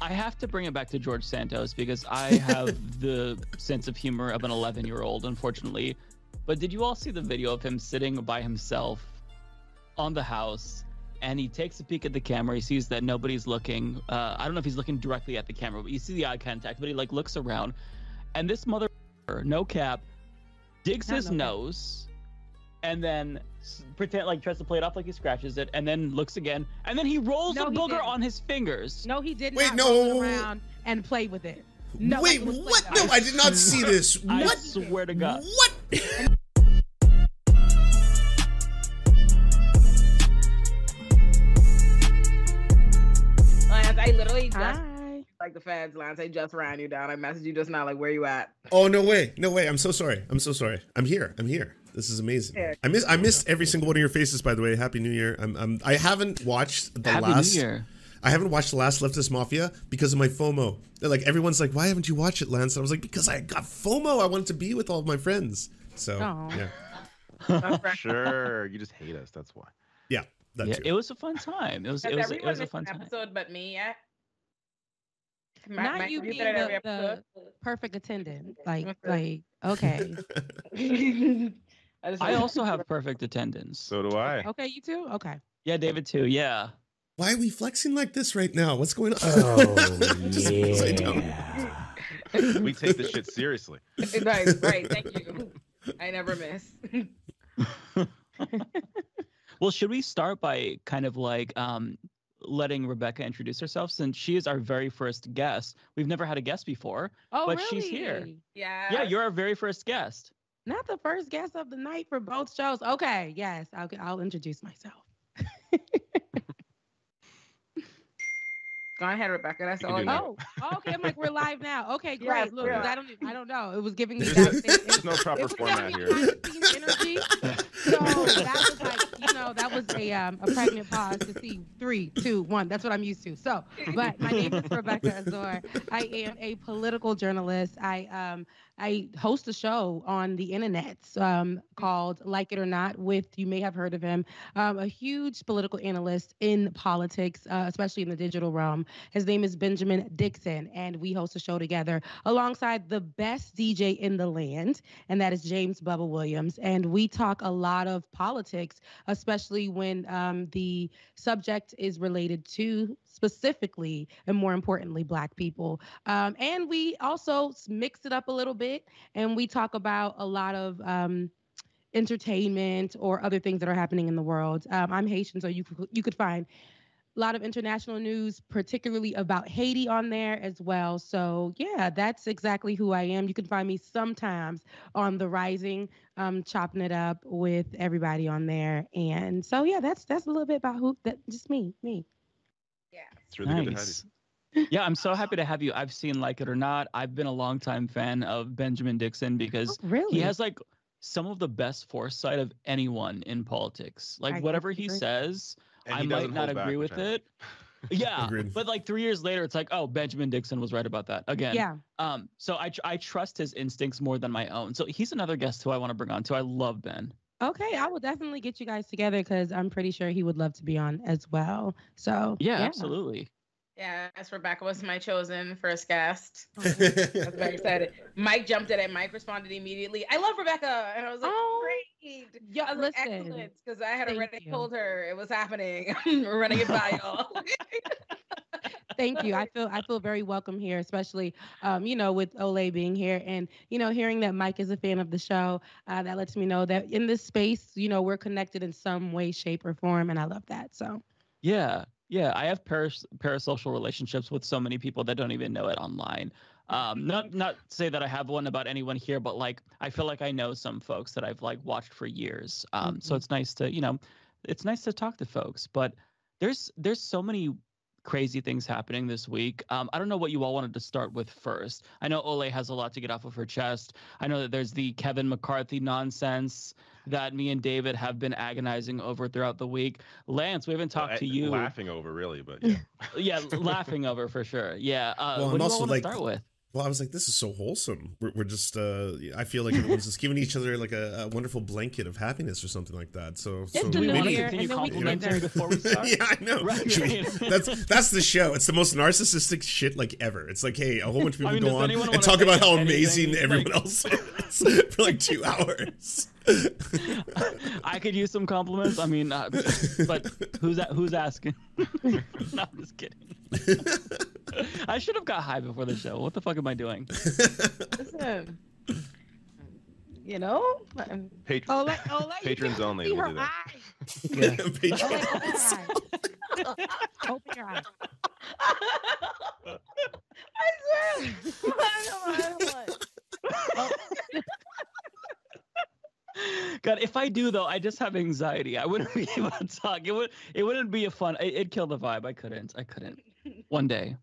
I have to bring it back to George Santos because I have the sense of humor of an 11 year old, unfortunately. But did you all see the video of him sitting by himself on the house and he takes a peek at the camera. He sees that nobody's looking. Uh, I don't know if he's looking directly at the camera, but you see the eye contact. But he like looks around, and this mother, no cap, digs Not his no nose, and then pretend like tries to play it off like he scratches it, and then looks again, and then he rolls No, a he booger didn't. on his fingers. No, he did Wait, not Wait, no. it around and play with it. No, Wait, it what? No, I did not see this. I What? swear to God. What? I literally just Hi. like the feds, Lance. I just ran you down. I messaged you just now, like where you at? Oh no way, no way. I'm so sorry. I'm so sorry. I'm here. I'm here. This is amazing. Yeah. I miss I missed every single one of your faces. By the way, Happy New Year. I'm, I'm I haven't watched the Happy last. New Year. I haven't watched the last Leftist Mafia because of my FOMO. They're like everyone's like, why haven't you watched it, Lance? And I was like, because I got FOMO. I wanted to be with all of my friends. So Aw. yeah, Sure, you just hate us. That's why. yeah, that Yeah, too. it was a fun time. It was Has it was it was a fun time. episode but me yet? Ma- Not Mike, you being been at every the, the perfect attendant. Like, like, okay, I, just I also have perfect attendance. So do I. okay, you too. Okay. Yeah, David too. Yeah. Why are we flexing like this right now? What's going on? Oh, Just because I don't. we take this shit seriously. right, right. Thank you. I never miss. Well, should we start by kind of like um, letting Rebecca introduce herself since she is our very first guest? We've never had a guest before. Oh, But really? she's here. Yeah. Yeah, you're our very first guest. Not the first guest of the night for both shows. Okay, yes, I'll I'll introduce myself. Go ahead, Rebecca. That's all. can you. Oh, okay. I'm like, we're live now. Okay, Yes, great. Look, 'cause yeah. I don't, I don't know. It was giving me There's that. no- same- There's no proper format here. behind the scenes energy. So that was like, you know, that was a um, a pregnant pause to see three, two, one. That's what I'm used to. So, but my name is Rebecca Azor. I am a political journalist. I um I host a show on the internet um, called Like It or Not with you may have heard of him, um, a huge political analyst in politics, uh, especially in the digital realm. His name is Benjamin Dixon, and we host a show together alongside the best DJ in the land, and that is James Bubba Williams. And we talk a lot of politics, especially when um, the subject is related to specifically and more importantly, Black people. Um, and we also mix it up a little bit and we talk about a lot of. Um, entertainment or other things that are happening in the world. Um, I'm Haitian, so you could, you could find a lot of international news, particularly about Haiti on there as well. So yeah, that's exactly who I am. You can find me sometimes on the Rising, chopping it up with everybody on there. And so yeah, that's that's a little bit about who that just me, me. Yeah. It's really good to have nice. Yeah, I'm so happy to have you. I've seen Like It or Not. I've been a longtime fan of Benjamin Dixon because Oh, really? he has like some of the best foresight of anyone in politics. Like I whatever he agree. says. And I he might doesn't not back, agree with I it. Yeah, Agreed. but like three years later, it's like, oh, Benjamin Dixon was right about that again. yeah. Um, so I tr- I trust his instincts more than my own. So he's another guest who I want to bring on too. I love Ben. Okay, I will definitely get you guys together because I'm pretty sure he would love to be on as well. So Yeah, absolutely. Yeah, as Rebecca was my chosen first guest. I was very excited. Mike jumped in and Mike responded immediately. I love Rebecca. And I was like, Oh, great. Yeah, I was listen. excellent. Because I had already you. told her it was happening. We're running it by y'all. Thank you. I feel I feel very welcome here, especially um, you know, with Olay being here and you know, hearing that Mike is a fan of the show. Uh, that lets me know that in this space, you know, we're connected in some way, shape, or form, and I love that. So Yeah, yeah. I have paras- parasocial relationships with so many people that don't even know it online. Um, not not say that I have one about anyone here, but like I feel like I know some folks that I've like watched for years. Um, so Mhm. it's nice to you know, it's nice to talk to folks. But there's there's so many crazy things happening this week. Um, I don't know what you all wanted to start with first. I know Ole has a lot to get off of her chest. I know that there's the Kevin McCarthy nonsense that me and David have been agonizing over throughout the week. Lance, we haven't talked Uh, to you. Laughing over, really, but yeah. Yeah, laughing over for sure. Yeah. Uh, Well, what I'm do you all want like- to start with? Well, I was like, this is so wholesome. We're, we're just, uh, I feel like everyone's just giving each other like a, a wonderful blanket of happiness or something like that. So, It's so the we new want to year, continue and then we can get before we start. yeah, I know. Right, we- right. that's that's the show. It's the most narcissistic shit like ever. It's like, hey, a whole bunch of people I mean, go on and talk about how anything? amazing Like- everyone else is for like two hours. I could use some compliments. I mean, uh, but who's that? Who's asking? no, I'm just kidding. I should have got high before the show. What the fuck am I doing? Listen, you know, um, Patron, Oh, like, oh, like you Patrons can't only See will do that. eyes. Yeah. Oh, like, open your eyes. Open your eyes. I swear. I don't know, I don't know. Oh, God, if I do though, I just have anxiety. I wouldn't be able to talk. It would. It wouldn't be a fun. It, it'd kill the vibe. I couldn't. I couldn't. One day.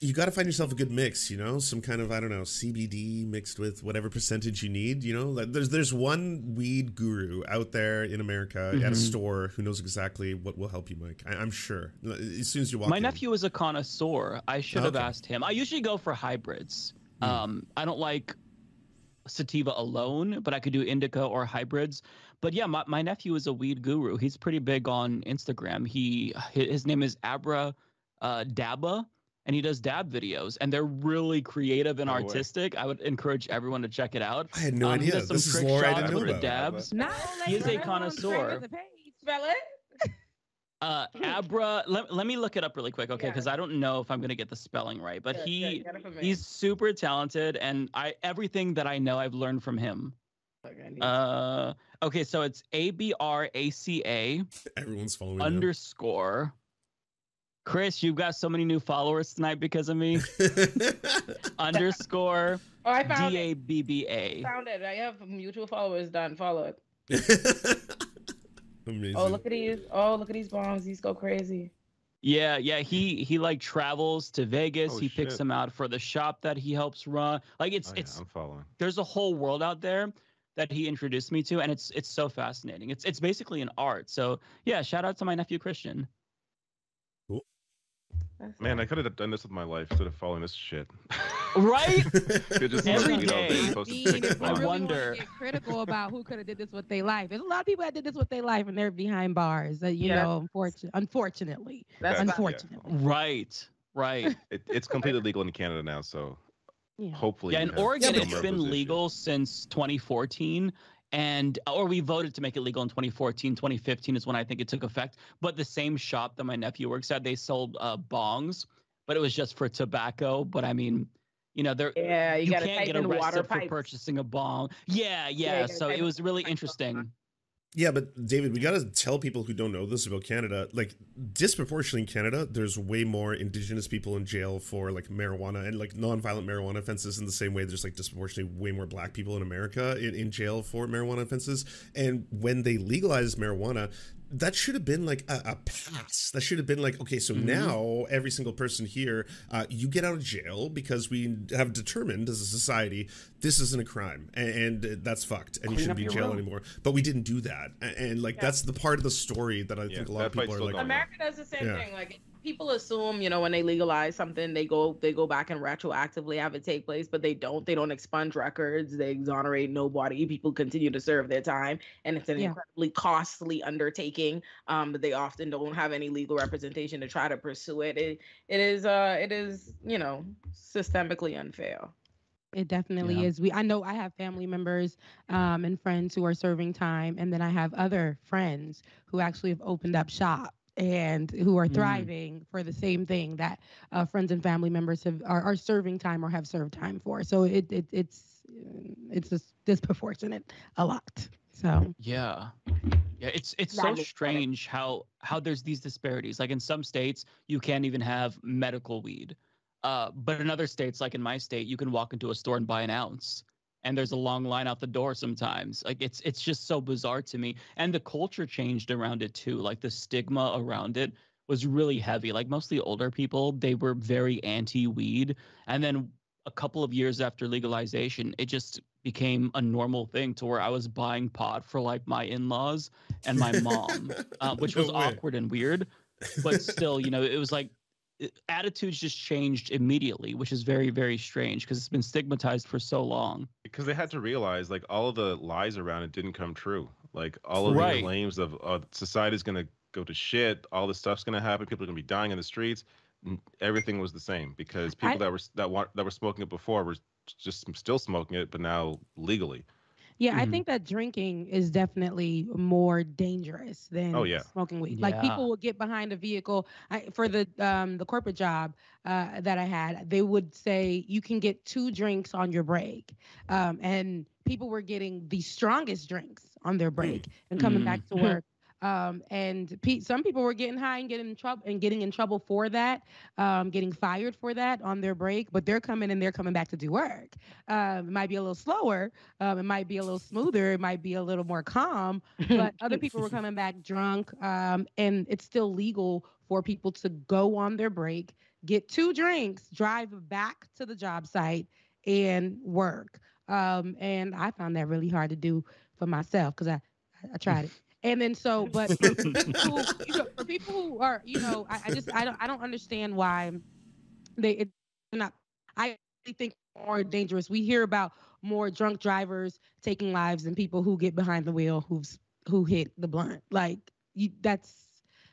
You got to find yourself a good mix, you know, some kind of I don't know CBD mixed with whatever percentage you need. You know, like there's there's one weed guru out there in America at a Mhm. store who knows exactly what will help you, Mike. I, I'm sure. As soon as you walk, My in. nephew is a connoisseur. I should have Okay. asked him. I usually go for hybrids. Hmm. Um, I don't like sativa alone, but I could do indica or hybrids. But yeah, my, my nephew is a weed guru. He's pretty big on Instagram. He his name is Abra uh, Dabba, and he does dab videos, and they're really creative and No way. artistic. I would encourage everyone to check it out. I had no Um, he idea. does some This is trick lore I shots didn't know with the about. dabs. Not He is a connoisseur. the page. Spell it. Uh, Abra, let, let me look it up really quick, okay? Yeah. Because I don't know if I'm gonna get the spelling right, but Good, he good, get it for me. he's super talented, and I everything that I know I've learned from him. Okay, Uh, okay, so it's A B R A C A Everyone's following. him. Underscore. Chris, you've got so many new followers tonight because of me. underscore oh, I found D it. A B B A. Found it. I have mutual followers done. Follow it. Amazing. Oh, look at these. Oh, look at these bombs. These go crazy. Yeah, yeah. He he like travels to Vegas. Oh, he picks shit. them out for the shop that he helps run. Like it's Oh, yeah, it's I'm following. there's a whole world out there that he introduced me to and it's it's so fascinating it's it's basically an art so yeah shout out to my nephew christian That's Man, I could have done this with my life instead of following this shit. right Could just Every you know, day. they're I supposed to mean, if I one. really wonder. get critical about who could have did this with their life, there's a lot of people that did this with their life and they're behind bars. That you Yeah. know, unfortunately, unfortunately, That's That's- about- unfortunately, right right It, it's completely legal in Canada now, so yeah. hopefully. yeah in oregon it's been legal since 2014 and or we voted to make it legal in 2014 2015 is when i think it took effect but the same shop that my nephew works at they sold uh, bongs but it was just for tobacco but i mean you know they're Yeah, you, you, can't get arrested for pipes. purchasing a bong. Yeah, you yeah. so it was really interesting. Yeah, but David, we got to tell people who don't know this about Canada. Like, disproportionately in Canada, there's way more Indigenous people in jail for like marijuana and like non-violent marijuana offenses. In the same way, there's like disproportionately way more Black people in America in, in jail for marijuana offenses. And when they legalized marijuana, that should have been like a, a pass. That should have been like, okay, so Mhm. now every single person here, uh, you get out of jail because we have determined as a society this isn't a crime and, and that's fucked and you shouldn't be in jail room. anymore. But we didn't do that, and, and like Yeah. that's the part of the story that I Yeah, think a lot of people are still like. America does the same Yeah. thing. Like people assume, you know, when they legalize something, they go they go back and retroactively have it take place, but they don't. They don't expunge records. They exonerate nobody. People continue to serve their time, and it's an Yeah. incredibly costly undertaking. Um, but they often don't have any legal representation to try to pursue it. It it is uh it is you know systemically unfair. It definitely Yeah. is. We I know I have family members um, and friends who are serving time, and then I have other friends who actually have opened up shop and who are Mm. thriving for the same thing that uh, friends and family members have are, are serving time or have served time for. So it, it it's uh, it's just disproportionate a lot. So Yeah. Yeah, it's it's That so makes sense. strange how how there's these disparities. Like in some states, you can't even have medical weed. Uh, but in other states, like in my state, you can walk into a store and buy an ounce, and there's a long line out the door sometimes. Like it's it's just so bizarre to me. And the culture changed around it too. Like the stigma around it was really heavy. Like mostly older people, they were very anti-weed, and then a couple of years after legalization, it just became a normal thing to where I was buying pot for like my in-laws and my mom, uh, which No was way. awkward and weird, but still, you know, it was like attitudes just changed immediately, which is very very strange because it's been stigmatized for so long. because they had to realize like all of the lies around it didn't come true. Like all of Right. the claims of uh, society's gonna go to shit, all this stuff's gonna happen, people are gonna be dying in the streets. Everything was the same because people I- that were that wa- that were smoking it before were just still smoking it, but now legally. Yeah, I Mhm. think that drinking is definitely more dangerous than Oh, yeah. smoking weed. Like people would get behind a vehicle I, for the um, the corporate job uh, that I had. They would say you can get two drinks on your break, um, and people were getting the strongest drinks on their break and coming back to work. Um, and pe- some people were getting high and getting in trouble and getting in trouble for that, um, getting fired for that on their break. But they're coming and they're coming back to do work. Um, it might be a little slower, um, it might be a little smoother, it might be a little more calm, but other people were coming back drunk, um, and it's still legal for people to go on their break, get two drinks, drive back to the job site, and work. Um, and I found that really hard to do for myself because I, I tried it. And then so, but for people, who, you know, for people who are, you know, I, I just I don't I don't understand why they it's not. I think more dangerous. We hear about more drunk drivers taking lives than people who get behind the wheel who's who hit the blunt. Like you, that's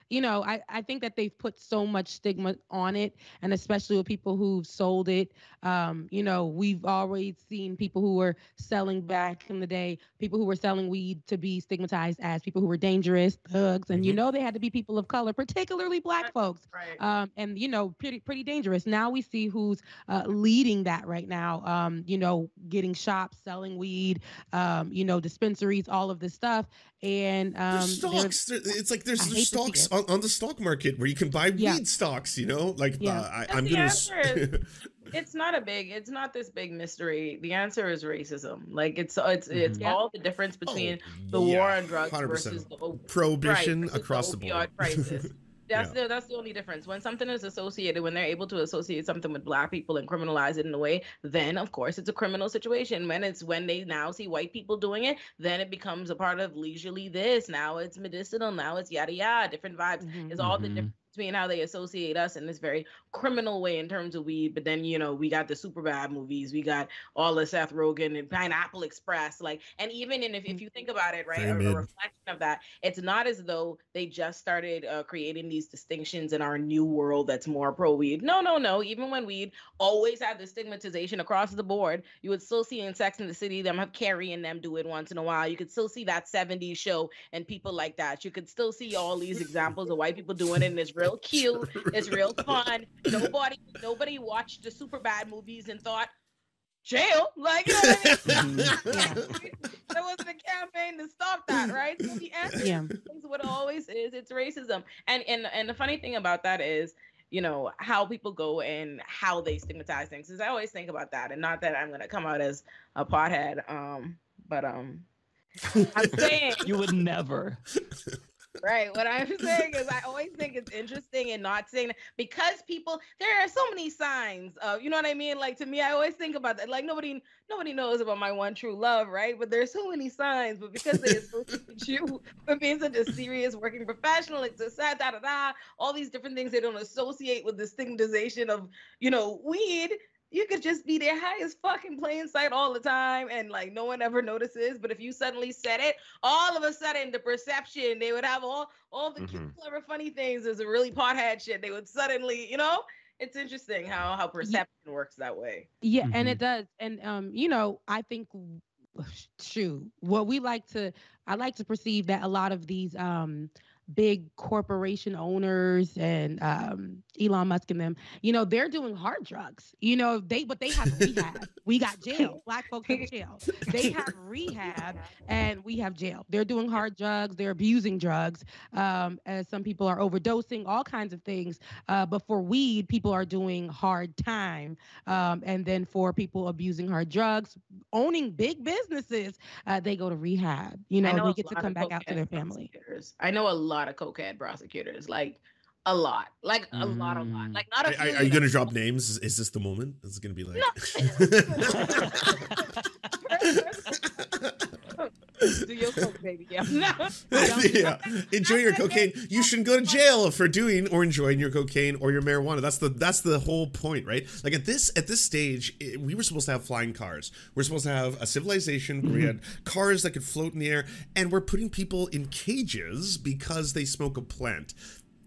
you know, I, I think that they've put so much stigma on it, and especially with people who've sold it. Um, you know, we've already seen people who were selling back in the day, people who were selling weed to be stigmatized as people who were dangerous, thugs, and you Mhm. know they had to be people of color, particularly black folks Right. um, and you know pretty pretty dangerous. Now we see who's uh, leading that right now. Um, you know, getting shops selling weed, um, you know, dispensaries, all of this stuff, and um, there's they're- stocks. There, it's like there's, there's hate to see stocks it. on, on the stock market where you can buy Yeah. weed stocks. You know, like Yeah. uh, I, i'm the gonna. answer is- it's not a big it's not this big mystery the answer is racism like it's it's it's Mhm. Yeah. all the difference between Oh, the yeah, war on drugs 100%. versus the op- prohibition versus across the, opioid board. crisis. That's Yeah. the that's the only difference. When something is associated, when they're able to associate something with black people and criminalize it in a way, then of course it's a criminal situation. When it's when they now see white people doing it, then it becomes a part of leisurely this. Now it's medicinal. Now it's yada yada. Different vibes. Mhm. It's all the Mhm. Between how they associate us in this very criminal way in terms of weed. But then you know we got the Superbad movies. We got all the Seth Rogen and Pineapple Express. Like, and even in if, if you think about it, right, a, a reflection of that, it's not as though they just started uh, creating these distinctions in our new world that's more pro weed. No, no, no. Even when weed always had the stigmatization across the board, you would still see in Sex in the City them have Carrie and them do it once in a while. You could still see that 70s show and people like that. You could still see all these examples of white people doing it, and it's real cute. It's real fun. Nobody, nobody watched the Superbad movies and thought jail. Like, you know what I mean? there wasn't a campaign to stop that, right? So the answer Yeah. is what it always is. It's racism. And and and the funny thing about that is, you know, how people go and how they stigmatize things. Is I always think about that, and not that I'm gonna come out as a pothead, um, but um, I'm saying You would never. Right. What I'm saying is, I always think it's interesting and not saying because people there are so many signs of you know what I mean. Like to me, I always think about that. Like nobody nobody knows about my one true love, right? But there's so many signs. But because they associate you with being such a serious working professional, it's a sad da da da, all these different things they don't associate with the stigmatization of you know weed you could just be there high as fucking plain sight all the time and like no one ever notices but if you suddenly said it all of a sudden the perception they would have all all the cute Mhm. clever funny things as a really pothead shit they would suddenly you know it's interesting how how perception works that way Yeah, and Mhm. it does. And um, you know, I think shoot, what we like to I like to perceive that a lot of these um big corporation owners and um Elon Musk and them, you know, they're doing hard drugs. You know, they but they have rehab. we got jail. Black folks have jail. They have rehab and we have jail. They're doing hard drugs, they're abusing drugs. Um, as some people are overdosing, all kinds of things. Uh, but for weed, people are doing hard time. Um, and then for people abusing hard drugs, owning big businesses, uh, they go to rehab. You know, know they get to come back out to their family. i know a lot of cokehead prosecutors like a lot like a lot a lot Mm. like not a Are, few, are you gonna drop names? Is, is this the moment? Is it gonna be like? do your coke baby. Yeah. Yeah, enjoy your cocaine. You shouldn't go to jail for doing or enjoying your cocaine or your marijuana. That's the that's the whole point, right? Like at this at this stage, it, we were supposed to have flying cars. We're supposed to have a civilization where we had cars that could float in the air, and we're putting people in cages because they smoke a plant.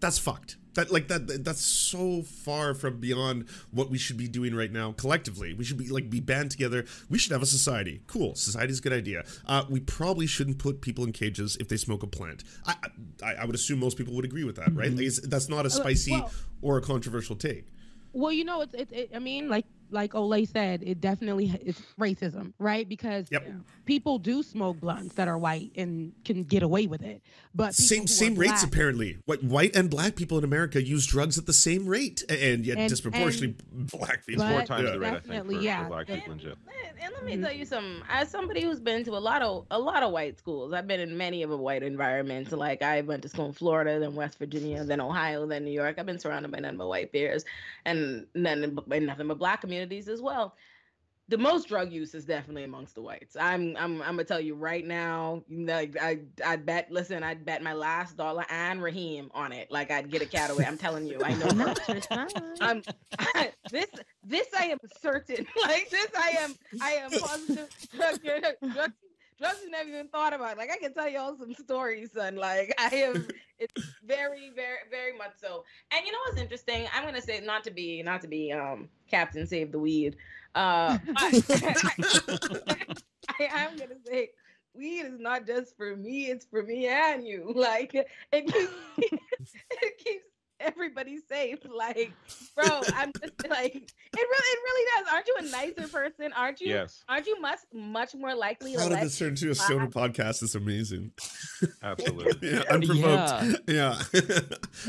That's fucked. That like that that's so far from beyond what we should be doing right now collectively. We should be like be band together. We should have a society. Cool, society's a good idea. Uh, we probably shouldn't put people in cages if they smoke a plant. I I, I would assume most people would agree with that, right? Like that's not a spicy well- or a controversial take. Well, you know, it's, it's it, I mean, like like Olay said, it definitely is racism, right? Because Yep. people do smoke blunts that are white and can get away with it, but people Same who same rates black- apparently. What white and black people in America use drugs at the same rate, and yet And- disproportionately black people. Four But times yeah. the rate, I think, for, yeah. for black And- people in jail. And, and let me tell you something. As somebody who's been to a lot of a lot of white schools, I've been in many of the white environments. Like I went to school in Florida, then West Virginia, then Ohio, then New York. I've been surrounded by nothing but white peers, and then by nothing but black communities as well. The most drug use is definitely amongst the whites. I'm I'm I'm gonna tell you right now. Like I I bet. Listen, I'd bet my last dollar and Raheem on it. Like I'd get a cat away. I'm telling you. I know. I'm this this I am certain. Like this I am I am positive drug drug drugs you never even thought about. Like I can tell you all some stories, son. Like I am it's very, very, very much so. And you know what's interesting? I'm gonna say not to be not to be um Captain Save the Weed. Uh but I am gonna say weed is not just for me, it's for me and you. Like it keeps it keeps everybody safe. Like, bro, I'm just like it really it really does. Aren't you a nicer person? Aren't you Yes, aren't you much much more likely to How did this turn into a stoner podcast? It's amazing. absolutely. yeah, unprovoked. Yeah,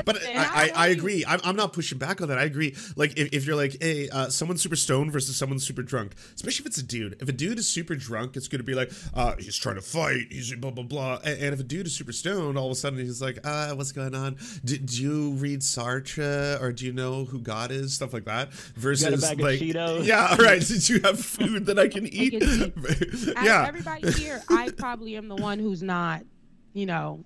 but I, I, I agree. I'm, I'm not pushing back on that. I agree. Like if, if you're like, hey, uh, someone's super stoned versus someone super drunk, especially if it's a dude. If a dude is super drunk, it's going to be like, uh, he's trying to fight. He's blah blah blah. And, and if a dude is super stoned, all of a sudden he's like, uh, what's going on? Do, do you read Sartre or do you know who God is? Stuff like that. Versus bag of like, Cheetos? yeah, right. Did you have food that I can eat? Out of yeah. everybody here, I probably am the one who's not, you know,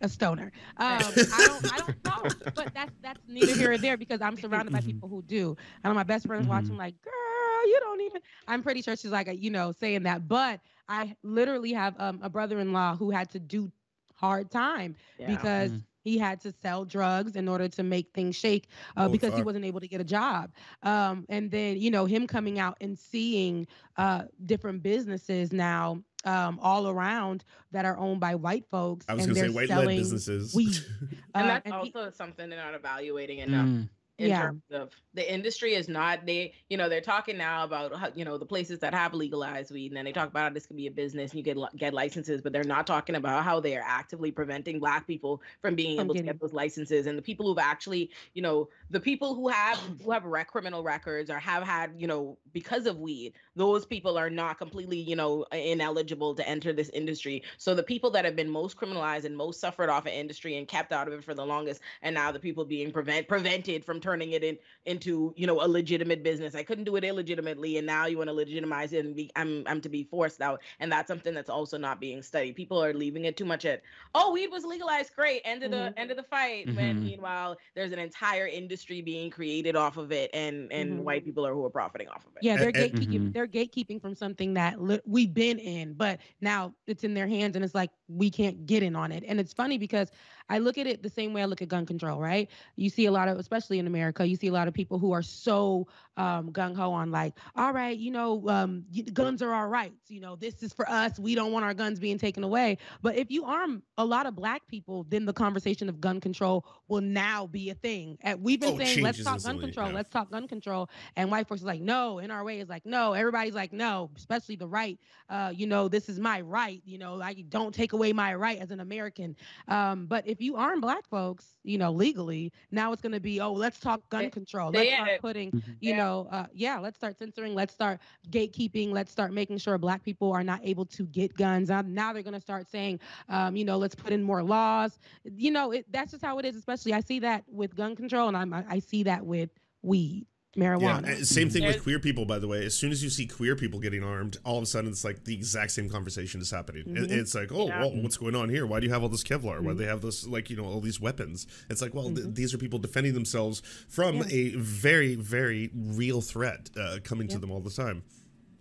a stoner. Um, I don't, I don't know, but that's that's neither here or there because I'm surrounded by people who do. And my best friend's watching, like, girl, you don't even. I'm pretty sure she's like, you know, saying that, but I literally have um, a brother-in-law who had to do hard time Yeah. because Mm. He had to sell drugs in order to make things shake uh, Oh, because he wasn't able to get a job. Um, and then you know him coming out and seeing uh, different businesses now um, all around that are owned by white folks. I was and going to say they're white led selling businesses. weed. and Uh, that's and he- also something they're not evaluating enough. Mm. In Yeah. terms of the industry is not they you know they're talking now about how, you know the places that have legalized weed and then they talk about how this could be a business and you get get licenses but they're not talking about how they are actively preventing black people from being From able to get those licenses and the people who've actually you know the people who have who have rec- criminal records or have had you know because of weed those people are not completely you know ineligible to enter this industry so the people that have been most criminalized and most suffered off of industry and kept out of it for the longest and now the people being prevent prevented from turning it in into you know a legitimate business i couldn't do it illegitimately and now you want to legitimize it and be i'm i'm to be forced out and that's something that's also not being studied people are leaving it too much at oh weed was legalized great end of the Mhm. end of the fight when Mhm. meanwhile there's an entire industry being created off of it and and Mhm. white people are who are profiting off of it Yeah, they're And- and- gatekeeping. Mhm. They're gatekeeping from something that li- we've been in, but now it's in their hands, and it's like we can't get in on it. And it's funny because I look at it the same way I look at gun control. Right? You see a lot of, especially in America, you see a lot of people who are so um, gung ho on like, all right, you know, um, guns are our rights. You know, this is for us. We don't want our guns being taken away. But if you arm a lot of black people, then the conversation of gun control will now be a thing. And we've been Oh, saying, let's talk gun control. yeah. Let's talk gun control. And white folks are like, no, in our way is like, no. Everybody's like, no, especially the right. Uh, you know, this is my right. You know, I don't take away my right as an American. Um, but if you arm black folks, you know, legally, now it's going to be, oh, let's talk gun control. they Let's start putting, Mhm. you Yeah. know, uh, yeah, let's start censoring. Let's start gatekeeping. Let's start making sure black people are not able to get guns. Now, now they're going to start saying, um, you know, let's put in more laws. You know, it, that's just how it is. Especially, I see that with gun control, and I'm, I I see that with weed. Marijuana. Yeah, same thing with queer people, by the way. As soon as you see queer people getting armed, all of a sudden it's like the exact same conversation is happening. It- Mhm. it's like, oh, Yeah. well, what's going on here? Why do you have all this Kevlar? Why Mhm. do they have this, like, you know, all these weapons? It's like, well, th- Mhm. these are people defending themselves from Yeah. a very, very real threat uh, coming to them all the time.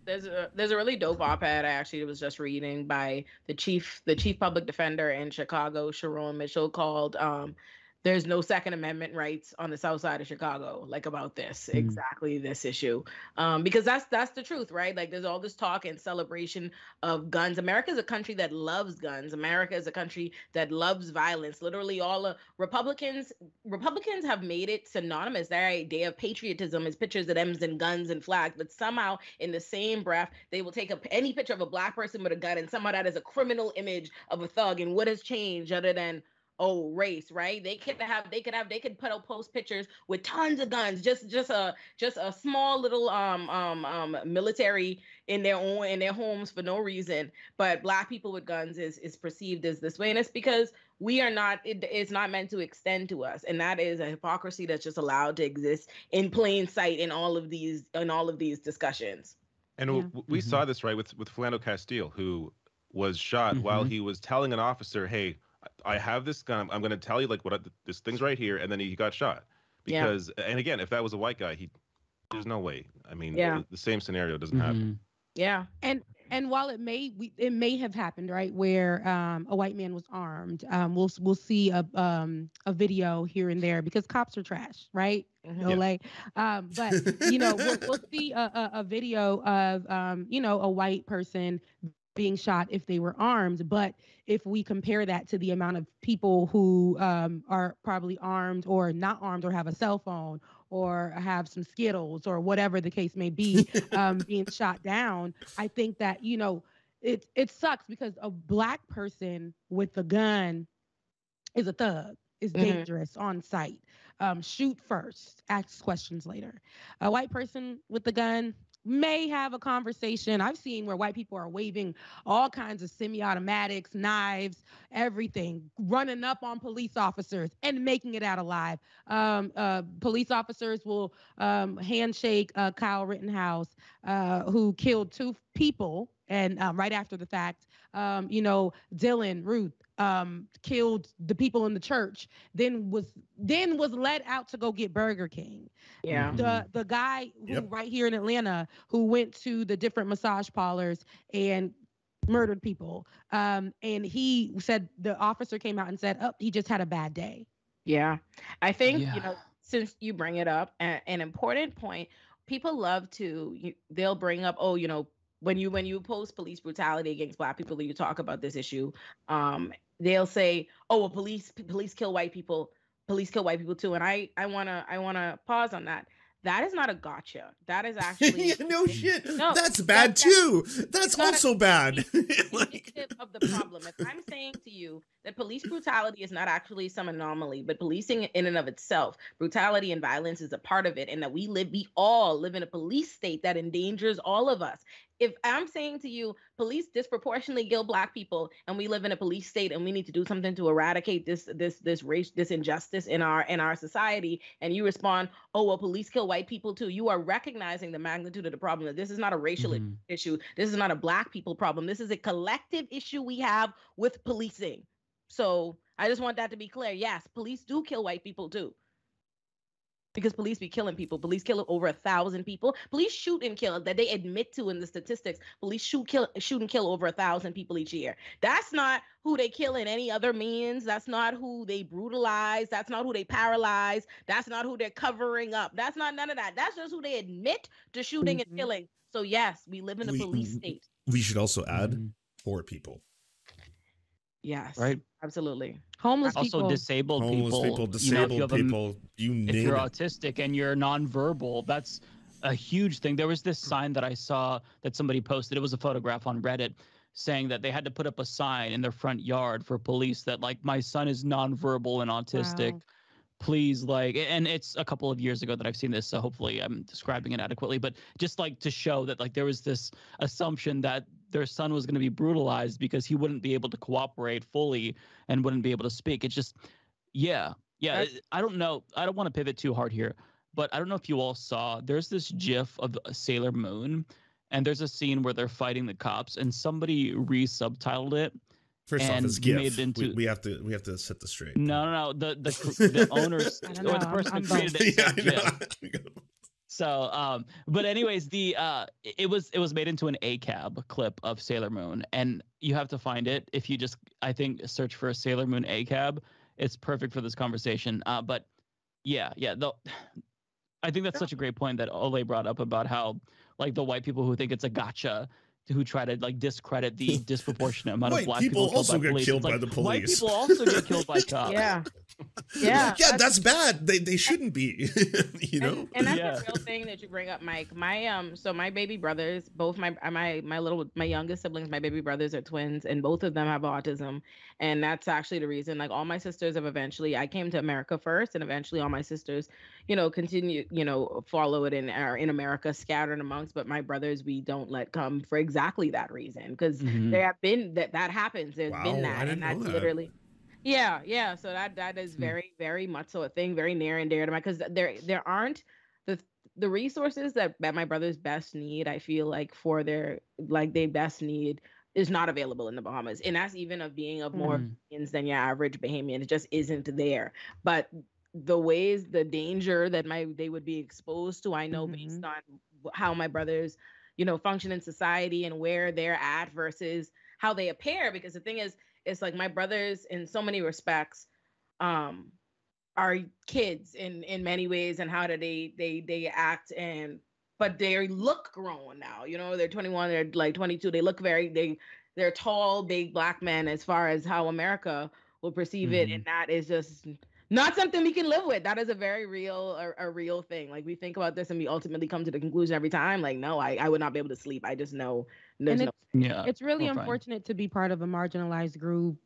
there's a there's a really dope op-ed I actually was just reading by the chief the chief public defender in Chicago, Sharone Mitchell, called um, "There's no Second Amendment rights on the South Side of Chicago." Like about this Mm. exactly this issue, um, because that's that's the truth, right? Like there's all this talk and celebration of guns. America is a country that loves guns. America is a country that loves violence. Literally, all of Republicans Republicans have made it synonymous. Their idea of patriotism is pictures of M's and guns and flags, but somehow in the same breath, they will take a, any picture of a black person with a gun and somehow that is a criminal image of a thug. And what has changed other than oh race, right? They could have they could have they could put out post pictures with tons of guns, just just a just a small little um um um military in their own in their homes for no reason. But black people with guns is is perceived as this way, and it's because we are not it, it's not meant to extend to us and that is a hypocrisy that's just allowed to exist in plain sight in all of these in all of these discussions And Yeah. w- we Mhm. saw this right with with Philando Castile, who was shot while Mhm. he was telling an officer, "Hey, I I have this gun. I'm going to tell you like what I, this thing's right here," and then he got shot. Yeah. Because, and again, if that was a white guy, he there's no way. I mean, Yeah. the, the same scenario doesn't happen. Mhm. yeah and and while it may we, it may have happened right where um, a white man was armed um, we'll we'll see a um, a video here and there because cops are trash right no Yeah. like um, but you know we'll, we'll see a, a, a video of um, you know a white person being shot if they were armed but if we compare that to the amount of people who um, are probably armed or not armed or have a cell phone or have some skittles or whatever the case may be um, being shot down i think that you know it it sucks because a black person with a gun is a thug is Mhm. dangerous on sight um, shoot first ask questions later a white person with a gun may have a conversation. I've seen where white people are waving all kinds of semi-automatics knives everything running up on police officers and making it out alive. Um, uh, police officers will um, handshake uh, kyle rittenhouse uh, who killed two people and um, right after the fact um, you know Dylann Roof um, killed the people in the church then was then was let out to go get burger king yeah Mhm. the the guy who Yep. right here in Atlanta who went to the different massage parlors and murdered people. Um, and he said the officer came out and said, "Oh, he just had a bad day." Yeah. I think, Yeah. you know, since you bring it up, a- an important point, people love to you, they'll bring up, oh, you know, when you when you post police brutality against black people, you talk about this issue. Um, they'll say, "Oh, well, police police kill white people. Police kill white people too." And I I want to I want to pause on that. That is not a gotcha. That is actually yeah, no shit. No, That's bad that- too. That's not a- also bad. like, of the problem. If I'm saying to you that police brutality is not actually some anomaly, but policing in and of itself, brutality and violence is a part of it, and that we live, we all live in a police state that endangers all of us. If I'm saying to you, police disproportionately kill black people, and we live in a police state, and we need to do something to eradicate this this this race this injustice in our in our society, and you respond, oh well, police kill white people too. You are recognizing the magnitude of the problem. That this is not a racial Mhm. issue. This is not a black people problem. This is a collective issue we have with policing. So I just want that to be clear. Yes, police do kill white people too. Because police be killing people. Police kill over a thousand people. Police shoot and kill that they admit to in the statistics. Police shoot kill shoot and kill over a thousand people each year. That's not who they kill in any other means. That's not who they brutalize. That's not who they paralyze. That's not who they're covering up. That's not none of that. That's just who they admit to shooting Mhm. and killing. So yes, we live in a We- police state. we should also add Mhm. poor people. Yes. Right. Absolutely. Homeless Also, people. disabled Homeless people. people, you know, if you have a m- people, you if name you're it. autistic and you're nonverbal, that's a huge thing. There was this sign that I saw that somebody posted. It was a photograph on Reddit saying that they had to put up a sign in their front yard for police that like my son is nonverbal and autistic. Wow. Please like and it's a couple of years ago that I've seen this, so hopefully I'm describing it adequately, but just like to show that like there was this assumption that their son was going to be brutalized because he wouldn't be able to cooperate fully and wouldn't be able to speak. It's just yeah. Yeah, That's- I don't know. I don't want to pivot too hard here, but I don't know if you all saw. There's this GIF of Sailor Moon, and there's a scene where they're fighting the cops, and somebody re-subtitled it. First off, And it's made GIF. it into- we, we have to we have to set this straight. No, no, no. The the cr- the owners don't or know, the I'm- person I'm who created it. yeah, said I GIF. know. So, um, but anyways, the uh, it was it was made into an ACAB clip of Sailor Moon, and you have to find it if you just I think search for a Sailor Moon ACAB. It's perfect for this conversation. Uh, but yeah, yeah, the, I think that's such a great point that Ole brought up about how like the white people who think it's a gotcha. Who try to like discredit the disproportionate amount White of black people people, killed also by get police. killed It's like, by the White people also get killed by cops. Yeah. Yeah. yeah, that's bad. They they shouldn't be. you know. And, and that's Yeah. a real thing that you bring up, Mike. My um, so my baby brothers, both my my my little my youngest siblings, my baby brothers are twins, and both of them have autism, and that's actually the reason. Like all my sisters have eventually, I came to America first, and eventually all my sisters, you know, continue, you know, follow it in are in America, scattered amongst. But my brothers, we don't let come for exactly that reason, because Mhm. there have been that that happens. There's Wow, been that, and that's that. literally. Yeah, yeah. So that that is Hmm. very, very much so a thing, very near and dear to my because there there aren't the the resources that, that my brothers best need, I feel like for their like they best need is not available in the Bahamas. And that's even of being of more. Bahamians than your average Bahamian. It just isn't there. But the ways, the danger that my they would be exposed to, I know based on how my brothers, you know, function in society and where they're at versus how they appear. Because the thing is, it's like my brothers in so many respects um are kids in in many ways and how do they they they act and but they look grown now you know they're 21 they're like 22 they look very they they're tall big black men as far as how america will perceive it and that is just not something we can live with that is a very real a, a real thing like we think about this and we ultimately come to the conclusion every time like no i i would not be able to sleep i just know there's And no Yeah. it's really we're fine. unfortunate to be part of a marginalized group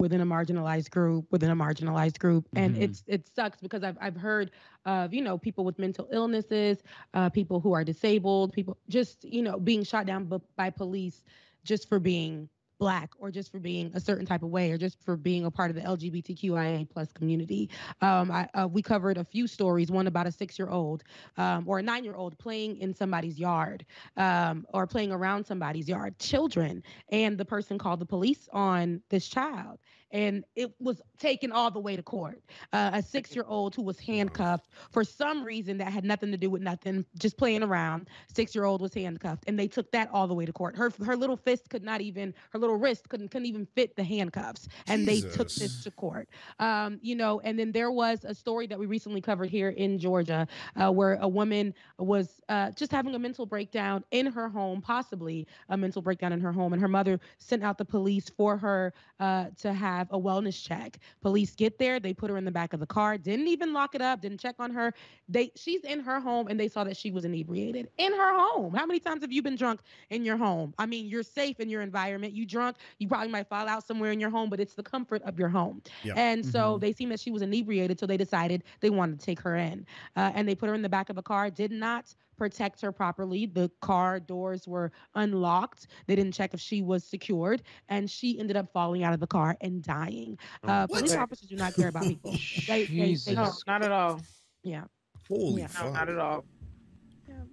within a marginalized group within a marginalized group and Mhm. it's it sucks because i've i've heard of you know people with mental illnesses uh people who are disabled people just you know being shot down b- by police just for being black or just for being a certain type of way or just for being a part of the lgbtqia plus community. Um I, uh, we covered a few stories one about a six year old um, or a nine year old playing in somebody's yard um, or playing around somebody's yard. Children and the person called the police on this child and it was taken all the way to court. Uh, a six year old who was handcuffed for some reason that had nothing to do with nothing just playing around six year old was handcuffed and they took that all the way to court. Her her little fist could not even her little wrist couldn't couldn't even fit the handcuffs and they took this to court. Um, you know and then there was a story that we recently covered here in georgia uh, where a woman was uh, just having a mental breakdown in her home possibly a mental breakdown in her home and her mother sent out the police for her uh, to have a wellness check. Police get there, they put her in the back of the car, didn't even lock it up, didn't check on her. They she's in her home and they saw that she was inebriated in her home. How many times have you been drunk in your home? I mean, you're safe in your environment. You drunk, you probably might fall out somewhere in your home, but it's the comfort of your home. Yeah. And so Mhm. they seen that she was inebriated, so they decided they wanted to take her in, uh, and they put her in the back of a car. Did not protect her properly. The car doors were unlocked. They didn't check if she was secured, and she ended up falling out of the car and dying. Uh, police officers do not care about people. They, they, they no don't. at all Yeah. Holy Yeah. no fuck! not at all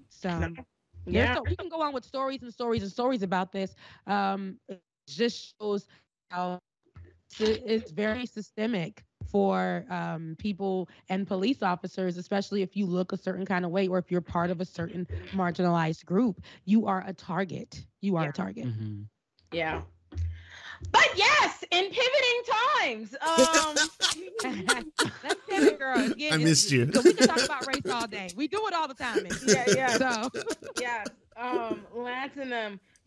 So No. yeah so we can go on with stories and stories and stories about this. Um, it just shows how it's- it's very systemic for um, people and police officers, especially if you look a certain kind of way or if you're part of a certain marginalized group. You are a target. You are Yeah. a target. Mhm. Yeah. But yes, in pivoting times, um, Let's pivot, girl. Again, I missed you. So we can talk about race all day. We do it all the time. Nikki. yeah, yeah, So yes. Um, Lance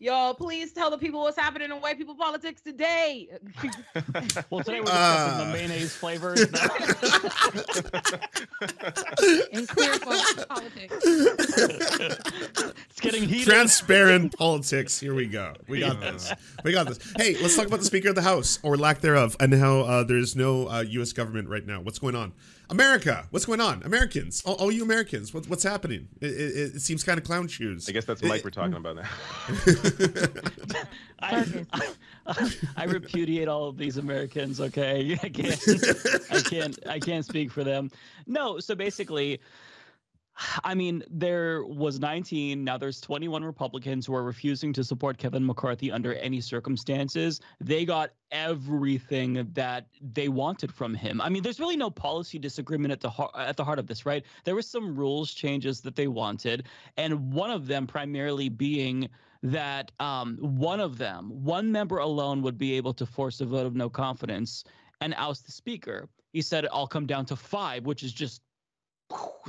and y'all, please tell the people what's happening in white people politics today. Well, today we're discussing Uh. the mayonnaise flavors. in queer folk politics. it's getting heated. Transparent politics. Here we go. We got this. We got this. Hey, let's talk about the Speaker of the House, or lack thereof, and how uh, there's no uh, U.S. government right now. What's going on? America, what's going on? Americans, all, all you Americans, what, what's happening? It, it, it seems kind of clown shoes. I guess that's Mike we're talking mm. about now. I, Circus. I, I repudiate all of these Americans. Okay, I can't, I can't, I can't speak for them. No, so basically, I mean, there was 19. Now there's 21 Republicans who are refusing to support Kevin McCarthy under any circumstances. They got everything that they wanted from him. I mean, there's really no policy disagreement at the heart at the heart of this, right? There was some rules changes that they wanted, and one of them primarily being that um, one of them, one member alone, would be able to force a vote of no confidence and oust the speaker. He said, "I'll come down to five, which is just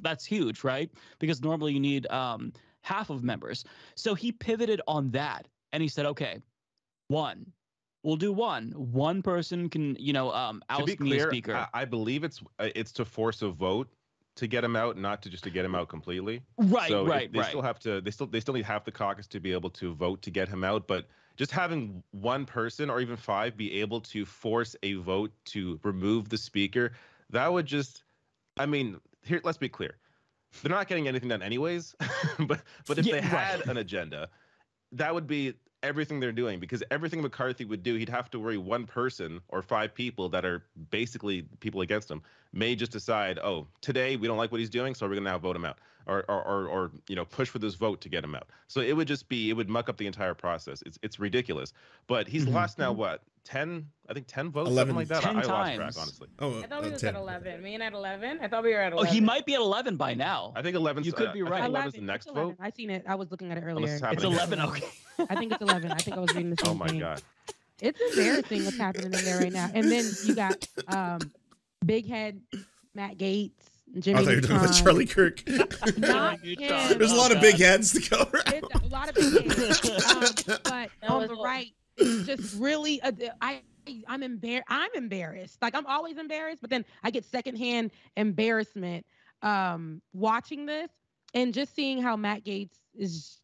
that's huge, right? Because normally you need um, half of members. So he pivoted on that and he said, okay, one, we'll do one. One person can, you know, um, oust to be me clear, as speaker. I, I believe it's uh, it's to force a vote to get him out, not to just to get him out completely. right, so right, they right. still have to they still they still need half the caucus to be able to vote to get him out, but just having one person or even five be able to force a vote to remove the speaker, that would just I mean, here let's be clear. They're not getting anything done anyways, but but if Yeah, they right. had an agenda, that would be everything they're doing because everything McCarthy would do, he'd have to worry one person or five people that are basically people against him may just decide, oh, today we don't like what he's doing, so we're gonna now vote him out, or or or, or you know push for this vote to get him out. So it would just be it would muck up the entire process. It's it's ridiculous. But he's Mhm. lost now what ten? I think ten votes, 11. something like that. 10 I, I lost track times. honestly. Oh, I thought we uh, was 10. at 11. Me and at 11. I thought we were at oh, he might be at 11 by now. I think eleven. You could be right. 11 is 11, the next it's 11. vote. I seen it. I was looking at it earlier. it's It's 11. Okay. I think it's 11. I think I was reading the same Oh my thing. god. It's embarrassing what's happening in there right now. And then you got um, Big Head, Matt Gaetz, Jimmy I thought you were talking about Charlie Kirk. Not him. There's a lot of Oh, big heads to go around. It's a lot of big heads. um, but on the right, it's just really a, I I'm embarrassed. I'm embarrassed. Like I'm always embarrassed, but then I get secondhand embarrassment um, watching this and just seeing how Matt Gaetz is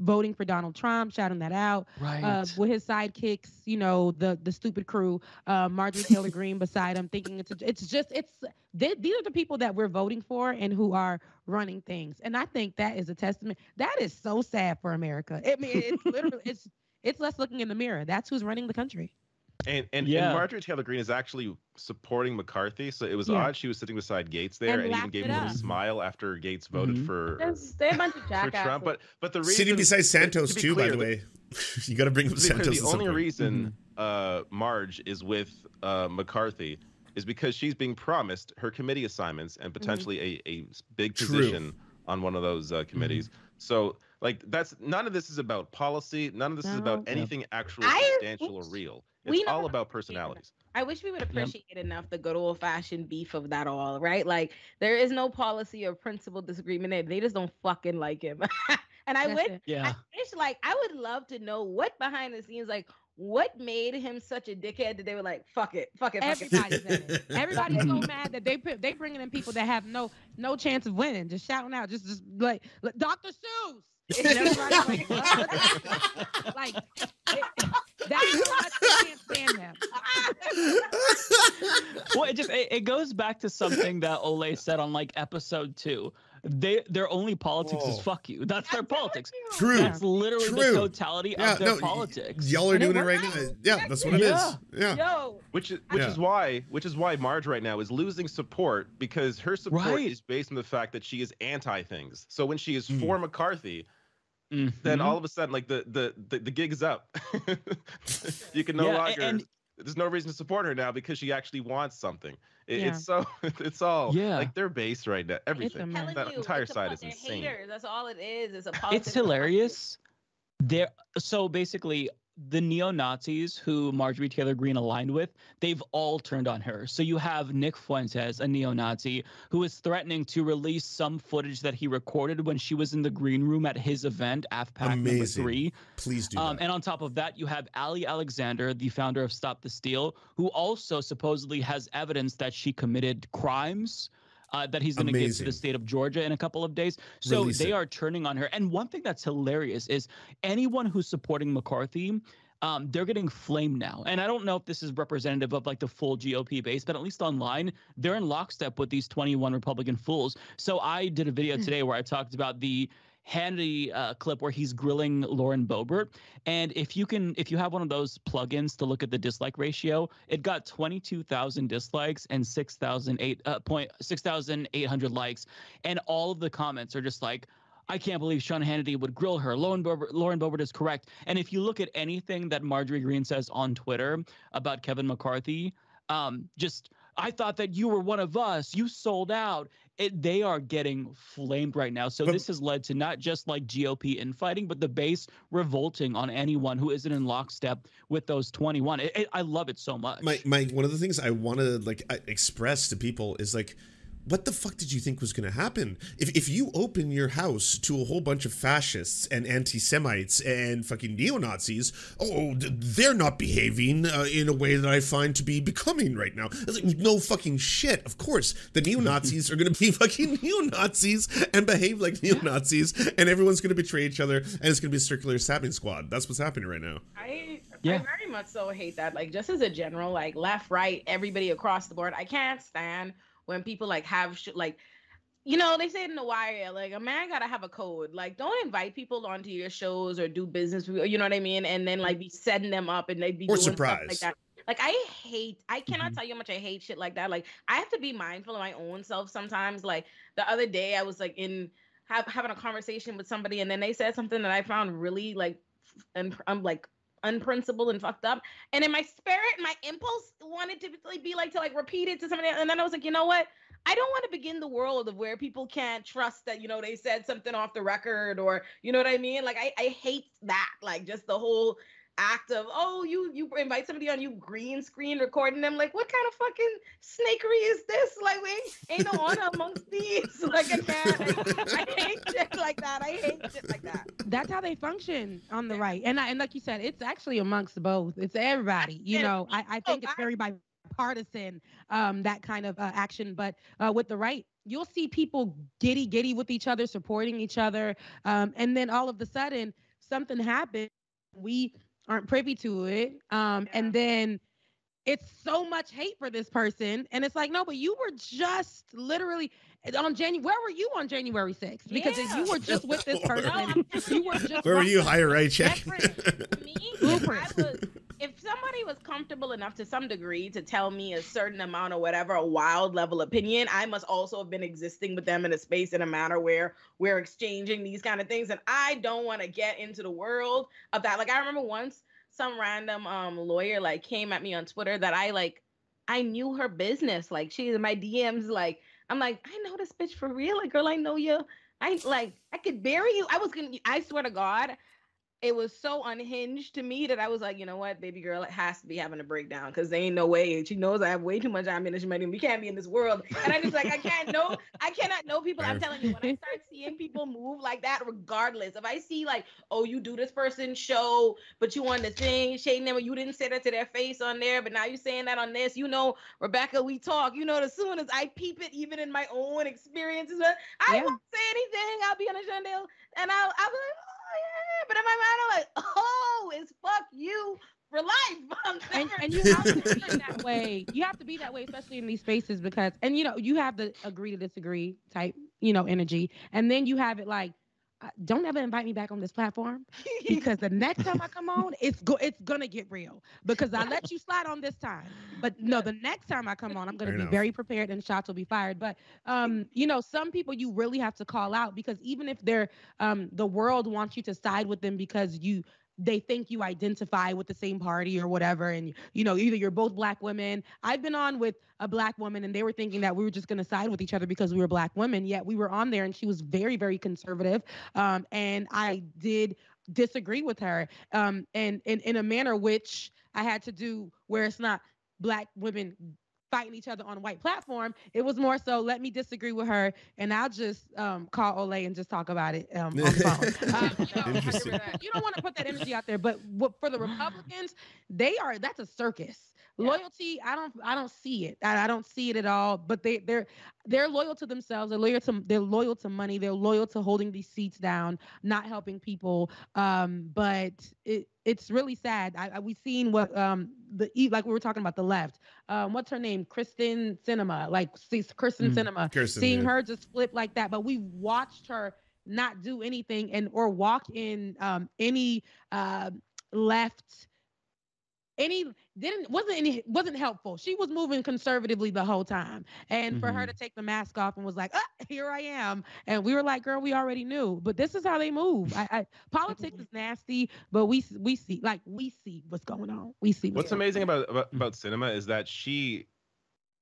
voting for Donald Trump, shouting that out Right. uh, with his sidekicks, you know, the the stupid crew, uh, Marjorie Taylor Greene beside him, thinking it's it's just it's they, these are the people that we're voting for and who are running things, and I think that is a testament. That is so sad for America. I mean, it's literally it's it's us looking in the mirror. That's who's running the country. And and, Yeah. and Marjorie Taylor Greene is actually supporting McCarthy, so it was Yeah. odd she was sitting beside Gaetz there And and, even gave it him a little smile after Gaetz voted Mhm. for, There's, they're a bunch of for jackasses. Trump. But but the reason Sitting beside Santos to be too, by clear, the the- way. you got to bring up to be clear, Santos. the at some only point. reason uh, Marge is with uh, McCarthy is because she's being promised her committee assignments and potentially a a big True. position on one of those uh, committees. So like that's none of this is about policy. None of this is about Yep. anything actually I- substantial or real. It's all about personalities. I wish we would appreciate enough the good old fashioned beef of that all, right? Like there is no policy or principle disagreement there. They just don't fucking like him. and I That's wish yeah. I wish like I would love to know what behind the scenes like what made him such a dickhead that they were like, fuck it, fuck it, fuck. Everybody's in it. Everybody's so mad that they put they bringing in people that have no no chance of winning, just shouting out, just just like like, Dr. Seuss. And like, like it, that's how much they can't stand them. well, it just it, it goes back to something that Olay said on like episode two. They their only politics is fuck you. That's their politics. you. True. That's literally True. the totality Yeah, of their no, y- politics. Y'all are And doing it worked right now. Yeah, that's what it Yeah. is. Yeah. Yo, Which is which Yeah. is why which is why Marge right now is losing support because her support Right. is based on the fact that she is anti things. So when she is Mm. for McCarthy, then Mhm. all of a sudden like the the the, the gig is up. you can no Yeah, longer and- there's no reason to support her now because she actually wants something. It, Yeah. It's so it's all Yeah. like their base right now. Everything. That you, entire side is they're insane. Haters. That's all it is. It's a it's hilarious. There, so basically, the neo Nazis who Marjorie Taylor Greene aligned with, they've all turned on her. So you have Nick Fuentes, a neo Nazi, who is threatening to release some footage that he recorded when she was in the green room at his event, AFPAC number Amazing. three. Please do Um, and on top of that, you have Ali Alexander, the founder of Stop the Steal, who also supposedly has evidence that she committed crimes. Uh, that he's going to give to the state of Georgia in a couple of days. So Release they it. are turning on her. And one thing that's hilarious is anyone who's supporting McCarthy, um, they're getting flamed now. And I don't know if this is representative of like the full GOP base, but at least online, they're in lockstep with these 21 Republican fools. So I did a video today where I talked about the Hannity uh, clip where he's grilling Lauren Boebert, and if you can, if you have one of those plugins to look at the dislike ratio, it got twenty two thousand dislikes and six thousand eight uh, point six thousand eight hundred likes, and all of the comments are just like. I can't believe Sean Hannity would grill her. Lauren Boebert, Lauren Boebert is correct. And if you look at anything that Marjorie Greene says on Twitter about Kevin McCarthy, um, just I thought that you were one of us. You sold out. It, they are getting flamed right now. So But- this has led to not just like GOP infighting, but the base revolting on anyone who isn't in lockstep with those 21. It, it- I love it so much. my my one of the things I want to like express to people is like what the fuck did you think was going to happen if if you open your house to a whole bunch of fascists and anti-semites and fucking neo-nazis oh they're not behaving uh, in a way that I find to be becoming right now it's like no fucking shit of course the neo-nazis are going to be fucking neo-nazis and behave like neo-nazis and everyone's going to betray each other and it's going to be a circular stabbing squad that's what's happening right now I, Yeah. I very much so hate that. Like, just as a general, like left, right, everybody across the board. I can't stand when people like have sh- like, you know, they say it in the wire, like a man gotta have a code. Like, don't invite people onto your shows or do business. with- You know what I mean? And then like be setting them up and they be Or doing stuff surprise. like that. Like I hate, I cannot Mhm. tell you how much I hate shit like that. Like I have to be mindful of my own self sometimes. Like the other day, I was like in have, having a conversation with somebody, and then they said something that I found really like, and I'm like unprincipled and fucked up. And in my spirit, my impulse wanted to be like to like repeat it to somebody, and then I was like, you know what? I don't want to begin the world of where people can't trust that you know they said something off the record or you know what I mean. Like I I hate that. Like just the whole act of oh you you invite somebody on you green screen recording them like what kind of fucking snakery is this like we ain't no honor amongst thieves like I can't I, I hate shit like that I hate shit like that That's how they function on the right. And I, and like you said, it's actually amongst both. It's everybody. You know, I, I think it's very bipartisan, um, that kind of uh, action. But uh, with the right, you'll see people giddy giddy with each other, supporting each other, um, and then all of a sudden something happens. We aren't privy to it, um, and then it's so much hate for this person, and it's like, no, but you were just literally on January. Where were you on January 6th? Because if Yeah. you were just with this person, I'm you were just where were you rocking higher right check me I was if somebody was comfortable enough to some degree to tell me a certain amount or whatever a wild level opinion i must also have been existing with them in a space in a manner where we're exchanging these kind of things. And i don't want to get into the world of that. Like i remember once some random um lawyer like came at me on twitter that i like i knew her business. Like she my dms like i'm like i know this bitch for real. Like girl i know you. I like I could bury you. I was gonna I swear to God, it was so unhinged to me that I was like, you know what, baby girl, it has to be having a breakdown because there ain't no way. She knows I have way too much ammunition money. We can't be in this world. And I just like I can't know, I cannot know people. I'm telling you, when I start seeing people move like that, regardless, if I see like, oh, you do this person show, but you on the thing, shading them, you didn't say that to their face on there, but now you're saying that on this, you know, Rebecca, we talk. You know, as soon as I peep it, even in my own experiences, I Yeah. won't say anything. I'll be on a Chandel and I'll I'll be like, oh but in my mind I'm like, oh, it's fuck you for life. And, and you have to be that way. You have to be that way, especially in these spaces, because and you know you have the agree to disagree type, you know, energy, and then you have it like, don't ever invite me back on this platform because the next time I come on, it's go it's gonna get real because I let you slide on this time, but no, the next time I come on, I'm gonna Fair be enough. very prepared and shots will be fired. But um, you know, some people you really have to call out because even if they're um the world wants you to side with them because you they think you identify with the same party or whatever and you know either you're both black women. I've been on with a black woman and they were thinking that we were just going to side with each other because we were black women yet we were on there and she was very very conservative um, and i did disagree with her um, and, and in a manner which i had to do where it's not black women fighting each other on a white platform it was more so let me disagree with her and i'll just um, call Olay and just talk about it um, on the phone um, you know, you don't want to put that energy out there but what, for the republicans they are that's a circus Yeah. Loyalty i don't i don't see it. I, I don't see it at all but they they're they're loyal to themselves. They're loyal to they're loyal to money. They're loyal to holding these seats down not helping people. Um but it it's really sad. I, I we've seen what um the like we were talking about the left. Um what's her name? Kyrsten Sinema like see kyrsten Mm. sinema. Kirsten, seeing yeah. her just flip like that but we watched her not do anything and or walk in um, any uh, left any didn't wasn't any wasn't helpful. She was moving conservatively the whole time, and for her to take the mask off and was like, ah, "Here I am," and we were like, "Girl, we already knew." But this is how they move. I, I politics is nasty, but we we see like we see what's going on. We see What's going amazing about, about about Sinema is that she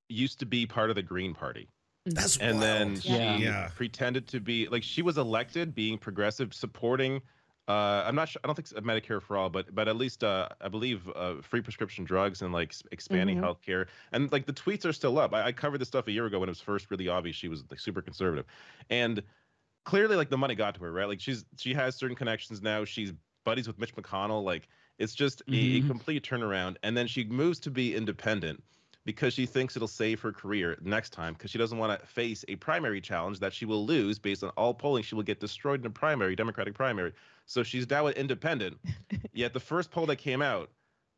used to be part of the Green Party. That's and then wild. she Yeah. Yeah. pretended to be like she was elected being progressive supporting uh i'm not sure i don't think it's medicare for all but but at least uh i believe uh free prescription drugs and like expanding Mhm. healthcare and like the tweets are still up. I, I covered this stuff a year ago when it was first really obvious she was like super conservative. And clearly like the money got to her right? Like she's she has certain connections now. She's buddies with mitch mcconnell. Like it's just a, a Mhm. complete turnaround. And then she moves to be independent because she thinks it'll save her career next time because she doesn't want to face a primary challenge that she will lose based on all polling she will get destroyed in a primary democratic primary so she's now an independent yet the first poll that came out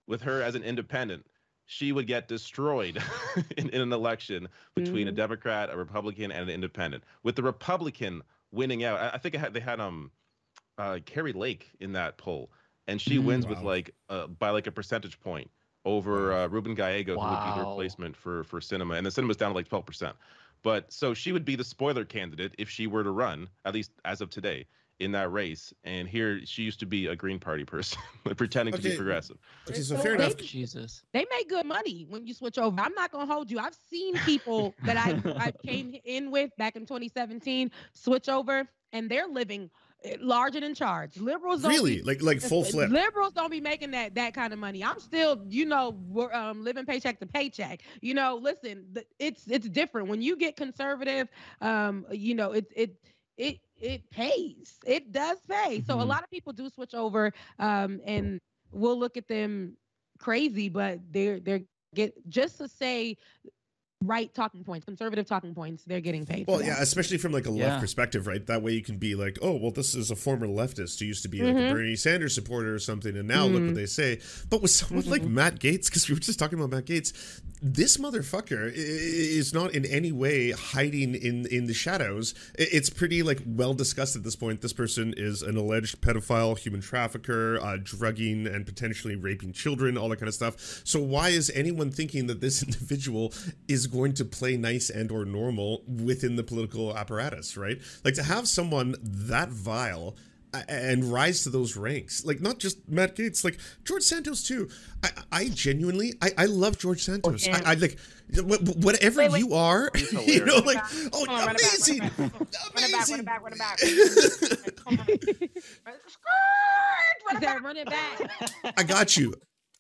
with her as an independent she would get destroyed in, in an election between a Mhm. democrat a republican and an independent with the republican winning out i, I think it had, they had um uh kari lake in that poll and she Mhm. wins with like uh, by like a percentage point over uh, Ruben Gallego, who would be the replacement for for Sinema, and the Sinema's down to like twelve percent. But so she would be the spoiler candidate if she were to run, at least as of today, in that race. And here she used to be a Green Party person, pretending to be progressive. Okay, so So fair they- enough. Jesus. they make good money when you switch over. I'm not gonna hold you. I've seen people that I I came in with back in 2017 switch over, and they're living eh, large and in charge. Liberals don't Really, be- like like full flip. Liberals don't be making that that kind of money. I'm still, you know, wor- um, living paycheck to paycheck. You know, listen, it's it's different when you get conservative. Um, you know, it it it it pays. It does pay. So a Mhm. lot of people do switch over, um, and we'll look at them crazy, but they're they're get just to say right talking points, conservative talking points, they're getting paid. Well, yeah, especially from like a left Yeah. perspective, right? That way you can be like, oh, well, this is a former leftist who used to be like Mhm. a Bernie Sanders supporter or something, and now look Mhm. what they say. But with someone like Mhm. Matt Gaetz, because we were just talking about Matt Gaetz, this motherfucker i- i- is not in any way hiding in in the shadows. It's pretty like well discussed at this point. This person is an alleged pedophile, human trafficker, uh, drugging and potentially raping children, all that kind of stuff. So why is anyone thinking that this individual is going to play nice and or normal within the political apparatus, right? Like to have someone that vile and rise to those ranks like not just matt gaetz like george santos too i i genuinely i, I love george santos yeah. I, I like wh- whatever Wait, wait. you are you know like oh on, run it back, amazing run it back, run it back, run it back, run it back. amazing Come on. Skirt, run Is it back. run it back? i got you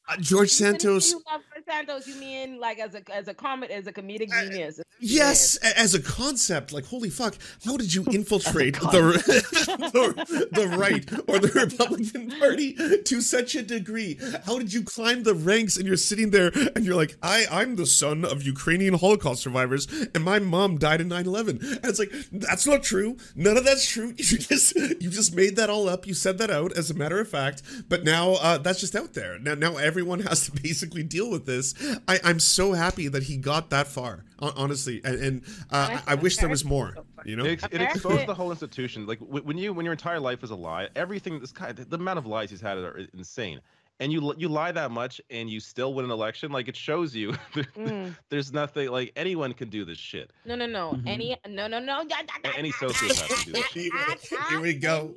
uh, george When you say santos You love George Santos. You mean like as a as a comic as a comedic Uh, genius? Yes, a- as a concept, like holy fuck, how did you infiltrate the, the the right or the Republican Party to such a degree? How did you climb the ranks and you're sitting there and you're like, I I'm the son of Ukrainian Holocaust survivors and my mom died in 9/11. And it's like that's not true. None of that's true. You just you just made that all up. You said that out as a matter of fact, but now uh, that's just out there. Now now everyone has to basically deal with this. I I'm so happy that he got that far. Honestly, and, and uh, I I wish there was more. You know, It, it exposed the whole institution. Like when you when your entire life is a lie, everything this guy, the amount of lies he's had are insane. And you you lie that much and you still win an election, like it shows you there- Mm. there's nothing like anyone can do this shit. No, no, no. Mhm. Any, no, no, no. any da- sociopath can do that. da- here we go.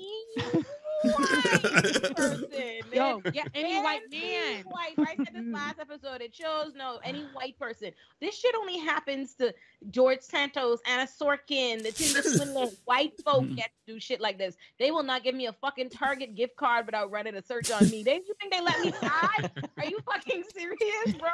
any white person, Yo, yeah, any white man. White, I said this last episode. It shows no any white person. This shit only happens to George Santos, Anna Sorokin, the Tinder Swindler. White folk mm-hmm. get to do shit like this. They will not give me a fucking Target gift card without running a search on me. They you think they let me die? Are you fucking serious, bro?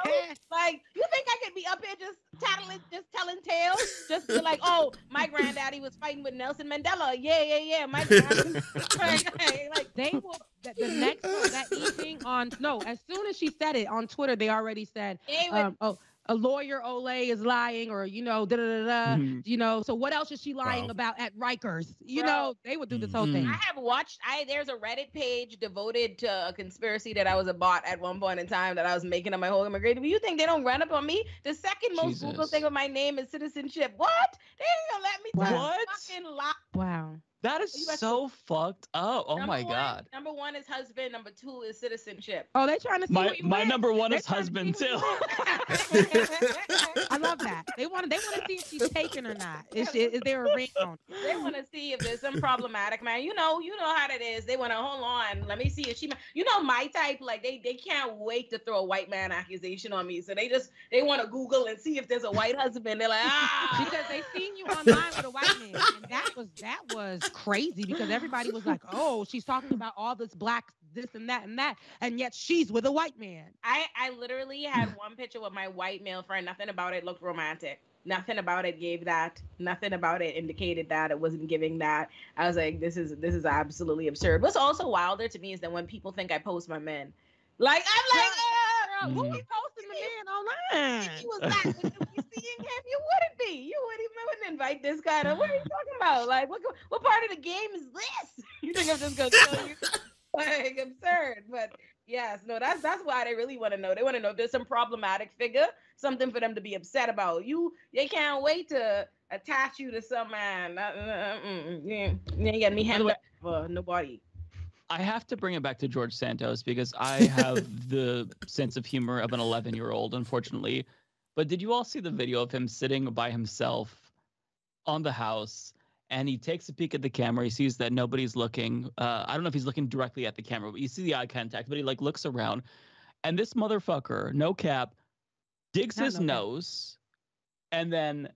Like, you think I could be up here just tattling, just telling tales? Just be like, oh, my granddaddy was fighting with Nelson Mandela. Yeah, yeah, yeah. My granddaddy. Like, like, They will the, the next one, that evening on no, as soon as she said it on Twitter, they already said, they would um, oh, a lawyer Olay is lying, or you know, da da da da. Mhm. You know, so what else is she lying Wow. about at Rikers? You Bro. know, they would do this whole Mm. thing. I have watched. I there's a Reddit page devoted to a conspiracy that I was a bot at one point in time that I was making on my whole immigrant. Do you think they don't run up on me? The second most Google Jesus. thing with my name is citizenship. What? They ain't gonna let me Wow. tell What? fucking lie. Wow. That is US so fucked up. Oh Number my one- god. Number one is husband. Number two is citizenship. Oh, they trying to see My what you my went. number one They're is trying to husband too. what you went. I love that. They want they want to see if she's taken or not. Is she, is there a ring on? they want to see if there's some problematic man. You know, you know how that is. They want to hold on. Let me see if she. You know, my type. Like they they can't wait to throw a white man accusation on me. So they just they want to Google and see if there's a white husband. They're like ah Because they seen you online with a white man, and that was that was crazy. Because everybody was like, "Oh, she's talking about all this black, this and that and that," and yet she's with a white man. I I literally had one picture with my white male friend. Nothing about it looked romantic. Nothing about it gave that. Nothing about it indicated that. It wasn't giving that. I was like, this is this is absolutely absurd. What's also wilder to me is that when people think I post my men, like I'm like, who we the man online? he was that, would you be seeing him? You wouldn't be. You wouldn't even wouldn't invite this guy. To, what are you talking about? Like, what what part of the game is this? You think I'm just gonna tell you? Like absurd, but yes, no, that's that's why they really want to know. They want to know if there's some problematic figure, something for them to be upset about. You, they can't wait to attach you to some man. Uh, uh, uh, mm, yeah, you ain't got me handled for nobody. I have to bring it back to George Santos because I have the sense of humor of an 11 year old, unfortunately. But did you all see the video of him sitting by himself on the house and he takes a peek at the camera? He sees that nobody's looking. Uh, I don't know if he's looking directly at the camera, but you see the eye contact, but he like looks around. And this motherfucker, no cap, digs Not his no nose and then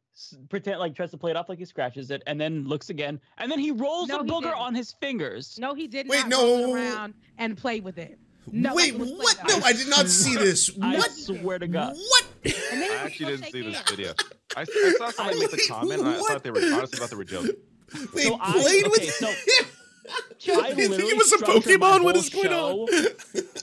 pretend like tries to play it off like he scratches it and then looks again and then he rolls No, a he booger didn't. on his fingers. No, he did Wait, not roll no. it around and play with it. No, Wait, it what? No, I did not see this. I What? swear to God. What? And I actually didn't see this hands. video. I, I saw somebody make the Wait, comment, and I what? thought they were honestly thought they were joking. They So I- played with okay, so- it. I you think literally it was a structured my Pokemon? What whole is going on?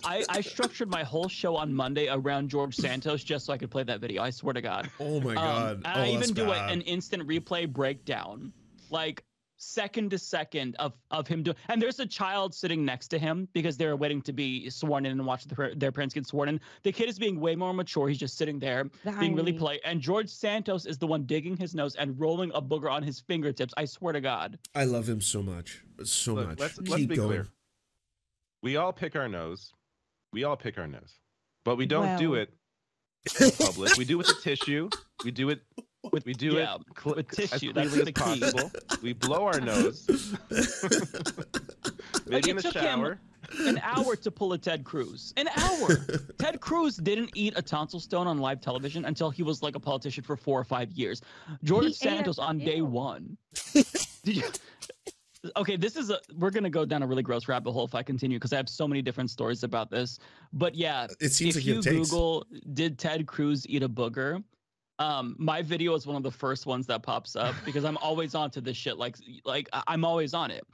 I, I structured my whole show on Monday around George Santos just so I could play that video. I swear to God. Oh my Um, god! and oh, I that's even do a, an instant replay breakdown, like second to second of of him doing. And there's a child sitting next to him because they're waiting to be sworn in and watch their, their parents get sworn in. The kid is being way more mature. He's just sitting there The being really polite. And George Santos is the one digging his nose and rolling a booger on his fingertips. I swear to God. I love him so much, so Look, much. let's- Keep let's be going. clear. We all pick our nose. We all pick our nose, but we don't do it in public. we do it with a tissue. We do it. With, We do yeah, it cl- with as tissue. That's the as key. possible. We blow our nose, maybe it in the took him- shower. an hour to pull a Ted Cruz. An hour. Ted Cruz didn't eat a tonsil stone on live television until he was like a politician for four or five years. George He Santos on day ew. one. Did you? Okay, this is a. We're gonna go down a really gross rabbit hole if I continue because I have so many different stories about this. But yeah, It seems if like you you have takes. Google "Did Ted Cruz eat a booger?" Um, my video is one of the first ones that pops up because I'm always onto this shit. Like, like I- I'm always on it.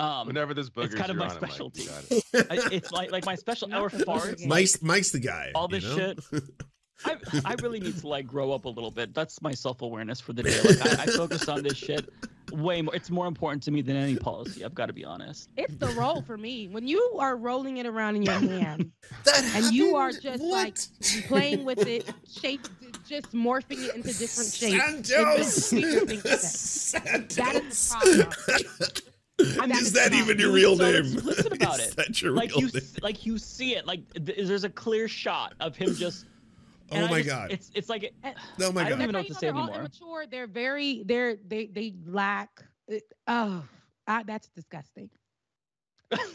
Um, Whenever this booger's kind of my on it, Mike. specialty. It. I- it's like like my special Not or farts. Mike's Mike's the guy. all you this know? shit. I I really need to like grow up a little bit. That's my self awareness for the day. Like I, I focus on this shit way more. It's more important to me than any policy. I've got to be honest. It's the roll for me. When you are rolling it around in your hand That and you are just What? like playing with it, shape, just morphing it into different shapes. Santos. It makes me think that. Santos. That is the problem. is is that even your real So name? explicit about Is it. that your Like real you name? like you see it. Like th- there's a clear shot of him just. Oh and Oh I my just- god! It's it's like it- Oh eh, my god! I don't even know what to say you know they're all anymore. immature. They're very, they're they they lack. It, oh, I, that's disgusting.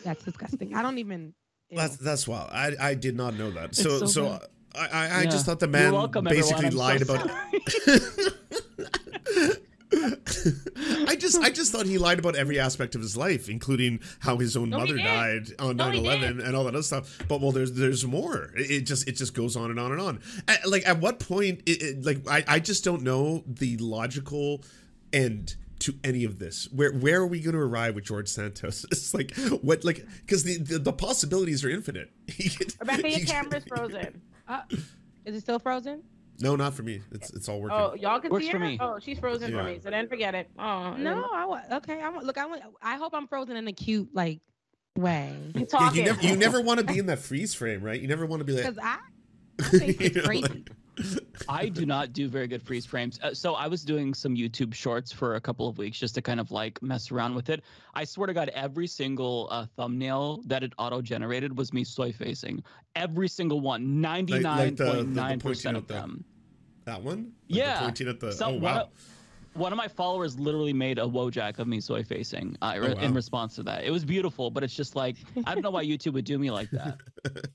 That's disgusting. I don't even. ew. That's that's wild. I I did not know that. So so so. I I, I Yeah. just thought the man welcome, basically everyone. Lied so about. sorry. I just I just thought he lied about every aspect of his life, including how his own No, mother died on No, 9/11 and all that other stuff. But well, there's there's more. It, it just it just goes on and on and on. At, like at what point? It, it, like I I just don't know the logical end to any of this. Where where are we going to arrive with George Santos? It's like what like because the, the the possibilities are infinite. He could- Rebecca, your camera's frozen. Uh, is it still frozen? No, not for me. It's it's all working. Oh, y'all can Works see for her? me. Oh, she's frozen Yeah. for me. So then forget it. Oh No, I wa- okay. I want look. I want. I hope I'm frozen in a cute like way You Yeah, you never you never want to be in that freeze frame, right? You never want to be like because I, I think it's crazy. like- I do not do very good freeze frames. Uh, so I was doing some YouTube shorts for a couple of weeks just to kind of like mess around with it. I swear to God, every single uh, thumbnail that it auto generated was me soy facing. Every single one, ninety nine point nine percent of them. That one? Like yeah. Pointing at the. So oh wow. One of, one of my followers literally made a Wojak of me soy facing uh, Oh, wow. in response to that. It was beautiful, but it's just like I don't know why YouTube would do me like that.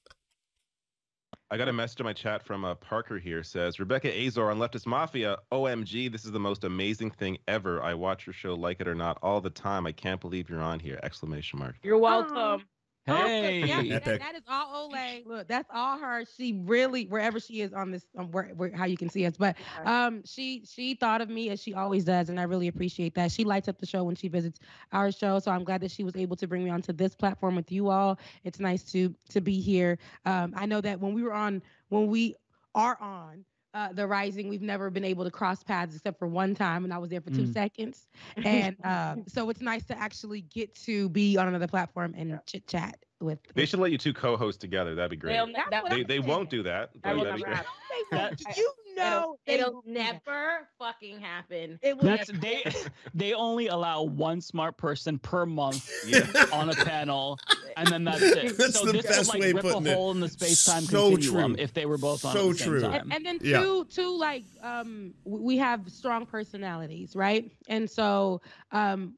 I got a message in my chat from uh, Parker here. Says Rebecca Azor on Leftist Mafia. OMG, this is the most amazing thing ever. I watch your show, like it or not, all the time. I can't believe you're on here! Exclamation mark. You're welcome. Hey, Yeah, that, that is all Olay. Look, that's all her. She really, wherever she is on this, um, where, where how you can see us, but um, she she thought of me as she always does, and I really appreciate that. She lights up the show when she visits our show, so I'm glad that she was able to bring me onto this platform with you all. It's nice to to be here. Um, I know that when we were on, when we are on. Uh, the rising, we've never been able to cross paths except for one time, and I was there for two Mm. seconds. And uh, so it's nice to actually get to be on another platform and chit chat with. They should let you two co-host together. That'd be great. They'll, that, that, they, they won't do that. that will that'd never happen. Won't. That- you know, It'll, it'll won't do that. never fucking happen. It will That's they. They only allow one smart person per month Yeah. on a panel, and then that's it. That's so the this best would way like rip a putting it. hole in the space-time So continuum true. if they were both on So at the same true. time. and, and then Yeah. two, two like um, we have strong personalities, right? And so um,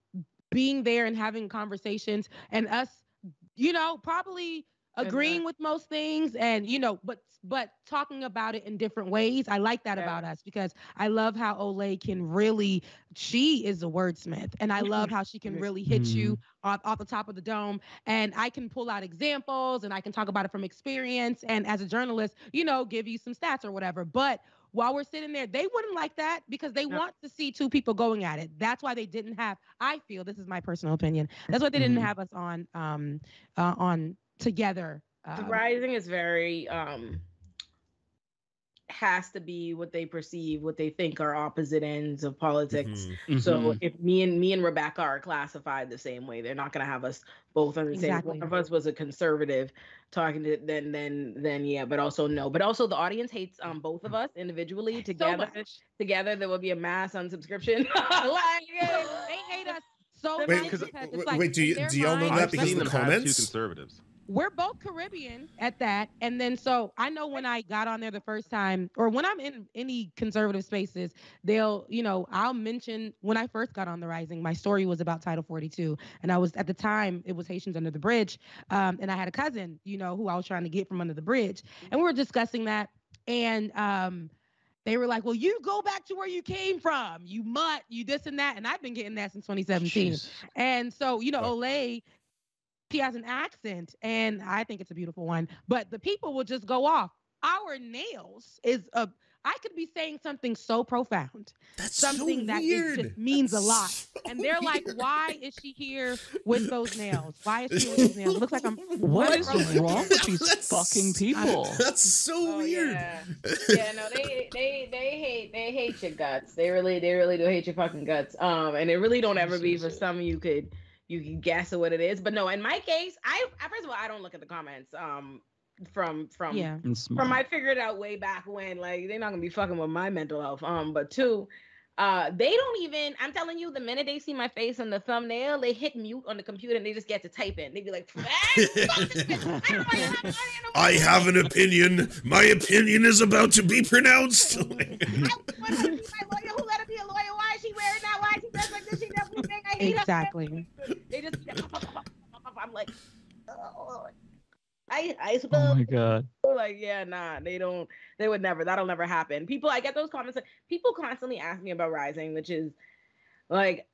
being there and having conversations, and us, you know, probably agreeing with most things, and you know, but but talking about it in different ways. I like that Yeah. about us because I love how Olay can really. She is a wordsmith, and I love mm-hmm. how she can really hit you mm-hmm. off, off the top of the dome and i can pull out examples and i can talk about it from experience and as a journalist you know give you some stats or whatever but while we're sitting there they wouldn't like that because they No. want to see two people going at it that's why they didn't have i feel this is my personal opinion that's why they didn't Mhm. have us on um uh, on together The um, rising is very um has to be what they perceive, what they think are opposite ends of politics. Mhm. So Mhm. if me and me and Rebecca are classified the same way, they're not gonna have us both on the same. if One of us was a conservative talking to then then then yeah, but also no. But also the audience hates um both of us individually together. much. together there will be a mass unsubscription. like, they hate us so Wait, much Wait, because wait, it's like wait, do you do y'all know that because of the them have two comments? conservatives. We're both Caribbean at that. And then so I know when I got on there the first time, or when I'm in any conservative spaces, they'll, you know, I'll mention when I first got on the Rising, my story was about Title 42. And I was at the time, it was Haitians Under the Bridge. Um, and I had a cousin, you know, who I was trying to get from under the bridge. And we were discussing that. And um they were like, Well, you go back to where you came from. You mutt, you this and that. And I've been getting that since 2017. Jeez. And so, you know. Olay, she has an accent, and I think it's a beautiful one. But the people will just go off. Our nails is a. I could be saying something so profound, That's something so that weird. just means a lot, so and they're like, weird. "Why is she here with those nails? Why is she with those nails? It looks like I'm." What I'm is frozen. wrong with these That's- fucking people? That's so Oh, weird. Yeah. yeah, no, they they they hate they hate your guts. They really they really do hate your fucking guts. Um, and it really don't ever be for Jesus. some you could you can guess what it is. But no, in my case, I I- first of all I don't look at the comments. Um, from from Yeah. And from I figured out way back when like they're not gonna be fucking with my mental health. Um, but two. Uh, they don't even. I'm telling you, the minute they see my face on the thumbnail, they hit mute on the computer and they just get to type in. They be like, "Fuck this bitch. I have money in the I have an opinion. My opinion is about to be pronounced. I want Exactly. They just. I'm like, oh, I I Oh my god. like yeah nah they don't they would never that'll never happen. People I get those comments. People constantly ask me about Rising, which is like.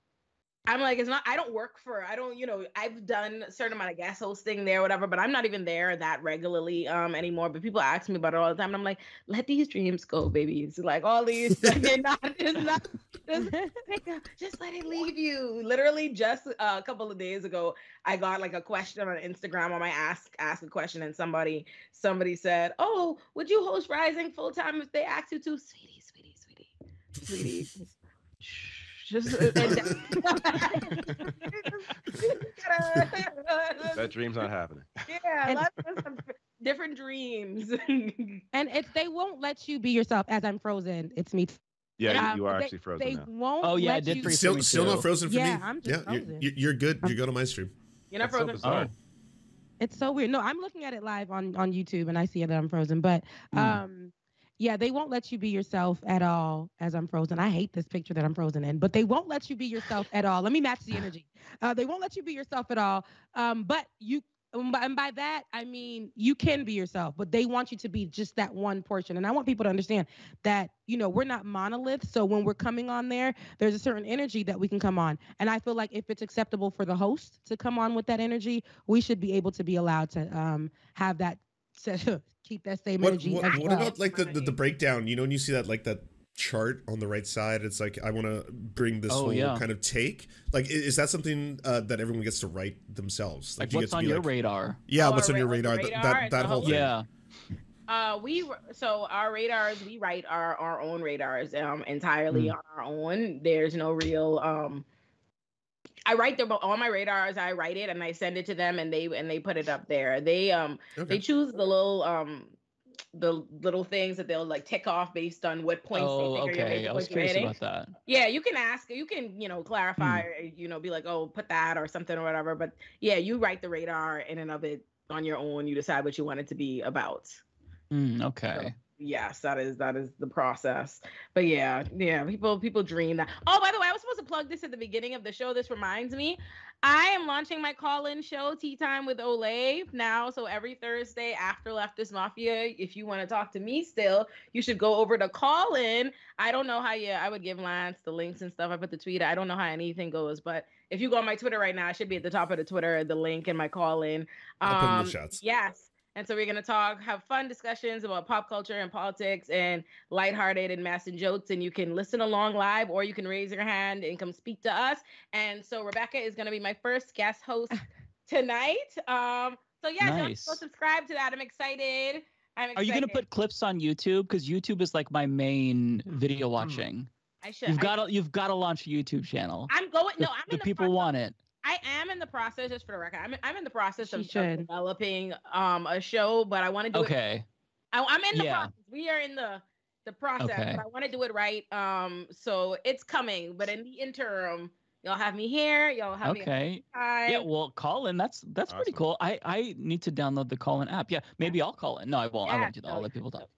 I'm like, it's not, I don't work for, I don't, you know, I've done a certain amount of guest hosting there, whatever, but I'm not even there that regularly um anymore. But people ask me about it all the time. And I'm like, let these dreams go, babies. Like all these, they're not, it's not, just, pick up, just let it leave you. Literally, just uh, a couple of days ago, I got like a question on Instagram on my ask ask a question, and somebody somebody said, "Oh, would you host Rising full time if they asked you to?" Sweetie, sweetie, sweetie, sweetie. shh, Just uh, That dream's not happening. yeah, And- let's different dreams. And it's they won't let you be yourself as I'm frozen. It's me. Yeah, Um, you are they- actually frozen They now. won't. Oh, yeah, I did freeze Still, still not frozen for Yeah, me. I'm just yeah, you're, frozen. you're, you're good. You go to my stream. You're not That's frozen. bizarre. Oh. It's so weird. No, I'm looking at it live on on YouTube and I see that I'm frozen. But Mm. um, yeah, they won't let you be yourself at all as I'm frozen. I hate this picture that I'm frozen in, but they won't let you be yourself at all. Let me match the energy. Uh, they won't let you be yourself at all. Um, but you. Um, by- And by that, I mean you can be yourself, but they want you to be just that one portion. And I want people to understand that, you know, we're not monoliths. So when we're coming on there, there's a certain energy that we can come on. And I feel like if it's acceptable for the host to come on with that energy, we should be able to be allowed to um, have that, to keep that same energy. what, what well. about like the, the, the breakdown? You know, when you see that like that chart on the right side, it's like I want to bring this Oh, whole yeah. kind of take. Like, is that something uh, that everyone gets to write themselves? Like you what's get to on be your like, radar? Yeah, Oh, what's on your ra- radar? Th- radar that and that whole whole- thing. Yeah. Uh, we so our radars we write our our own radars um entirely Mm. on our own. There's no real um. I write them on my radars. I write it and I send it to them, and they and they put it up there. They um they choose the little um the little things that they'll like tick off based on what points Oh, they think are your okay. major I was curious about that. Yeah, you can ask. You can you know clarify. or, You know, be like, oh, put that or something or whatever. But yeah, you write the radar in and of it on your own. You decide what you want it to be about Mm, okay. Yes that is that is the process. But yeah yeah people people dream that. Oh by the way i was supposed to plug this at the beginning of the show. This reminds me i am launching my call-in show tea time with olay now. So every thursday after leftist mafia if you want to talk to me still you should go over to call in i don't know how you i would give lance the links and stuff. I put the tweet i don't know how anything goes but if you go on my twitter right now it should be at the top of the twitter the link and my call in I'll put in the Um, shots. yes and so we're going to talk, have fun discussions about pop culture and politics and lighthearted and mass and jokes. And you can listen along live or you can raise your hand and come speak to us. And so Rebecca is going to be my first guest host tonight. Um, so yeah, don't go subscribe to that. I'm excited. I'm excited. Are you gonna put clips on YouTube? Because YouTube is like my main video watching. I should. You've I- got to you've got to launch a YouTube channel. I'm going. No, I'm the in the people process- want it. I am in the process, just for the record. I'm, I'm in the process of, of developing um a show, but I want to do it Okay. I, I'm in the Yeah. process. We are in the the process, Okay. but I want to do it right. Um, so it's coming, but in the interim, y'all have me here. Y'all have me. Okay. Time. Yeah, well, call in. That's that's pretty cool. I I need to download the call in app. Yeah, maybe I'll call in. No, I won't. I won't do that. I'll let people talk.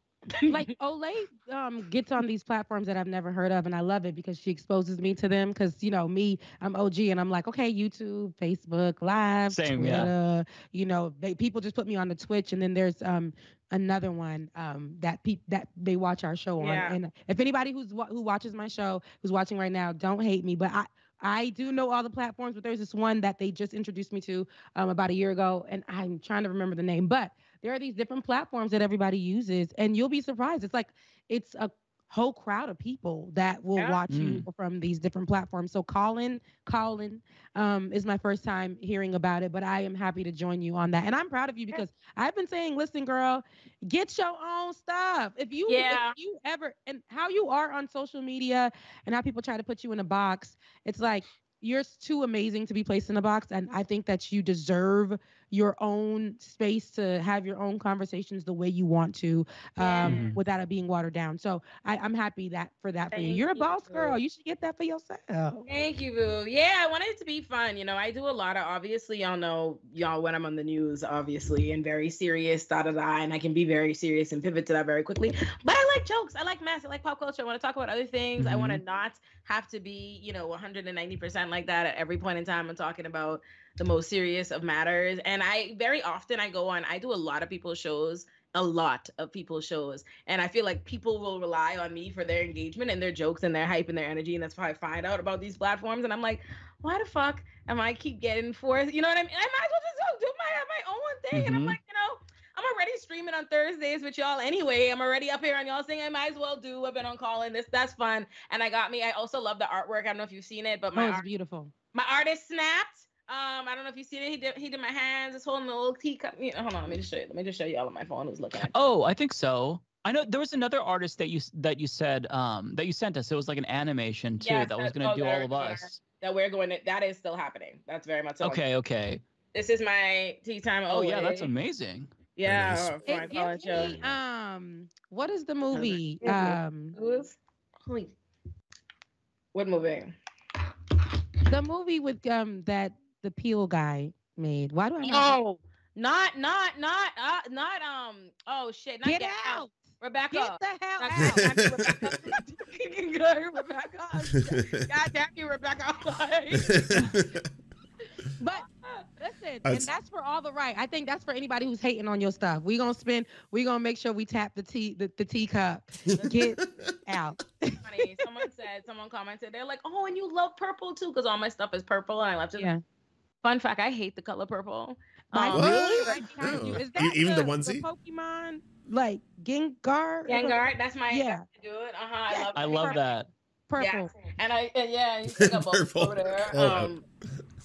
Like Olay um, gets on these platforms that I've never heard of, and I love it because she exposes me to them. Because you know me, I'm OG, and I'm like, okay, YouTube, Facebook Live, Same, yeah. You know, they people just put me on the Twitch, and then there's um another one um that pe- that they watch our show on. Yeah. And if anybody who's who watches my show who's watching right now, don't hate me, but I. I do know all the platforms, but there's this one that they just introduced me to um, about a year ago, and I'm trying to remember the name. But there are these different platforms that everybody uses, and you'll be surprised. It's like it's a whole crowd of people that will Yeah. watch you from these different platforms. So Callin, Callin, um, is my first time hearing about it, but I am happy to join you on that. And I'm proud of you because I've been saying, listen, girl, get your own stuff. If you Yeah. if you ever and how you are on social media and how people try to put you in a box, it's like you're s- too amazing to be placed in a box. And I think that you deserve your own space to have your own conversations the way you want to, um, Yeah. without it being watered down. So I, I'm happy that for that for you. You're a you. boss girl. You should get that for yourself. Thank you, Boo. Yeah, I wanted it to be fun. You know, I do a lot of obviously y'all know y'all when I'm on the news, obviously, and very serious, da da da, and I can be very serious and pivot to that very quickly. But I like jokes. I like mass. I like pop culture. I want to talk about other things. I want to not have to be, you know, 190% like that at every point in time. I'm talking about the most serious of matters. And I very often I go on, I do a lot of people's shows, a lot of people's shows. And I feel like people will rely on me for their engagement and their jokes and their hype and their energy. And that's why I find out about these platforms. And I'm like, why the fuck am I keep getting forced? You know what I mean? I might as well just do my my own thing. And I'm Mhm. like, you know, I'm already streaming on Thursdays with y'all anyway. I'm already up here on y'all saying I might as well do. I've been on calling this. That's fun. And I got me. I also love the artwork. I don't know if you've seen it, but my Oh, it's art- beautiful. my artist snapped. Um, I don't know if you see it. He did he did my hands, just holding a little teacup. You know, hold on, let me just show you. Let me just show you all on my phone who's looking at. Oh, I think so. I know there was another artist that you that you said um that you sent us. It was like an animation too Yes, that was gonna oh, do all of there. us. That we're going to that is still happening. That's very much so. Okay, okay. This is my tea time. Oh yeah, that's amazing. Yeah, nice. for my It college gives me, um, what is the movie? Um, Who's? Wait. What movie? the movie with um that the Peele guy made. Why do I know? Oh, not, not, not, uh, not. Um. Oh shit! Not Get out! Rebecca. Get the hell God out! damn you, Rebecca. Rebecca. God damn you, Rebecca. But listen, and that's for all the right. I think that's for anybody who's hating on your stuff. We gonna spend. We gonna make sure we tap the tea the, the teacup. Get out. Funny. Someone said, someone commented, they're like, "Oh, and you love purple too, because all my stuff is purple." And I left it. Yeah. Fun fact: I hate the color purple. By Um, What? right. Oh. Is that even the the, onesie? Pokemon like Gengar? Gengar, that's my Yeah. do it. Uh huh. Yeah. I love. I love that. Purple. Yeah. And I and yeah, you pick up both Purple. over there. Oh, Um,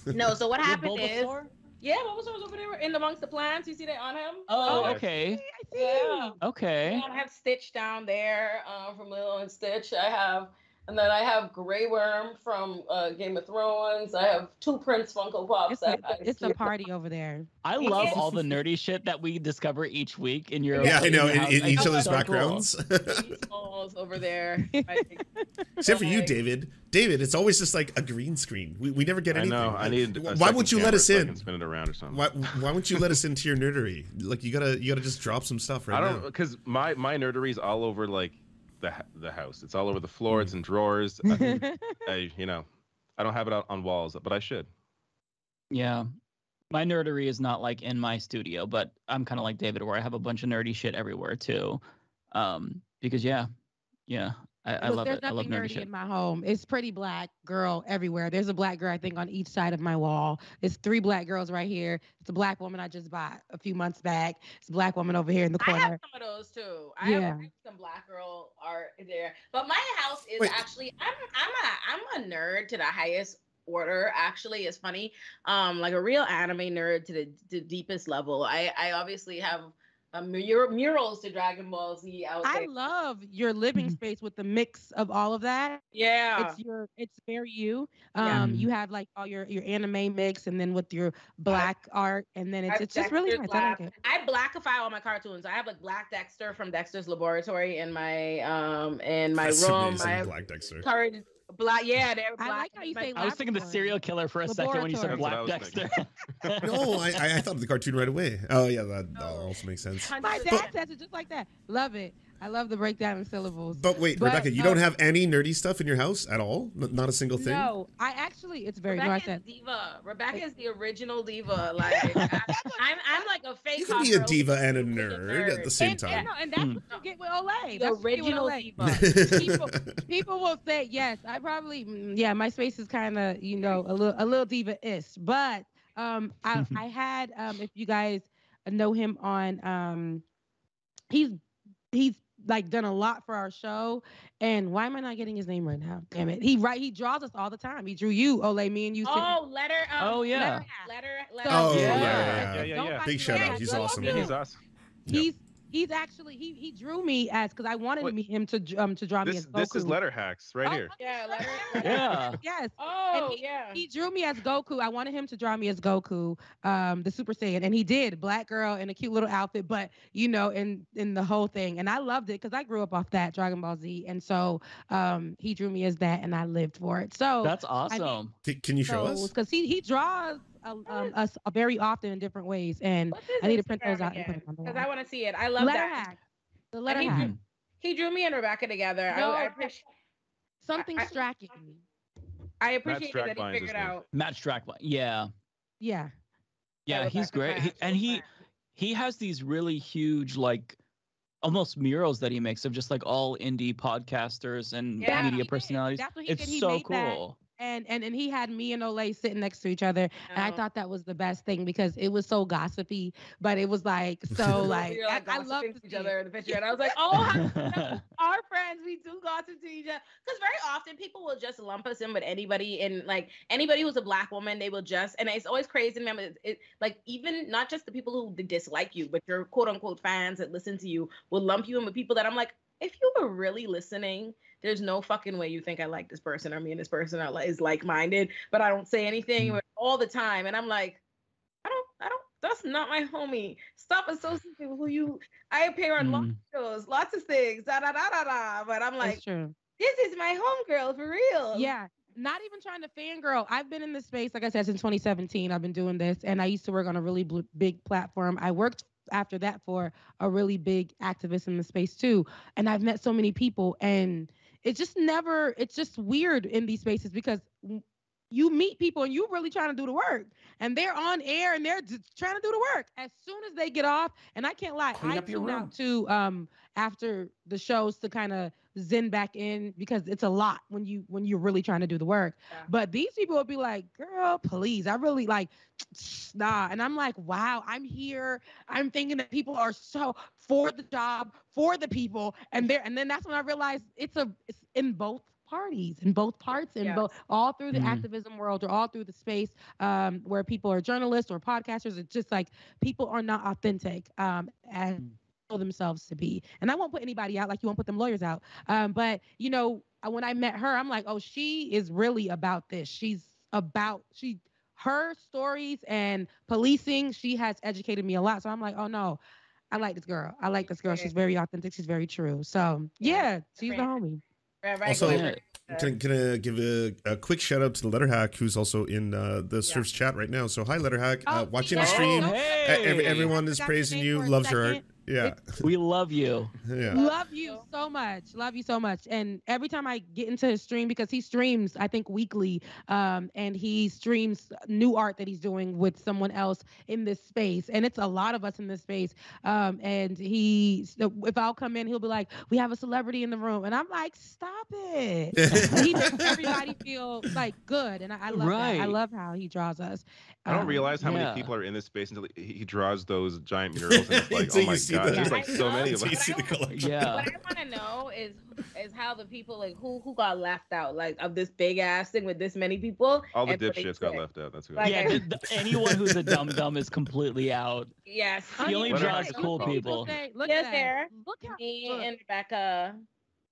no, so what happened is, Bulbasaur? yeah, Bulbasaur's over there in amongst the plants. You see that on him? Oh, Yeah. okay. I see Yeah. Okay. Yeah, I have Stitch down there uh, from Lilo and Stitch. I have, and then I have Grey Worm from uh, Game of Thrones. I have two Prince Funko Pops. It's that a, I it's a party over there. I love all the nerdy shit that we discover each week in your yeah, I know. In, in each other's so backgrounds. These balls over there. I Except for you, David. David, it's always just like a green screen. We, we never get anything. I anything. know. I need. a Why second won't you let us in? can spin it around or something. Why, why won't you let us into your nerdery? Like you gotta you gotta just drop some stuff right now. I don't now. because my my nerdery's all over like the the house. It's all over the floor. Mm. It's in drawers. I, I you know, I don't have it out on walls, but I should. Yeah. My nerdery is not like in my studio, but I'm kind of like David, where I have a bunch of nerdy shit everywhere too. Um, because yeah, yeah, I, I love there's it. I love nothing nerdy nerdy in my home. It's pretty black girl everywhere. There's a black girl, I think, on each side of my wall. It's three black girls right here. It's a black woman I just bought a few months back. It's a black woman over here in the corner. I have some of those too. I Yeah. have some black girl art there, but my house is Wait. actually I'm I'm a I'm a nerd to the highest order. Actually, it's funny. Um, like a real anime nerd to the, the deepest level. I I obviously have um, mur- murals to Dragon Ball Z out I love your living space with the mix of all of that. yeah. It's your it's very you. Yeah. Um you have like all your your anime mix and then with your black art and then it's I've it's just really Dexter's nice. I like it. I blackify all my cartoons. I have like Black Dexter from Dexter's Laboratory in my um in my That's room. amazing, I have Black Dexter. courage black. Yeah, they're I like how you my- say I was thinking the serial killer for a second when you said Black That's I Dexter. No, I, I I thought of the cartoon right away. Oh yeah, that, that also makes sense. My 100%. dad says it just like that. Love it. I love the breakdown in syllables. But wait, But, Rebecca, you don't have any nerdy stuff in your house at all? N- not a single thing? No, I actually it's very no, I Rebecca said is diva. Rebecca is the original diva. Like I, I'm, I'm like a fake. You can be a diva and a a nerd at the same and, time. And, no, and that's Mm. what you get with Olay. The That's what you get with original Olay. diva. People, people will say yes. I probably mm, yeah. My space is kind of you know a little a little diva-ish, but um I I had um if you guys know him on um he's he's like done a lot for our show and why am I not getting his name right now? Damn it. He right he draws us all the time. He drew you, Olay, me and you. sitting- Oh, letter. Um, Oh, yeah. Letter. Letter. letter Oh, yeah, Yeah. yeah, Yeah, yeah, Don't yeah. fight Big shout out. He's awesome. on you. He's awesome. Yep. He's he's actually he he drew me as because I wanted Wait. me him to um to draw me as Goku. this is letter hacks right Oh, here. Yeah, letter. Yeah. Yes. Oh, he- yeah. He drew me as Goku. I wanted him to draw me as Goku, um, the Super Saiyan, and he did. Black girl in a cute little outfit, but you know, in in the whole thing, and I loved it because I grew up off that Dragon Ball Z, and so um, he drew me as that, and I lived for it. So That's awesome. Can, can you show us? because he he draws uh, um, us very often in different ways, and I need to print those out and put again? them on the Because. I want to see it. I love letter that. hack, the letter he hack, drew- He drew me and Rebecca together. No, I I- appreciate. something I- striking. I appreciate that he figured name. out. Matt Strackline. Yeah. Yeah, Yeah, that he's great. He, and he he has these really huge like almost murals that he makes of just like all indie podcasters and Yeah. That's what he media personalities. That's what he It's did. He so made that. And and and he had me and Olay sitting next to each other, and I thought that was the best thing because it was so gossipy, but it was like so like, You're, I, I love each other in the picture, and I was like, oh, how you know, our friends, we do gossip to each other. Because very often people will just lump us in with anybody, and like anybody who's a black woman, they will just, and it's always crazy me. It, it, like even not just the people who dislike you, but your quote unquote fans that listen to you will lump you in with people that I'm like, if you were really listening, there's no fucking way you think I like this person or me and this person are like is like minded, but I don't say anything Mm. all the time, and I'm like, I don't, I don't that's not my homie. Stop associating with who you. I appear on lots Mm. of shows, lots of things, da da da da da. But I'm like, this is my homegirl for real. Yeah. Not even trying to fangirl. I've been in this space, like I said, since 2017. I've been doing this, and I used to work on a really bl- big platform. I worked after that for a really big activist in the space too, and I've met so many people, and it's just never. It's just weird in these spaces because you meet people and you're really trying to do the work, and they're on air and they're just trying to do the work. As soon as they get off, and I can't lie, Clean I tune out too um after the shows to kind of zen back in because it's a lot when you when you're really trying to do the work. Yeah. But these people will be like, "Girl, please, I really like nah." And I'm like, "Wow, I'm here. I'm thinking that people are so for the job, for the people." And there and then that's when I realized it's a it's in both parties in both parts in Yes. both all through the Mhm. activism world or all through the space um, where people are journalists or podcasters it's just like people are not authentic um, as know themselves to be. And I won't put anybody out like you won't put them lawyers out. Um, but you know, uh, when I met her, I'm like, oh, she is really about this. She's about she her stories and policing. She has educated me a lot. So I'm like, oh no, I like this girl. I like this girl. She's very authentic. She's very true. So Yeah. yeah, she's the homie. Right, right, Also- go Yeah. Can, can I give a, a quick shout out to the Letterhack who's also in uh, the Surf's chat right now. So hi Letterhack, uh, Oh, watching yeah. the stream. Oh, Uh, every, hey, everyone is praising you, loves your art. Second. Yeah, we love you. yeah. Love you so much. Love you so much. And every time I get into his stream, because he streams, I think weekly, um, and he streams new art that he's doing with someone else in this space. And it's a lot of us in this space. Um, and he, if I'll come in, he'll be like, "We have a celebrity in the room," and I'm like, "Stop it." he makes everybody feel like good, and I, I love that. I love how he draws us. I don't Um, realize how yeah. many people are in this space until he, he draws those giant murals. And it's like, oh my see god, them. there's Yeah, like I so know. many of Until them. you see the collection. Yeah. What I want to know is is how the people like who who got left out like of this big ass thing with this many people. All the and what they dipshits got left out. That's who. Like, yeah, I- the, the- anyone who's a dumb dumb is completely out. Yes, He only What draws cool People people. Say, look at Sarah. that. Look how me look. and Rebecca.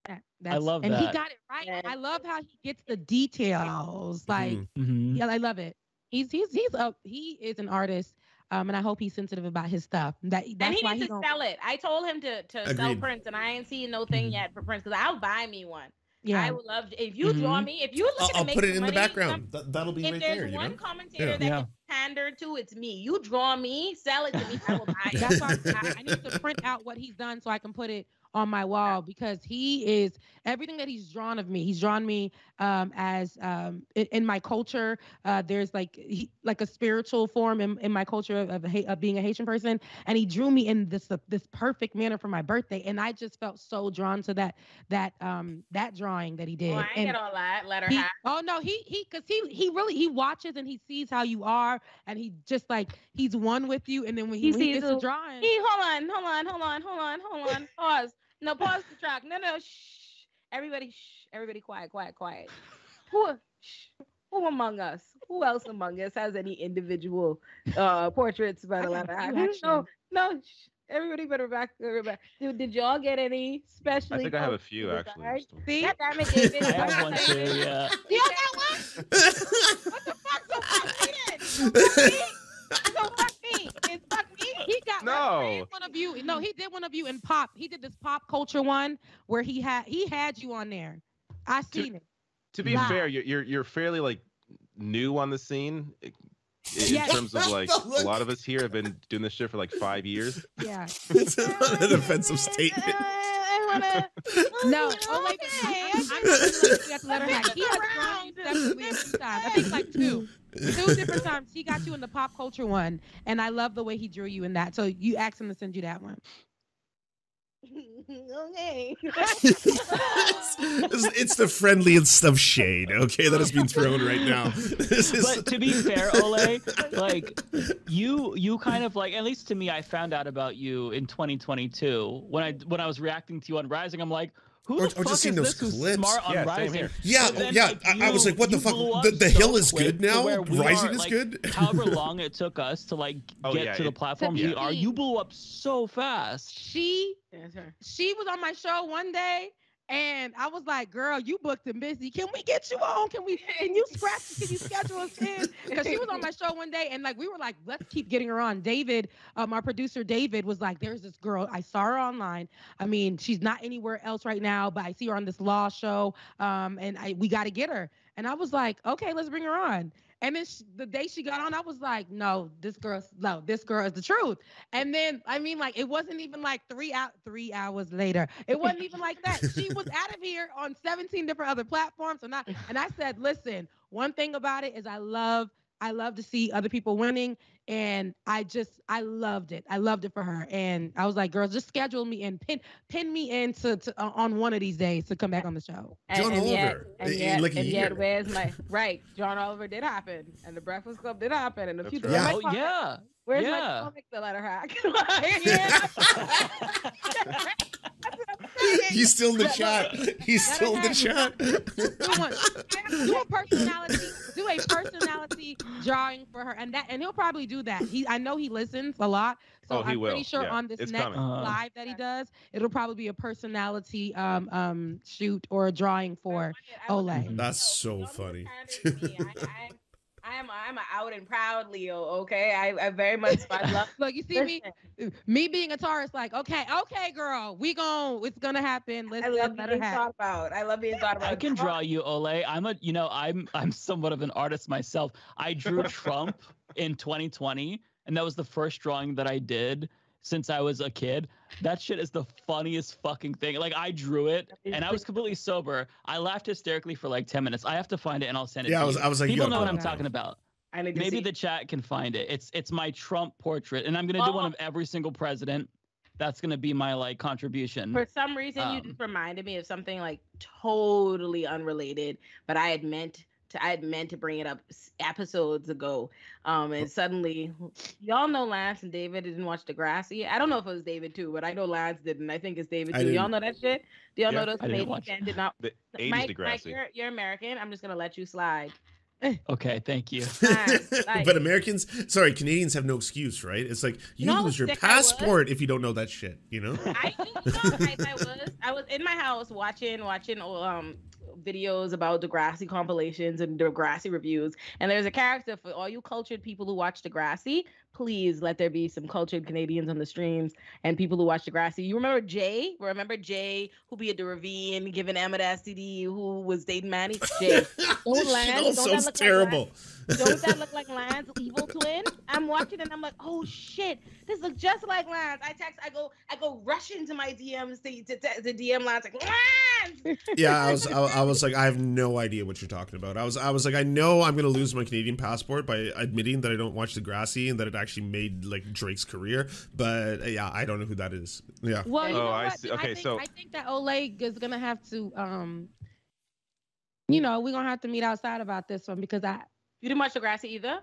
That- That's, love and he got it right. Yeah. I love how he gets the details. Like, Mhm. Mhm. yeah, I love it. He's he's he's a he is an artist. Um, and I hope he's sensitive about his stuff. That And that's he why needs he to don't. sell it. I told him to to sell Agreed. prints, and I ain't seen no thing Mhm. yet for prints because I'll buy me one. Yeah, I would love to, if you draw Mhm. me. If you look I'll, at I'll put it in the background. That, that'll be If right there's there. You one know. commentator Yeah. that Yeah. can pander to, it's me. You draw me, sell it to me, I will buy it. that's why I, I need to print out what he's done so I can put it on my wall because he is everything that he's drawn of me. He's drawn me um, as um, in, in my culture. Uh, there's like he, like a spiritual form in, in my culture of, of, of being a Haitian person, and he drew me in this uh, this perfect manner for my birthday, and I just felt so drawn to that that um that drawing that he did. Oh, I ain't and get all that. Let her he, have. oh no, he he because he he really he watches and he sees how you are, and he just like he's one with you, and then when he, He when he sees gets to who- drawing. He, hold on, hold on, hold on, hold on, hold on. Pause. No, pause the track. No, no, shh. Everybody, shh. Everybody, quiet, quiet, quiet. Who, shh. Who among us? Who else among us has any individual uh portraits by the I got letter? No, no. Shh. Everybody better back. Back. Did, did y'all get any specially? I think I have a few design? actually. still. See, God damn it, David. I have one too. Yeah. You got one? What the fuck? So fuck me then. So fuck me. So fuck me. It's fuck me. He got No. one of you. No, he did one of you in pop. He did this pop culture one where he had he had you on there. I seen it. To be Wow. fair, you're, you're you're fairly like new on the scene. i- In Yes. terms of like a lot of us here have been doing this shit for like five years. Yeah. it's not an offensive statement. I wanna. No, you oh like okay. I'm, I'm not gonna let you have to let her have. He has drawn you separately times. I think like two. Two different times. He got you in the pop culture one, and I love the way he drew you in that. So you asked him to send you that one. Okay. it's, it's the friendliest of shade, okay, that has been thrown right now. This is But to be fair, Ole, like you, you kind of like at least to me, I found out about you in 2022 when I when I was reacting to you on Rising. I'm like, who Or- the or fuck just seeing those clips. smart on Yeah, same Rising? here. yeah, But then, yeah. like, I, I was like, what the fuck? The, the so hill is good now. Rising are, is like, good. However long it took us to like Oh, get yeah, to the platform To we are, you blew up so fast. She she was on my show one day And I was like, girl, you booked and busy. Can we get you on? Can we can you scratch can you schedule us in? Because she was on my show one day and like we were like, let's keep getting her on. David, um, our producer David was like, There's this girl. I saw her online. I mean, she's not anywhere else right now, but I see her on this law show. Um, and I we gotta get her. And I was like, okay, let's bring her on. And then she, the day she got on, I was like, no, this girl's no, this girl is the truth. And then I mean, like, it wasn't even like three out three hours later. It wasn't even like that. She was out of here on 17 different other platforms. And I and I said, listen, one thing about it is I love I love to see other people winning. And I just I loved it. I loved it for her. And I was like, girls, just schedule me and pin pin me in to, to uh, on one of these days to come back on the show. And, John and yet, Oliver, and in yet, like and yet, where's my right? John Oliver did happen, and the Breakfast Club did happen, and a few. That's right. where's Oh my comic- yeah. Where's yeah. my comic the letter hack? Like, yeah. That's what I'm saying. He's still in the chat. He's still in the chat. do, do a personality, do a personality drawing for her, and that, and he'll probably do that. He, I know he listens a lot, so Oh, he I'm will. pretty sure Yeah, on this it's next coming. Uh-huh. live that he does, it'll probably be a personality um um shoot or a drawing for. I Ole. That's No, so don't funny. misunderstand me. I, I, I am I'm a out and proud Leo. Okay, I, I very much I love. Look, you see me, Listen, me being a Taurus, like, okay, okay, girl, we gon' it's gonna happen. I Listen, love let her being have. thought about. I love being thought about. I can draw you, Ole. I'm a, you know, I'm, I'm somewhat of an artist myself. I drew Trump in 2020, and that was the first drawing that I did since I was a kid. That shit is the funniest fucking thing. Like I drew it, and I was completely sober. I laughed hysterically for like 10 minutes. I have to find it, and I'll send it. Yeah, to I was you. I was like, People know what I'm talking about. I need to Maybe see. the chat can find it. It's it's my Trump portrait, and I'm gonna do one Oh. of every single president. That's gonna be my like contribution. For some reason, you Um, just reminded me of something like totally unrelated, but I had meant to. I had meant to bring it up episodes ago, um, and suddenly, y'all know Lance and David didn't watch Degrassi. I don't know if it was David too, but I know Lance didn't. I think it's David too. Y'all know that shit. Do y'all Yeah, know those I didn't Canadian fans did not? The 80s Mike, Degrassi. Mike, you're, you're American. I'm just gonna let you slide. Okay, thank you. like- but Americans, sorry, Canadians have no excuse, right? It's like you know lose your sick I was? passport if you don't know that shit, you know? I, you know, I, I was I was in my house watching watching um videos about Degrassi compilations and Degrassi reviews, and there's a character for all you cultured people who watch Degrassi. Please let there be some cultured Canadians on the streams and people who watch Degrassi. You remember Jay? Remember Jay who be at the ravine giving Emma the STD who was dating Manny? Jay. Don't all don't that look like terrible. Don't that look like Lance, evil twin? I'm watching and I'm like, oh shit, this looks just like Lance. I text, I go, I go rush into my DMs to, to, to, to DM Lance like Lance. yeah, I was, I, I was like, I have no idea what you're talking about. I was, I was like, I know I'm gonna lose my Canadian passport by admitting that I don't watch Degrassi and that it actually made like Drake's career. But uh, yeah, I don't know who that is. Yeah, Well, you Oh, know I what? see. I Okay, think, so- I think that Oleg is gonna have to, um, you know, we're gonna have to meet outside about this one because I, You didn't watch Degrassi either.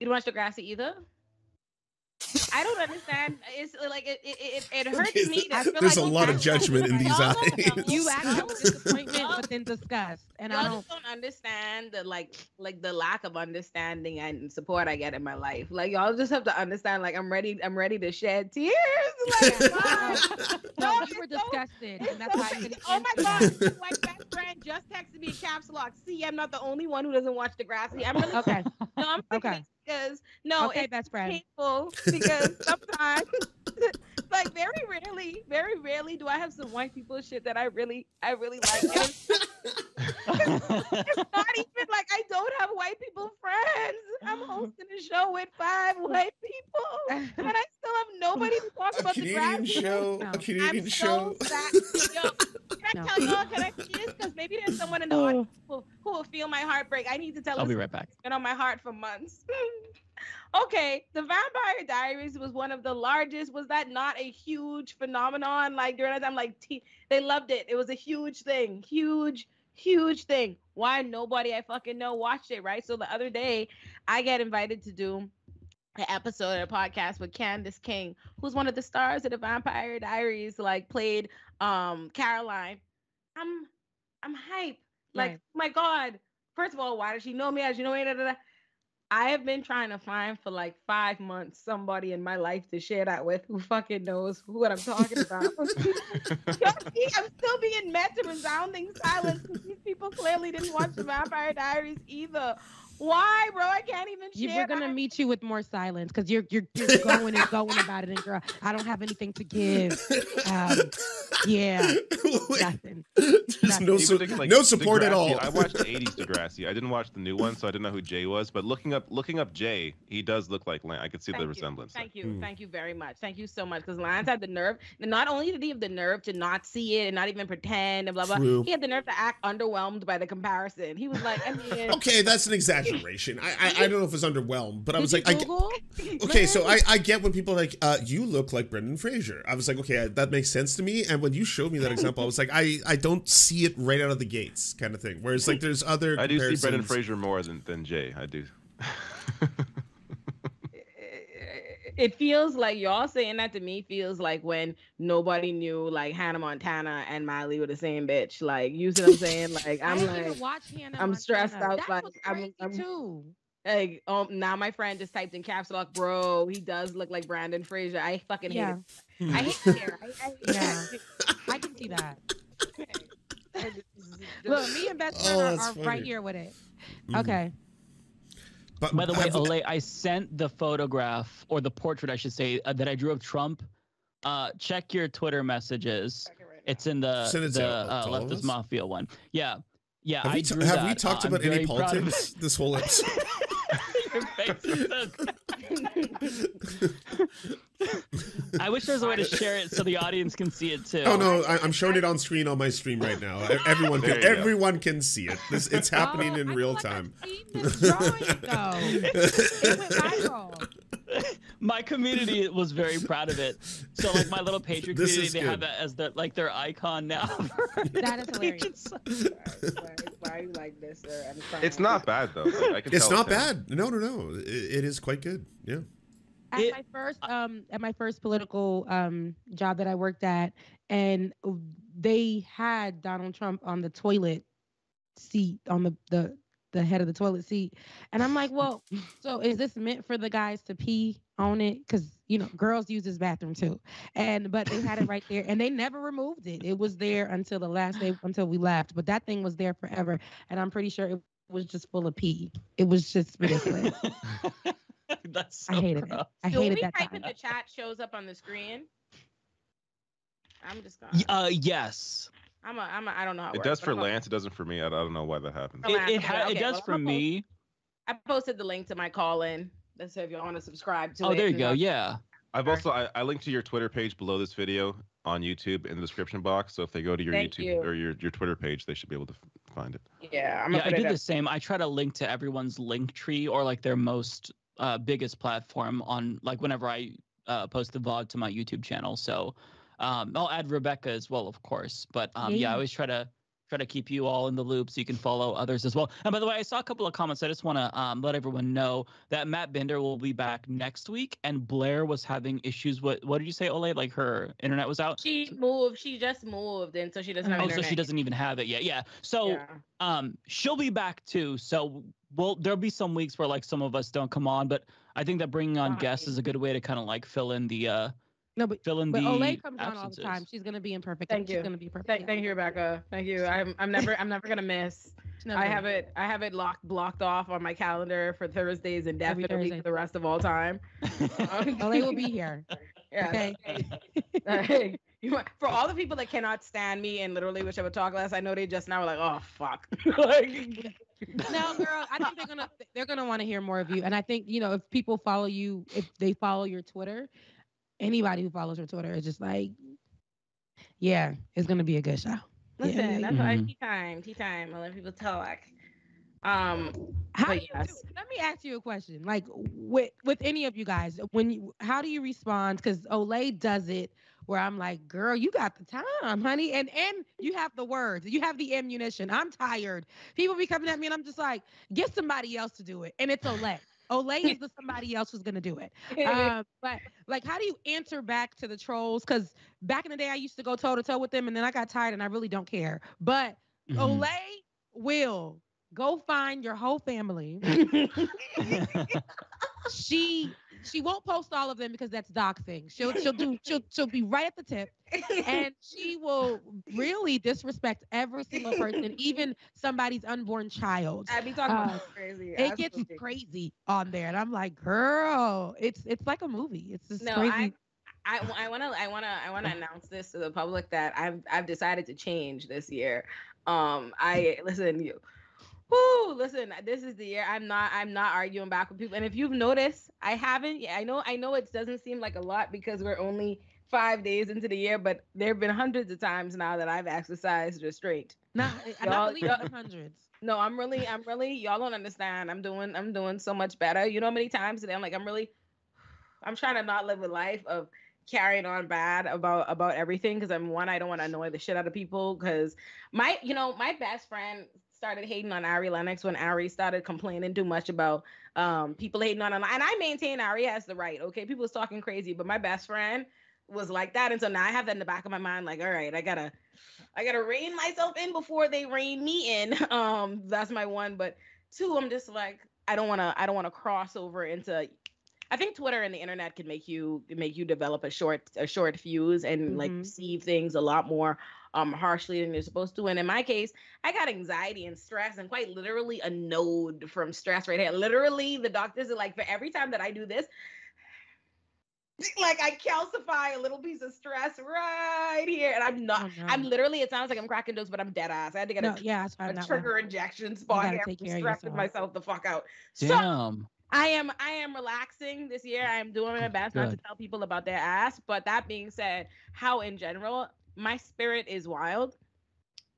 You didn't watch Degrassi either. I don't understand. It's uh, like it it, it, it hurts Okay, me. th- to feel there's like a lot of judgment in these eyes. you act y'all- with disappointment, but then disgust, and I y'all don't. just don't understand the like like the lack of understanding and support I get in my life. Like y'all just have to understand. Like I'm ready. I'm ready to shed tears. Like, wow. No, No, we it's were so- disgusted, and that's so why I Oh my god! My best friend just texted me in caps lock. See, I'm not the only one who doesn't watch Degrassi. I'm really. Okay, no, I'm Okay. Okay. because no, okay, it's best friend. painful because sometimes, like very rarely, very rarely do I have some white people shit that I really, I really like. And it's, it's not even like I don't have white people friends. I'm hosting a show with five white people, and I still have nobody to talk a about Canadian Degrassi. show, No. a Canadian I'm show. so sad. Yo, can I No. tell y'all? Can I see this? Because maybe there's someone in the audience who, who will feel my heartbreak. I need to tell I'll be right back. been on my heart for months. okay, the Vampire Diaries was one of the largest. Was that not a huge phenomenon? Like during that time, like t- they loved it. It was a huge thing, huge, huge thing. Why nobody I fucking know watched it, right? So the other day, I get invited to do an episode of a podcast with Candice King, who's one of the stars of the Vampire Diaries, like played um Caroline. I'm I'm hype. Like, Right. my God. First of all, why does she know me? As you know me, da, da, da. I have been trying to find for like five months somebody in my life to share that with who fucking knows what I'm talking about. See, I'm still being met to resounding silence because these people clearly didn't watch the Vampire Diaries either. Why, bro? I can't even You, share. we're gonna that. meet you with more silence because you're you're you're going and going about it, and girl, I don't have anything to give. Um, yeah, nothing. There's no, su- like, like no support at all. I watched the '80s Degrassi. I didn't watch the new one, so I didn't know who Jay was. But looking up, looking up Jay, he does look like Lance. I could see Thank the you. resemblance. Thank you. Mm. Thank you very much. Thank you so much. Because Lance had the nerve. Not only did he have the nerve to not see it and not even pretend and blah blah, True. he had the nerve to act underwhelmed by the comparison. He was like, I mean, Okay, that's an exaggeration. I, I I don't know if it's underwhelmed, but I was you like, I, get- Google? okay, so I, I get when people are like, uh, you look like Brendan Fraser. I was like, okay, that makes sense to me. And when you showed me that example, I was like, I, I don't see it right out of the gates, kind of thing. Whereas like there's other I do see Brendan. Fraser more than, than Jay. I do. it feels like y'all saying that to me feels like when nobody knew like Hannah Montana and Miley were the same bitch. Like you see what I'm saying? Like I I'm didn't like. watch Hannah I'm stressed out, That like, was I'm- crazy I'm- too. Like, um, now my friend just typed in caps lock, bro. He does look like Brendan Fraser. I fucking hate it. I hate it here. I, I, Yeah. I can see that. I Look, me and Beth Oh, Turner that's are right here with it. Mhm. Okay. But By the way, have- Olay, I sent the photograph or the portrait, I should say, uh, that I drew of Trump. Uh, check your Twitter messages. It's in the Send it the uh, leftist mafia one. Yeah, yeah. have I we, ta- drew have that. we Uh, talked I'm about any very politics this whole episode? Your face is so- I wish there was a way to share it so the audience can see it too. Oh no, I, I'm showing it on screen on my stream right now. Everyone can There go. everyone can see it. This it's oh, happening Oh, in I real feel like time. I've seen this drawing. It went viral. My community was very proud of it. So like my little Patreon This community, is they have good. that as their like their icon now. That is hilarious. why, why are you like this, sir? I'm crying. It's not bad though. Like, I can It's tell not him. bad. No, no, no. It, it is quite good. Yeah. At It- my first um at my first political um job that I worked at, and they had Donald Trump on the toilet seat on the the the head of the toilet seat, and I'm like, well, so is this meant for the guys to pee on it? Because you know girls use this bathroom too, and but they had it right there, and they never removed it. It was there until the last day until we left, but that thing was there forever, and I'm pretty sure it was just full of pee. It was just ridiculous. That's I so hated it. gross. I So when hated we that type in the chat shows up on the screen. I'm just gonna. Uh, yes, I'm a. I'm a. I don't know how it, It works, does for I'm a- Lance. It doesn't for me. I, I don't know why that happens. It, Lance, it, okay, it does well, for I'm me. I posted the link to my Callin. That's so if you want to subscribe to Oh, it. there you go. I'll- Yeah. I've also I, I linked to your Twitter page below this video on YouTube in the description box. So if they go to your Thank YouTube you. or your, your Twitter page, they should be able to find it. Yeah, I'm yeah, I put do it the same. I try to link to everyone's link tree or like their most uh, biggest platform on like whenever I uh, post the vlog to my YouTube channel. So um, I'll add Rebecca as well, of course. But um, yeah. Yeah. I always try to try to keep you all in the loop so you can follow others as well. And by the way, I saw a couple of comments. I just want to um, let everyone know that Matt Binder will be back next week, and Blair was having issues. What what did you say, Ole? Like her internet was out. She moved. She just moved, and so she doesn't have Oh, internet. so she doesn't even have it yet. Yeah. So Yeah. um she'll be back too so we'll there'll be some weeks where like some of us don't come on but i think that bringing on guests is a good way to kind of like fill in the uh No, but fill in but the Olay comes on all the time. She's gonna be in perfect. Thank She's you. gonna be perfect. Thank, thank you, Rebecca. Thank you. I'm. I'm never. I'm never gonna miss. I have it. I have it locked, blocked off on my calendar for Thursdays indefinitely Thursday. for the rest of all time. Olay will be here. Yeah. Okay. Hey, you want- for all the people that cannot stand me and literally wish I would talk less, I know they just now were like, oh fuck. like, No, girl, I think they're gonna they're gonna want to hear more of you. And I think you know if people follow you, if they follow your Twitter, anybody who follows your Twitter is just like, yeah, it's gonna be a good show. Listen, Yeah. that's why Mhm. tea time, tea time. I let people talk. Um, How do you do- yes. let me ask you a question. Like with with any of you guys, when you how do you respond? Because Olay does it where I'm like, girl, you got the time, honey, and and you have the words, you have the ammunition. I'm tired. People be coming at me, and I'm just like, get somebody else to do it, and it's Olay. Olay is the somebody else who's gonna do it. Um, but like, how do you answer back to the trolls? Because back in the day, I used to go toe to toe with them, and then I got tired, and I really don't care. But Mhm. Olay will go find your whole family. she she won't post all of them because that's doxing. She'll she'll do she'll she'll be right at the tip and she will really disrespect every single person, even somebody's unborn child. I be talking Uh, about crazy. It gets absolutely. crazy on there, and I'm like, girl, it's it's like a movie. It's just No, crazy. I, I want to I want to I want to announce this to the public that I've I've decided to change this year. Um, I listen you. Whoo, listen, this is the year I'm not I'm not arguing back with people. And if you've noticed, I haven't. Yeah, I know I know it doesn't seem like a lot because we're only five days into the year, but there have been hundreds of times now that I've exercised restraint. Not, I Y'all- don't believe y'all- hundreds. No, I'm really, I'm really, y'all don't understand. I'm doing, I'm doing so much better. You know how many times today I'm like, I'm really, I'm trying to not live a life of carrying on bad about about everything because I'm one, I don't want to annoy the shit out of people because my, you know, my best friend started hating on Ari Lennox when Ari started complaining too much about um people hating on her. And I maintain Ari has the right. Okay, people was talking crazy, but my best friend was like that, and so now I have that in the back of my mind, like, all right, I gotta. I gotta rein myself in before they rein me in. Um, that's my one. But two, I'm just like, I don't wanna, I don't wanna cross over into. I think Twitter and the internet can make you make you develop a short a short fuse and like Mhm. see things a lot more um harshly than you're supposed to. And in my case, I got anxiety and stress and quite literally a node from stress right here. Literally, the doctors are like, for every time that I do this, like I calcify a little piece of stress right here, and I'm not. Oh, no. I'm literally. It sounds like I'm cracking jokes, but I'm dead ass. I had to get No, a, yeah, that's why a I'm not trigger laughing. injection spot here. I'm stressing myself the fuck out. So I am. I am relaxing this year. I am doing my best not to tell people about their ass. But that being said, how in general, my spirit is wild.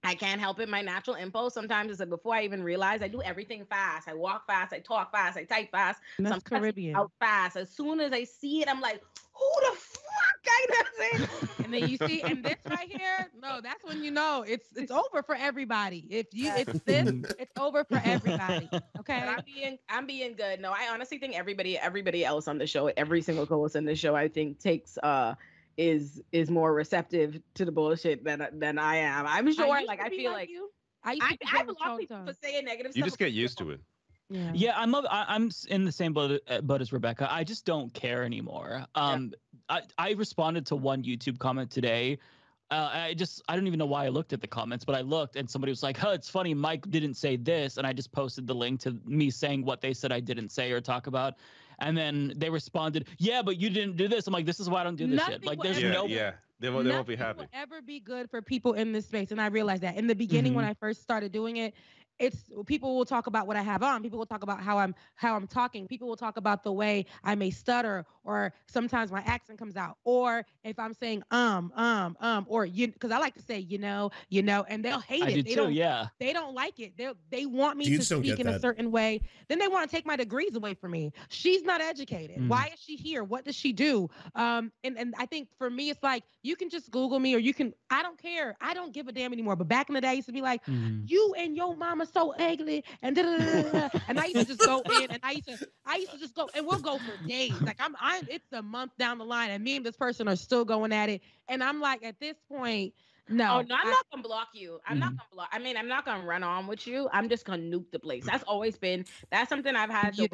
I can't help it. My natural impulse sometimes is like before I even realize I do everything fast. I walk fast, I talk fast, I type fast, And That's sometimes Caribbean. out fast. As soon as I see it, I'm like, who the fuck? I know And then you see, and this right here, no, that's when you know it's it's over for everybody. If you it's this, it's over for everybody. Okay. But I'm being I'm being good. No, I honestly think everybody everybody else on the show, every single co-host on the show, I think takes uh is is more receptive to the bullshit than than I am. I'm sure. used like I feel like you. I used I, to be I very block people for saying negative You stuff. just get used to it. Yeah. Yeah, I'm I, am in the same boat, uh, boat as Rebecca. I just don't care anymore. Um, I I responded to one YouTube comment today. Uh, I just I don't even know why I looked at the comments, but I looked and somebody was like, "Huh, it's funny. Mike didn't say this," and I just posted the link to me saying what they said I didn't say or talk about, and then they responded, "Yeah, but you didn't do this." I'm like, "This is why I don't do this Nothing shit." Like, there's ever Yeah, no yeah. They won't, they won't be Nothing happy. Will ever be good for people in this space, and I realized that in the beginning when Mhm. I first started doing it, it's people will talk about what I have on. People will talk about how I'm how I'm talking. People will talk about the way I may stutter, or sometimes my accent comes out, or if I'm saying um um um, or you because I like to say you know you know, and they'll hate I it. do they too. don't Yeah. they don't like it. They they want me Dudes to speak get in a certain way. Then they want to take my degrees away from me. She's not educated. Mm. Why is she here? What does she do? Um, and and I think for me, it's like you can just Google me, or you can. I don't care. I don't give a damn anymore. But back in the day, I used to be like, Mhm. you and your mama so ugly, and da, da, da, da, da. and I used to just go in, and I used to I used to just go, and we'll go for days. Like I'm I'm it's a month down the line, and me and this person are still going at it, and I'm like at this point. No, Oh no, I'm I- not gonna block you. I'm not Mhm. gonna block. I mean, I'm not gonna run on with you. I'm just gonna nuke the place. That's always been. That's something I've had to you,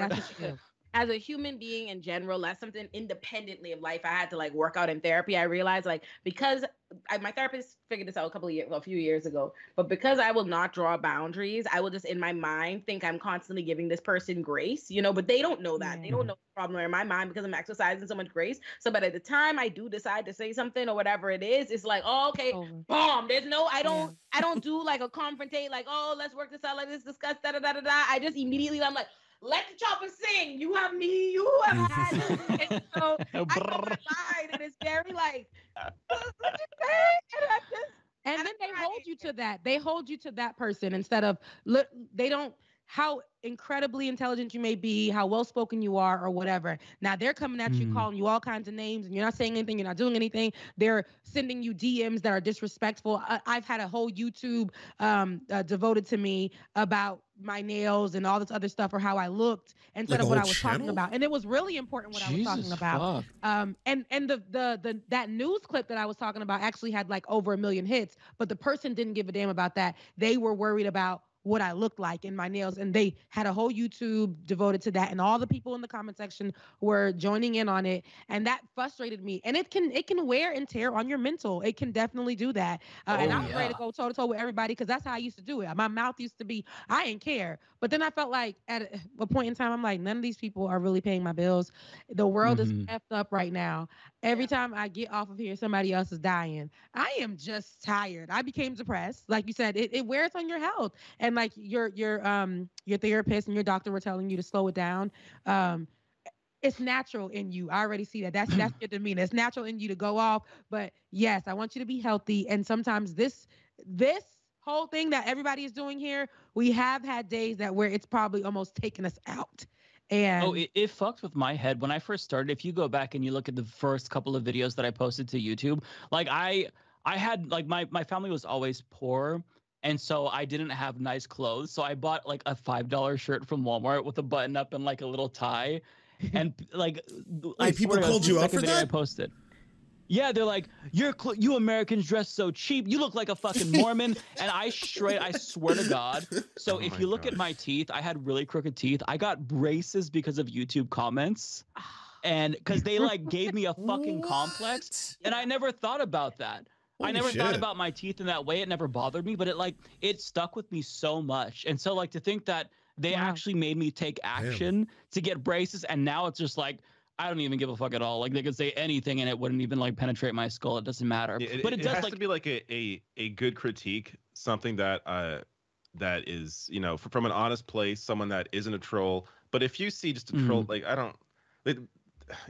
work that's what you do. as a human being in general, that's something independently of life I had to like work out in therapy. I realized like because I, my therapist figured this out a couple of years, a few years ago, but because I will not draw boundaries, I will just in my mind think I'm constantly giving this person grace, you know. But they don't know that. They don't know the problem in my mind because I'm exercising so much grace. So, but at the time I do decide to say something or whatever it is, it's like, oh, okay, Over. bomb. There's no, I don't, Yeah. I don't do like a confrontate, like, oh, let's work this out, like this, discuss, da da da da da. I just immediately, I'm like, let the chopper sing. You have me, you have had. and so I go online, and it's very like, what what you say? And I just, And And then I'm they hold trying. you to that. They hold you to that person instead of look. They don't how incredibly intelligent you may be, how well spoken you are, or whatever. Now they're coming at you, Mm. calling you all kinds of names, and you're not saying anything. You're not doing anything. They're sending you DMs that are disrespectful. I, I've had a whole YouTube um, uh, devoted to me about my nails and all this other stuff, or how I looked instead Like of what I was talking about. And it was really important what I was talking about fuck. um and and the, the the that news clip that i was talking about actually had like over a million hits but the person didn't give a damn about that they were worried about what I looked like in my nails. And they had a whole YouTube devoted to that. And all the people in the comment section were joining in on it. And that frustrated me. And it can it can wear and tear on your mental. It can definitely do that. Uh, and Oh, I was ready to go toe to toe with everybody because that's how I used to do it. My mouth used to be, I didn't care. But then I felt like at a, point in time, I'm like, none of these people are really paying my bills. The world Mhm. is effed up right now. Every time I get off of here, somebody else is dying. I am just tired. I became depressed. Like you said, it, it wears on your health. And like your your um your therapist and your doctor were telling you to slow it down. Um it's natural in you. I already see that. That's that's your demeanor. It's natural in you to go off. But yes, I want you to be healthy. And sometimes this this whole thing that everybody is doing here, we have had days that where it's probably almost taken us out. And Oh, it, it fucked with my head when I first started. If you go back and you look at the first couple of videos that I posted to YouTube, like I I had like my my family was always poor. And so I didn't have nice clothes. So I bought like a five dollar shirt from Walmart with a button up and like a little tie. And like I people swear to God, called you the out second for video I that? posted. Yeah, they're like, you're cl- you Americans dress so cheap. You look like a fucking Mormon. and I straight, I swear to God. So Oh if you look at my teeth, I had really crooked teeth. I got braces because of YouTube comments, and because they like gave me a fucking complex, and I never thought about that. I Holy never thought about my teeth in that way. It never bothered me, but it like it stuck with me so much. And so like to think that they Wow. actually made me take action to get braces, and now it's just like I don't even give a fuck at all. Like they could say anything and it wouldn't even like penetrate my skull. It doesn't matter. Yeah, it, but it, it does has like to be like a, a a good critique, something that uh that is you know f- from an honest place, someone that isn't a troll. But if you see just a troll, Mm-hmm. like I don't, it,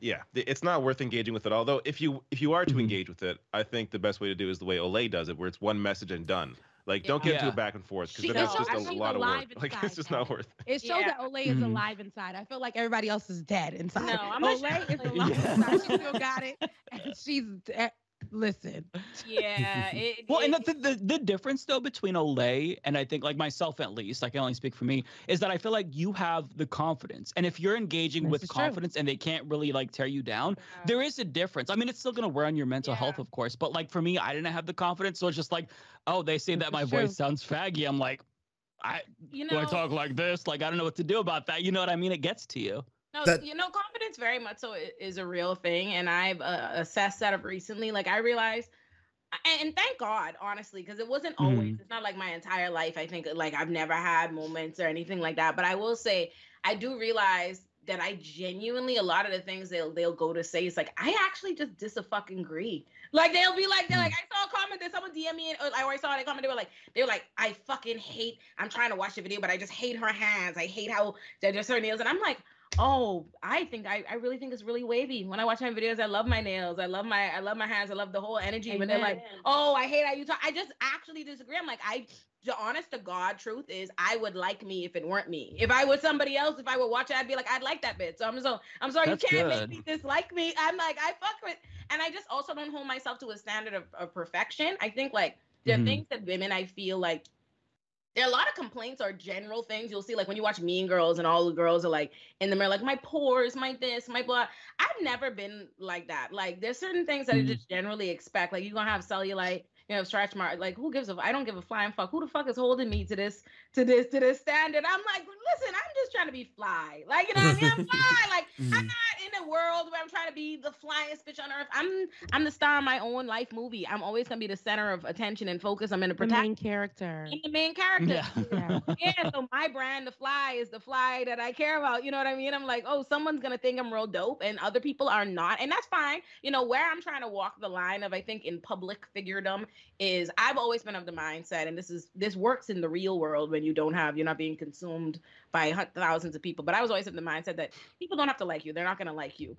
yeah, it's not worth engaging with it. Although if you if you are to Mhm. engage with it, I think the best way to do is the way Olay does it, where it's one message and done. Like don't get into Yeah. a back and forth because then it it's just a lot of work. alive Like it's just not worth. It shows Yeah. that Olay is Mhm. alive inside. I feel like everybody else is dead inside. No, I'm Olay sure. is alive Yeah. inside. She still got it. And she's de- listen. Yeah. It, Well, and the, the the difference though between Olay and I think like myself at least, I can only speak for me, is that I feel like you have the confidence, and if you're engaging with is true. confidence and they can't really like tear you down, there is a difference. I mean, it's still gonna wear on your mental Yeah. health, of course, but like for me, I didn't have the confidence, so it's just like, oh, they say This that my is voice true. sounds faggy. I'm like, I you do I talk like this? Like I don't know what to do about that. You know what I mean? It gets to you. No, That- you know, confidence very much so is a real thing, and I've uh, assessed that of recently. Like I realized, and, thank God, honestly, because it wasn't always. It's not like my entire life. I think like I've never had moments or anything like that. But I will say, I do realize that I genuinely a lot of the things they'll they'll go to say is like I actually just dis a fucking agree. Like they'll be like they're like I saw a comment that someone DM me and or I saw that comment they were like they were like I fucking hate I'm trying to watch the video but I just hate her hands I hate how they're just her nails and I'm like oh I think I, I really think it's really wavy when I watch my videos I love my nails I love my I love my hands I love the whole energy but they're like oh I hate how you talk I just actually disagree I'm like I the honest to God truth is I would like me if it weren't me. If I was somebody else, if I would watch it, I'd be like, I'd like that bit. So I'm so I'm sorry That's you can't good. make me dislike me. I'm like, I fuck with and I just also don't hold myself to a standard of, of perfection. I think like there are Mhm. things that women I feel like there are a lot of complaints or general things you'll see like when you watch Mean Girls and all the girls are like in the mirror like my pores, my this, my blah. I've never been like that. Like there's certain things that I Mhm. just generally expect. Like you're gonna have cellulite, you know, stretch mark. Like who gives a? I don't give a flying fuck. Who the fuck is holding me to this, to this, to this standard? I'm like, listen, I'm just trying to be fly. Like you know what I mean? I'm fly. Like I'm Mhm. not in a world where I'm trying to be the flyest bitch on earth. I'm I'm the star of my own life movie. I'm always gonna be the center of attention and focus. I'm in the The protect. main character. I'm the main character Yeah. Yeah. yeah, so my brand, the fly, is the fly that I care about. You know what I mean? I'm like, oh, someone's gonna think I'm real dope, and other people are not, and that's fine. You know, where I'm trying to walk the line of, I think, in public figuredom is I've always been of the mindset, and this is this works in the real world when you don't have, you're not being consumed by thousands of people. But I was always of the mindset that people don't have to like you; they're not gonna like you.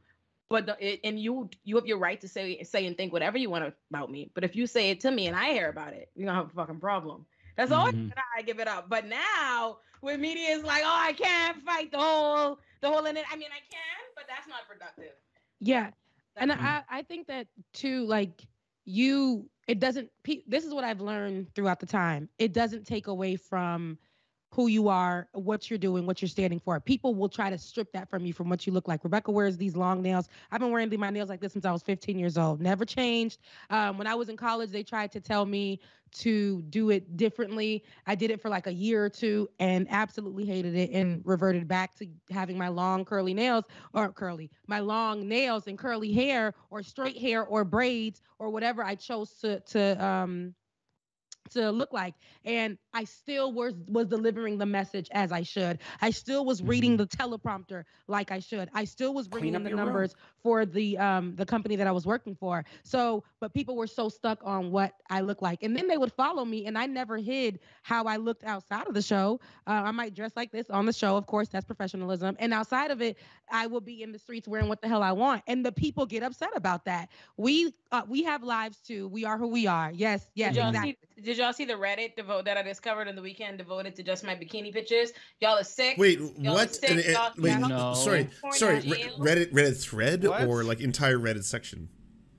But the, it, and you you have your right to say say and think whatever you want about me. But if you say it to me and I hear about it, you're gonna have a fucking problem. That's always Mhm. when I give it up. But now with media is like, oh, I can't fight the whole the whole in it. I mean, I can, but that's not productive. Yeah. And. I, I think that too, like you, it doesn't, pe- this is what I've learned throughout the time. It doesn't take away from who you are, what you're doing, what you're standing for. People will try to strip that from you from what you look like. Rebecca wears these long nails. I've been wearing my nails like this since I was 15 years old. Never changed. Um, when I was in college, they tried to tell me to do it differently. I did it for like a year or two and absolutely hated it and reverted back to having my long curly nails or curly, my long nails and curly hair or straight hair or braids or whatever I chose to to um to look like and i still was was delivering the message as i should. I still was reading the teleprompter like i should. I still was bringing up in the your room. numbers for the um the company that i was working for. So but people were so stuck on what i look like. And then they would follow me and i never hid how i looked outside of the show. Uh, i might dress like this on the show of course that's professionalism. And outside of it i will be in the streets wearing what the hell i want. And the people get upset about that. We uh, we have lives too. We are who we are. Yes yes exactly did y'all see the Reddit devote that I discovered in the weekend devoted to just my bikini pictures? Y'all are sick. Wait, Y'all what? sick. And- and- wait, No. sorry, sorry. y'all Re- ill. Reddit, Reddit thread What? or like entire Reddit section,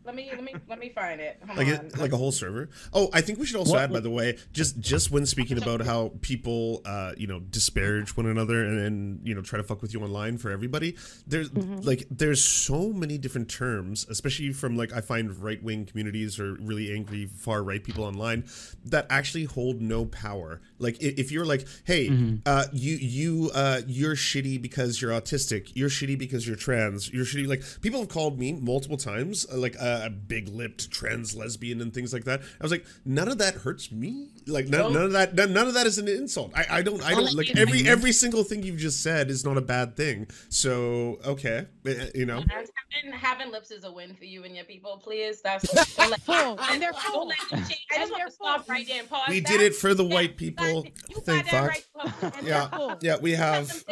Let me let me let me find it. Hold like on. it, like a whole server. Oh, I think we should also What- add, by the way, just just when speaking about how people, uh, you know, disparage one another and, and you know try to fuck with you online for everybody. There's like there's so many different terms, especially from like I find right wing communities or really angry far right people online that actually hold no power. Like if you're like, hey, uh, you you uh, you're shitty because you're autistic. You're shitty because you're trans. You're shitty. Like people have called me multiple times, uh, like uh, a big lipped trans lesbian and things like that. I was like, none of that hurts me. Like none, none of that. None, none of that is an insult. I, I don't. I don't like every every single thing you've just said is not a bad thing. So okay, uh, you know. having, having lips is a win for you and your people. Please, that's don't let, and they're don't full let me change. I And just want they're to stop right there and pause. We that. did it for the white people. got- You Thank that fuck. right, folks. Yeah, full. yeah, we have.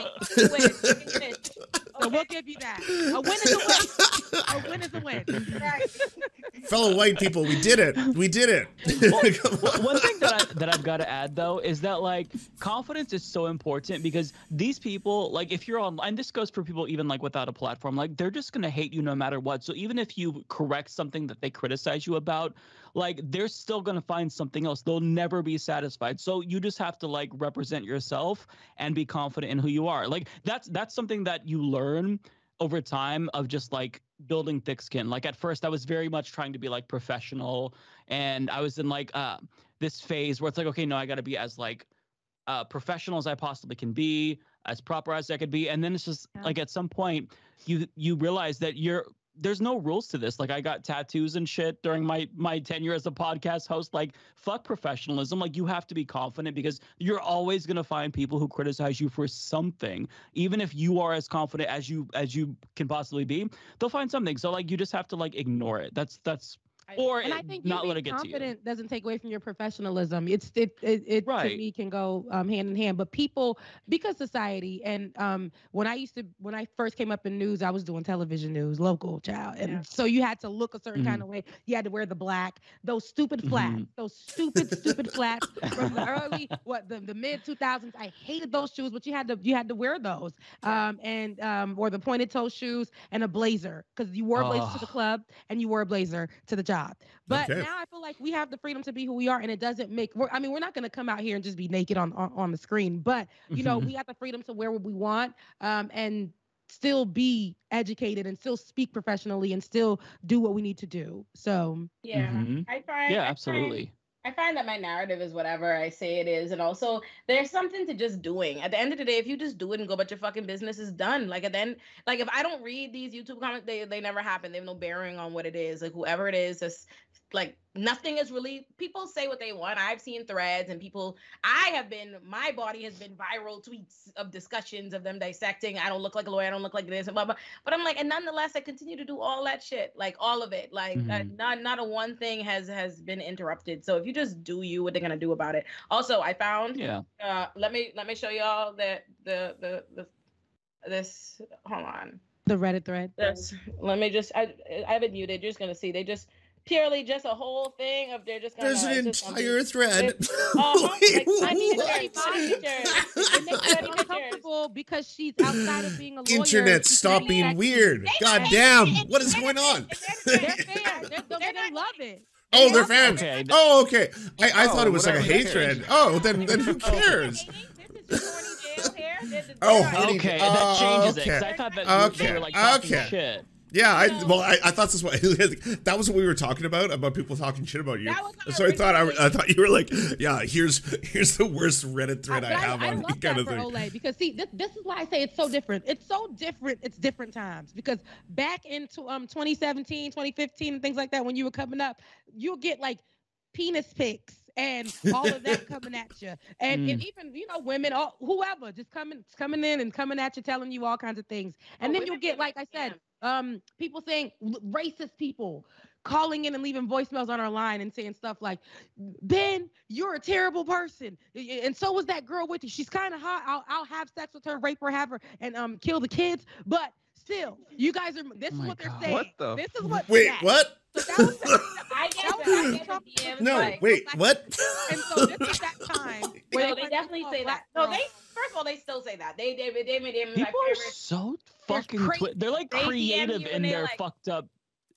Them take you to it. So we'll give you that. A win is a win. A win is a win. Right. Fellow white people, we did it. We did it. Come on. One thing that I that I've got to add though is that like confidence is so important because these people like if you're online, this goes for people even like without a platform like they're just gonna hate you no matter what. So even if you correct something that they criticize you about, like they're still gonna find something else. They'll never be satisfied. So you just have to like represent yourself and be confident in who you are. Like that's that's something that you learn over time of just like building thick skin. Like at first I was very much trying to be like professional and I was in like uh this phase where it's like okay, no, I got to be as like uh professional as I possibly can be, as proper as I could be. And then it's just Yeah. like at some point you you realize that you're there's no rules to this. Like I got tattoos and shit during my my tenure as a podcast host. Like fuck professionalism. Like you have to be confident because you're always gonna find people who criticize you for something, even if you are as confident as you as you can possibly be. They'll find something. So like you just have to like ignore it. That's that's or And I think not let it get to you. confident doesn't take away from your professionalism. It's it it, it to me can go um, hand in hand. But people, because society and um, when I used to when I first came up in news, I was doing television news, local child, and Yeah. so you had to look a certain Mm-hmm. kind of way. You had to wear the black, those stupid flats, Mhm. those stupid stupid flats from the early what the, the mid two thousands. I hated those shoes, but you had to you had to wear those. Um, and um, or the pointed toe shoes and a blazer because you wore a blazer to the Oh. club and you wore a blazer to the job. But Okay. now I feel like we have the freedom to be who we are, and it doesn't make. We're, I mean, we're not going to come out here and just be naked on, on on the screen, but you know, we got the freedom to wear what we want, um, and still be educated and still speak professionally and still do what we need to do. So Yeah, Mhm. I find. Yeah, I find- absolutely. I find that my narrative is whatever I say it is. And also, there's something to just doing. At the end of the day, if you just do it and go about your fucking business, is done. Like, at the end, like, if I don't read these YouTube comments, they, they never happen. They have no bearing on what it is. Like, whoever it is, just like nothing is really, people say what they want. I've seen threads and people, I have been, my body has been viral tweets of discussions of them dissecting. I don't look like a lawyer. I don't look like this. And blah, blah. But I'm like, and nonetheless, I continue to do all that shit, like all of it. Like, uh, Mhm. not not a one thing has has been interrupted. So if you just do you, what they're gonna do about it. Also, I found. Yeah. Uh, let me let me show y'all that the the the this. Hold on. the Reddit thread. Yes. Let me just. I I have it muted. You're just gonna see. They just purely just a whole thing of they're just gonna. There's an it's just entire thread. Uh-huh, Wait, like, funny what? pictures, pictures. It makes Funny her pictures. uncomfortable because she's outside of being a lawyer. Internet, stop being weird. God damn, what is going on? They're fans. They're, they they love it. Oh, they're fans. Okay. Oh, okay. I, I Oh, thought it was like a whatever, hate thread. Oh, then then who cares? This is horny jail hair. This is- Oh, they're- honey- Okay, Oh, that changes it. 'cause okay. I thought that you- they Okay, were like talking okay. shit. Yeah, I You well, I, I thought this was that was what we were talking about about people talking shit about you. That was So I thought I, I thought you were like, yeah, here's here's the worst Reddit thread I, but have I, on love kind that of for thing. Olay because see, this, this is why I say it's so different. It's so different. It's different times because back into um 2017, 2015, and things like that, when you were coming up, you'll get like penis pics and all of that coming at you, and, and even you know women, all whoever, just coming coming in and coming at you, telling you all kinds of things, and Oh, then you'll get like I said, can. Um people saying racist people calling in and leaving voicemails on our line and saying stuff like ben you're a terrible person. And so was that girl with you. She's kind of hot. I'll, I'll have sex with her rape her have her and um kill the kids. But still you guys are this Oh is my what they're saying. What the this is what Wait, that- what? So that was I That get that. I like get DMs, No, like, wait, what? and so this is that time where No, they they definitely "Oh, say that. black No, they first of all they still say that. They they they they, they, they my People are favorite. so They're fucking. crazy. Twi- they're like They creative in their like- fucked up.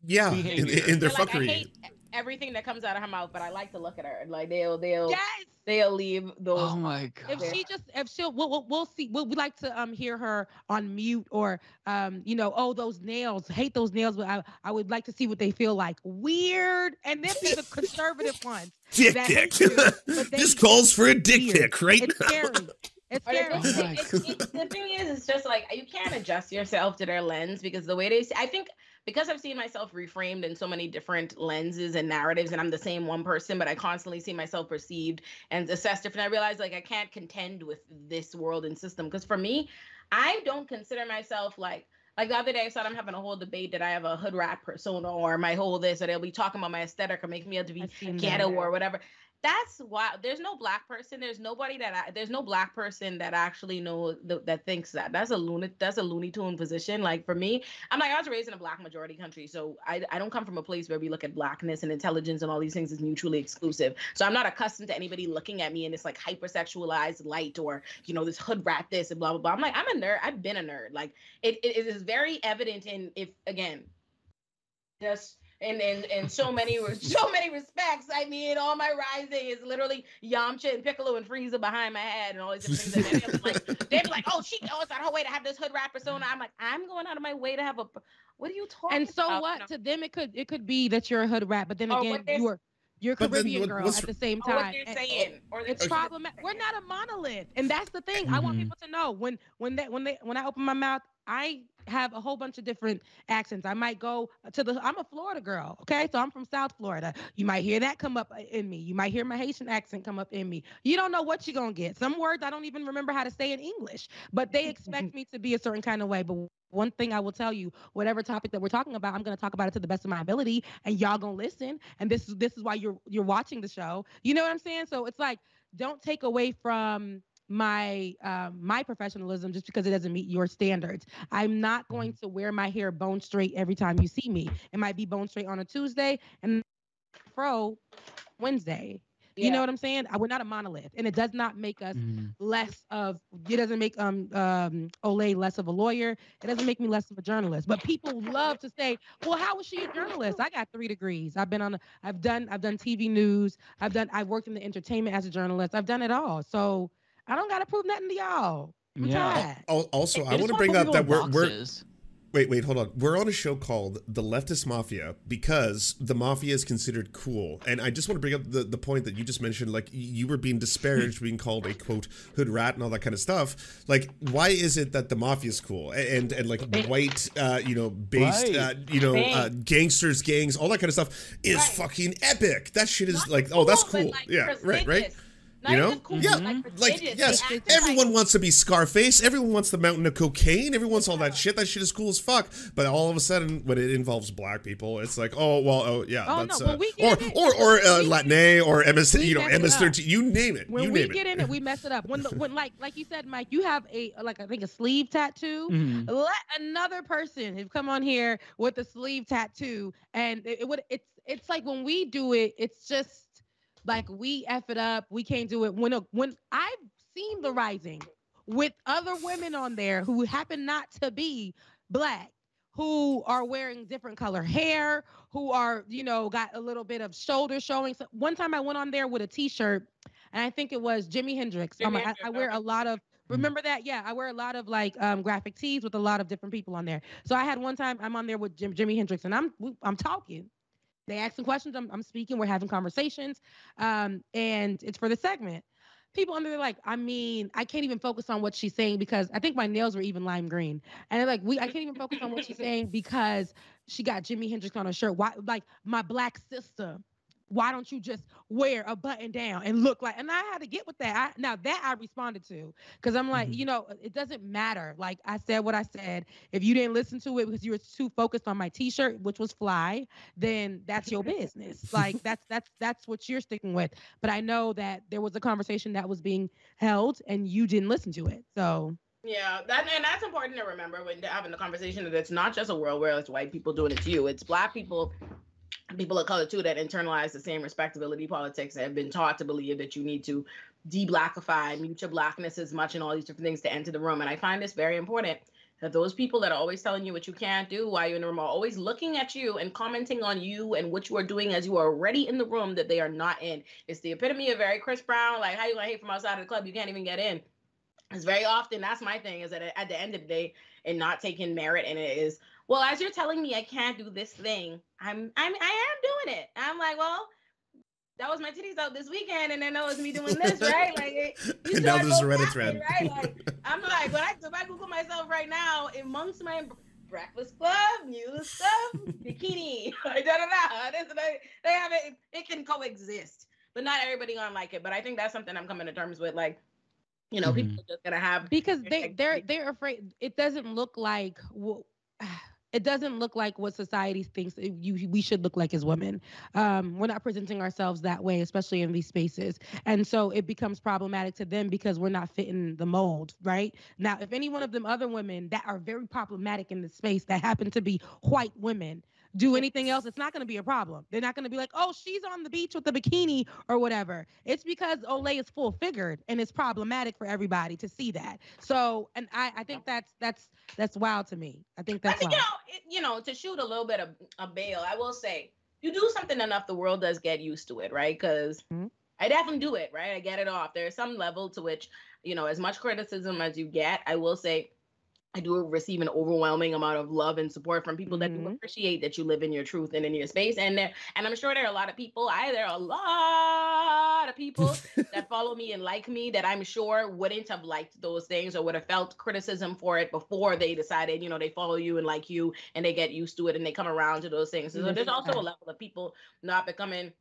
Yeah, in, Behavior. in, in their They're I fuckery. hate everything that comes out of her mouth, but I like to look at her. Like they'll they'll yes they'll leave those. Oh my god. if she just if she'll we'll, we'll, we'll see we'll, we like to um hear her on mute or um you know oh those nails hate those nails but I, I would like to see what they feel like weird and then be the conservative ones Dick dick. pic. hate you, but they- this calls for a dick weird. pic right it's now. scary it's But scary the, thing, Oh my it's, it's, the thing is, it's just like you can't adjust yourself to their lens because the way they see, I think because I've seen myself reframed in so many different lenses and narratives, and I'm the same one person, but I constantly see myself perceived and assessed different. I realize like I can't contend with this world and system because for me, I don't consider myself like. Like the other day, I saw them having a whole debate that I have a hood rat persona or my whole this, or they'll be talking about my aesthetic or making me out to be I've that. ghetto or whatever. That's why there's no black person. There's nobody that I, there's no black person that actually know th- that thinks that. That's a loony. That's a Looney Tune position. Like for me, I'm like I was raised in a black majority country, so I I don't come from a place where we look at blackness and intelligence and all these things as mutually exclusive. So I'm not accustomed to anybody looking at me in this like hypersexualized light or you know this hood rat this and blah blah blah. I'm like I'm a nerd. I've been a nerd. Like it, it is very evident in if again just in, in, in so many so many respects. I mean, all my rising is literally Yamcha and Piccolo and Frieza behind my head and all these different things. And they'd be like, they'd be like, "Oh, she goes out her way to have this hood rat persona." I'm like, I'm going out of my way to have a. What are you talking? and so about? what You know? to them it could it could be that you're a hood rat but then Or again you are you're a But then Caribbean what- girl at the same Or what time they're saying, or it's problematic. We're not a monolith, and that's the thing. I want Mhm. people to know when when they when they when I open my mouth, I have a whole bunch of different accents. I might go to the. I'm a Florida girl, okay? So I'm from South Florida. You might hear that come up in me. You might hear my Haitian accent come up in me. You don't know what you're gonna get. Some words I don't even remember how to say in English, but they expect me to be a certain kind of way. But one thing I will tell you, whatever topic that we're talking about, I'm gonna talk about it to the best of my ability, and y'all gonna listen. And this is this is why you're you're watching the show. You know what I'm saying? So it's like, don't take away from my um, my professionalism just because it doesn't meet your standards. I'm not going to wear my hair bone straight every time you see me. It might be bone straight on a Tuesday and fro Wednesday. You know what I'm saying? We're not a monolith, and it does not make us Mhm. less of it doesn't make um um Olay less of a lawyer. It doesn't make me less of a journalist. But people love to say, "Well, how was she a journalist?" I got three degrees. I've been on. A, I've done. I've done TV news. I've done. I've worked in the entertainment as a journalist. I've done it all. So I don't got to prove nothing to y'all. I'm Yeah. tired. Also, I want to bring up that we're, we're wait, wait, hold on. We're on a show called The Leftist Mafia because the mafia is considered cool. And I just want to bring up the, the point that you just mentioned. Like, you were being disparaged, being called a quote hood rat and all that kind of stuff. Like, why is it that the mafia is cool and and like white, uh, you know, based, Right. uh, you know, uh, gangsters, gangs, all that kind of stuff is Right. fucking epic. That shit is Not like, oh, that's cool. like, yeah, right, right. Prestigious. Not You know? cool, Yeah. but, like, Like yes, everyone like- wants to be Scarface. Everyone wants the mountain of cocaine. Everyone wants all that shit. That shit is cool as fuck. But all of a sudden, when it involves black people, it's like, oh well, oh yeah, Oh, that's no, uh, when we or get it- or or uh, we- Latine or MS, you know, mess it MS up. thirteen. You name it. When you we get it. in it, we mess it up. When the, when like like you said, Mike, you have a like I think a sleeve tattoo. Mhm. let another person have come on here with a sleeve tattoo and it, it would it's it's like when we do it it's just like we f it up we can't do it when a, when i've seen the rising with other women on there who happen not to be black who are wearing different color hair who are you know got a little bit of shoulder showing so one time i went on there with a t-shirt and i think it was jimi hendrix Jimi Um, I, Hendrix, I wear a lot of Remember that? Yeah, I wear a lot of like um, graphic tees with a lot of different people on there. So I had one time I'm on there with Jim, Jimi Hendrix, and I'm I'm talking. They asking questions. I'm, I'm speaking. We're having conversations, um, and it's for the segment. People under there like, I mean, I can't even focus on what she's saying because I think my nails were even lime green, and they're like, we I can't even focus on what she's saying because she got Jimi Hendrix on her shirt. Why, like my black sister why don't you just wear a button down and look like and i had to get with that. I, now that i responded to because i'm like mm-hmm. you know it doesn't matter. Like i said what i said. If you didn't listen to it because you were too focused on my t-shirt which was fly then that's your business. Like that's that's that's what you're sticking with. But i know that there was a conversation that was being held and you didn't listen to it. So yeah, that and that's important to remember when having the conversation that it's not just a world where it's white people doing it to you. It's black people people of color too that internalize the same respectability politics have been taught to believe that you need to de-blackify, mute your blackness as much and all these different things to enter the room. And I find this very important that those people that are always telling you what you can't do while you're in the room are always looking at you and commenting on you and what you are doing as you are already in the room that they are not in. It's the epitome of very Chris Brown, like how you gonna hate from outside of the club, you can't even get in. It's very often that's my thing is that at the end of the day and not taking merit and it is well, as you're telling me I can't do this thing, I'm I'm I am doing it. I'm like, well, that was my titties out this weekend, and then that was me doing this, right? Like, you now there's a Reddit thread, right? Like, I'm like, when I if I Google myself right now, amongst my Breakfast Club, new stuff, bikini, da da da. This, they, they have it. It can coexist, but not everybody gonna like it. But I think that's something I'm coming to terms with. Like, you know, mm-hmm. people are just gonna have because they they're they're afraid. It doesn't look like. Well, it doesn't look like what society thinks you we should look like as women. Um, we're not presenting ourselves that way, especially in these spaces, and so it becomes problematic to them because we're not fitting the mold, right? Now, if any one of them other women that are very problematic in the space that happen to be white women do anything else, it's not going to be a problem. They're not going to be like, oh, she's on the beach with the bikini or whatever. It's because Olay is full figured and it's problematic for everybody to see that. So, and I, I think that's that's that's wild to me. I think that's I think, you know, it, you know, to shoot a little bit of a bail, I will say, you do something enough, the world does get used to it, right? Because mm-hmm. I definitely do it, right? I get it off. There's some level to which, you know, as much criticism as you get, I will say I do receive an overwhelming amount of love and support from people mm-hmm. that do mm-hmm. appreciate that you live in your truth and in your space. And there, and I'm sure there are a lot of people. I there are a lot of people that follow me and like me that I'm sure wouldn't have liked those things or would have felt criticism for it before they decided, you know, they follow you and like you and they get used to it and they come around to those things. So mm-hmm. there's also a level of people not becoming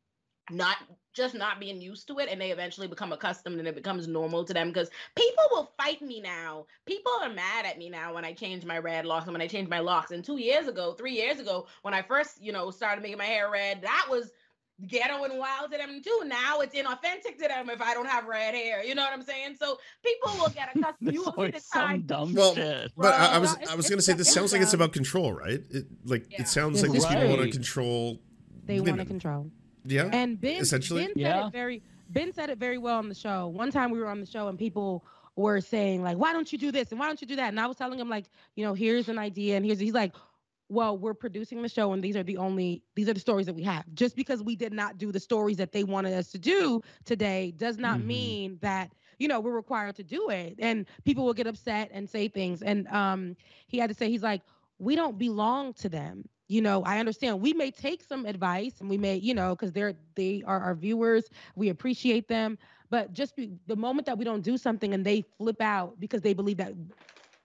not just not being used to it and they eventually become accustomed and it becomes normal to them because people will fight me now people are mad at me now when i change my red locks and when i change my locks and two years ago three years ago when i first you know started making my hair red that was ghetto and wild to them too. Now it's inauthentic to them if I don't have red hair. You know what I'm saying? So people will get accustomed. you will get some dumb well, shit. But I, I was I was gonna say this sounds like it's about control, right? It like yeah. it sounds like these people want to control. They want to control. Yeah. And Ben, essentially, ben said it very Ben said it very well on the show. One time we were on the show and people were saying like, "Why don't you do this and why don't you do that?" And I was telling him like, you know, here's an idea and here's he's like, "Well, we're producing the show and these are the only these are the stories that we have. Just because we did not do the stories that they wanted us to do today does not mm-hmm. mean that." you know, we're required to do it. And people will get upset and say things. And um, he had to say, he's like, we don't belong to them you know i understand we may take some advice and we may you know because they're they are our viewers we appreciate them but just be, the moment that we don't do something and they flip out because they believe that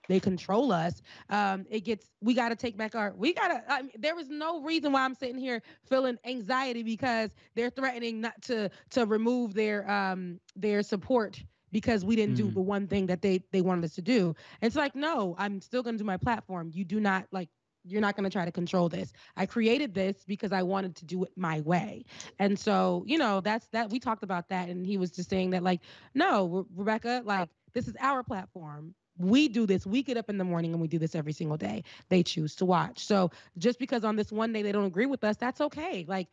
they control us um it gets we got to take back our we got to I mean, there is no reason why i'm sitting here feeling anxiety because they're threatening not to to remove their um their support because we didn't mm. do the one thing that they they wanted us to do. And it's like, no, I'm still gonna do my platform. You do not like you're not going to try to control this. I created this because I wanted to do it my way. And so, you know, that's that we talked about that and he was just saying that like, no, Rebecca, like this is our platform. We do this. We get up in the morning and we do this every single day. They choose to watch. So, just because on this one day they don't agree with us, that's okay. Like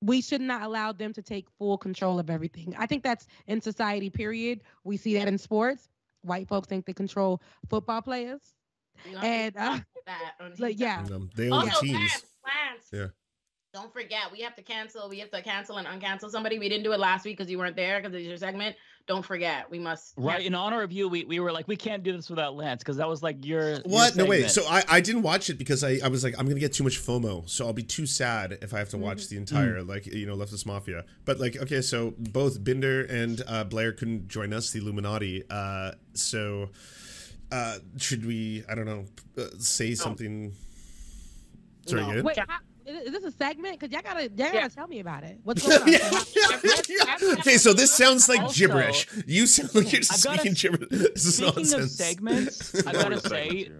we should not allow them to take full control of everything. I think that's in society period. We see that in sports. White folks think they control football players and uh, that like yeah, they own also, teams. Plants, Yeah. Don't forget, we have to cancel. We have to cancel and uncancel somebody. We didn't do it last week because you weren't there because it's your segment. Don't forget, we must. Right. In honor of you, we, we were like, we can't do this without Lance because that was like your. your What? No, wait. So I, I didn't watch it because I, I was like, I'm going to get too much FOMO. So I'll be too sad if I have to watch the entire, like, you know, Leftist Mafia. But, like, okay, so both Binder and uh, Blair couldn't join us, the iilluminaughtii. Uh, so uh, should we, I don't know, uh, say something? Sorry, No. good? Wait, how, is is this a segment? Cause y'all gotta, y'all gotta Yeah. tell me about it. What's going on? okay, so this sounds like Also- gibberish. You sound like you're I've gotta speaking gibberish. This is Speaking of segments, I gotta say,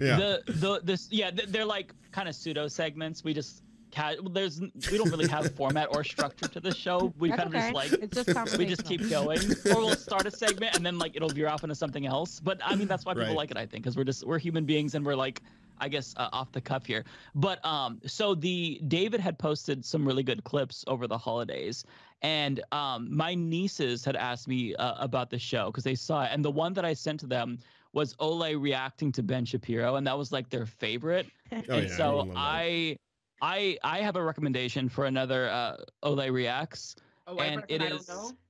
yeah. the the this yeah they're like kind of pseudo segments. We just ca- there's we don't really have format or structure to the show. We That's kind of just like It's just we just keep going, or we'll start a segment and then like it'll veer off into something else. But I mean that's why people Right. like it. I think because we're just we're human beings and we're like I guess uh, off the cuff here. But um, so the David had posted some really good clips over the holidays, and um, my nieces had asked me uh, about the show because they saw it, and the one that I sent to them was Olay reacting to Ben Shapiro, and that was like their favorite. Oh, and yeah, so loved that. I, I, I have a recommendation for another uh, Olay reacts. White and it I is- know.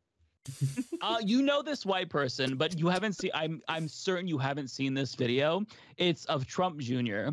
Uh, you know this white person, but you haven't seen. I'm I'm certain you haven't seen this video. It's of Trump Jr.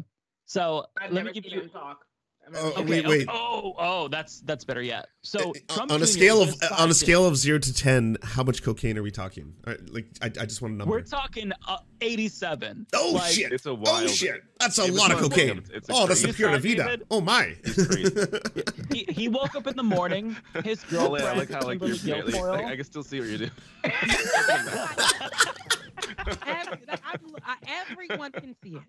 So I've let never me give you. talk. I've Oh, never wait. Okay, wait. Oh, oh, that's that's better yet. So Uh, Trump on a scale of just on a scale of zero to ten, how much cocaine are we talking? Uh, like, I, I just want to number. We're talking uh, 87. oh Like, shit! It's a Oh shit! That's a lot of cocaine. It's- it's oh, that's the crazy- pure You saw vida. David? Oh my! He, he woke up in the morning. His Olay, girlfriend, I like how like you're barely, Guilfoyle- I, I can still see what you're doing. Every, I, I, everyone can see it.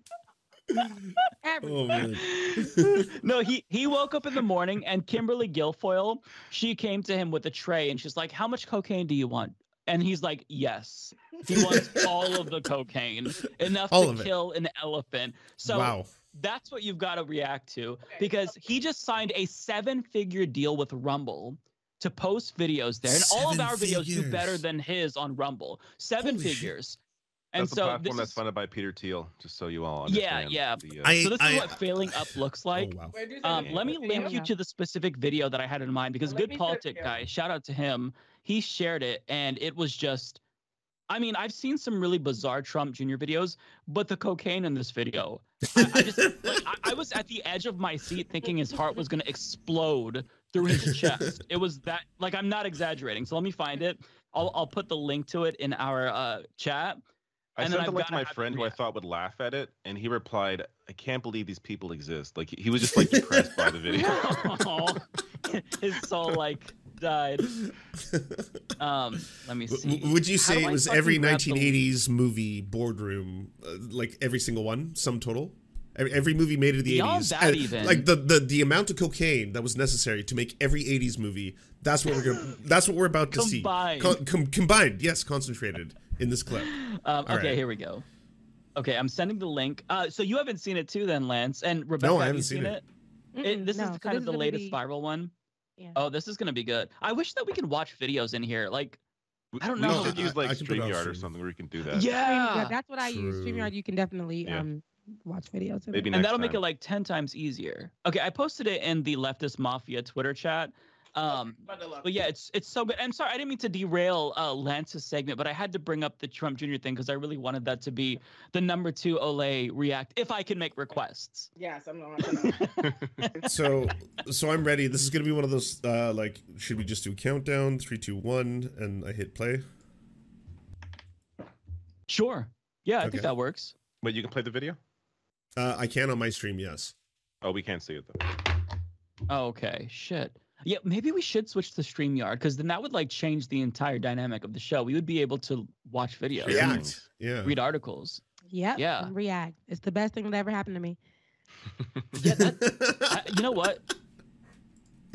Everyone. oh man! no, he he woke up in the morning and Kimberly Guilfoyle, she came to him with a tray and she's like, "How much cocaine do you want?" And he's like, "Yes." He wants all of the cocaine, enough All to of it. kill an elephant. So wow. that's what you've got to react to because he just signed a seven-figure deal with Rumble to post videos there, and all of our videos do better than his on Rumble. Seven Holy shit. figures. And That's the so platform this that's is, funded by Peter Thiel, just so you all Yeah, understand. yeah. the, uh, I- so this is I- what failing up looks like. oh wow! Where'd you send Um, let me link you to the specific video that I had in mind because Let Good me Politic guy, shout out to him. He shared it and it was just I mean, I've seen some really bizarre Trump Jr. videos, but the cocaine in this video, I, I just like, I, I was at the edge of my seat thinking his heart was gonna explode through his chest. It was that like I'm not exaggerating. So let me find it. I'll I'll put the link to it in our uh, chat. I and sent the I've link to my friend who I thought would laugh at it, and he replied, "I can't believe these people exist." Like he was just like depressed by the video. Aw. his soul like died. Um, let me see. w- Would you say it was every grab the- 1980s movie boardroom, uh, like every single one, sum total? Every, every movie made in the Beyond 80s, that uh, even. like the, the the amount of cocaine that was necessary to make every 80s movie. That's what we're gonna. that's what we're about to Combined. see. Con- com- combined, yes, concentrated in this clip. Um, okay, right. here we go. Okay, I'm sending the link. Uh, so you haven't seen it too, then, Lance and Rebecca. No, I have haven't you seen seen it. it? It- this no, is so kind of the latest be- viral one. Yeah. Oh, this is gonna be good. I wish that we could watch videos in here. Like, I don't We know. should I- use like I can put it on StreamYard or something where you can do that. yeah, Yeah, that's what I use. StreamYard, you can definitely Yeah. um watch videos. in Maybe it. next and that'll make it like 10 times easier. Okay, I posted it in the leftist mafia Twitter chat. Um, But good luck. But yeah, it's it's so good. I'm sorry, I didn't mean to derail uh, Lance's segment, but I had to bring up the Trump Jr. thing because I really wanted that to be the number two Olay react if I can make requests. Yes, I'm not gonna. So so I'm ready. This is gonna be one of those uh, like should we just do countdown three two one and I hit play. Sure. Yeah, I Okay. think that works. But you can play the video. Uh, I can on my stream, yes. Oh, we can't see it though. Okay. Shit. Yeah, maybe we should switch to StreamYard because then that would like change the entire dynamic of the show. We would be able to watch videos, Yeah. React. Yeah. read articles. Yep. Yeah. React. It's the best thing that ever happened to me. Yeah, that, I, you know what?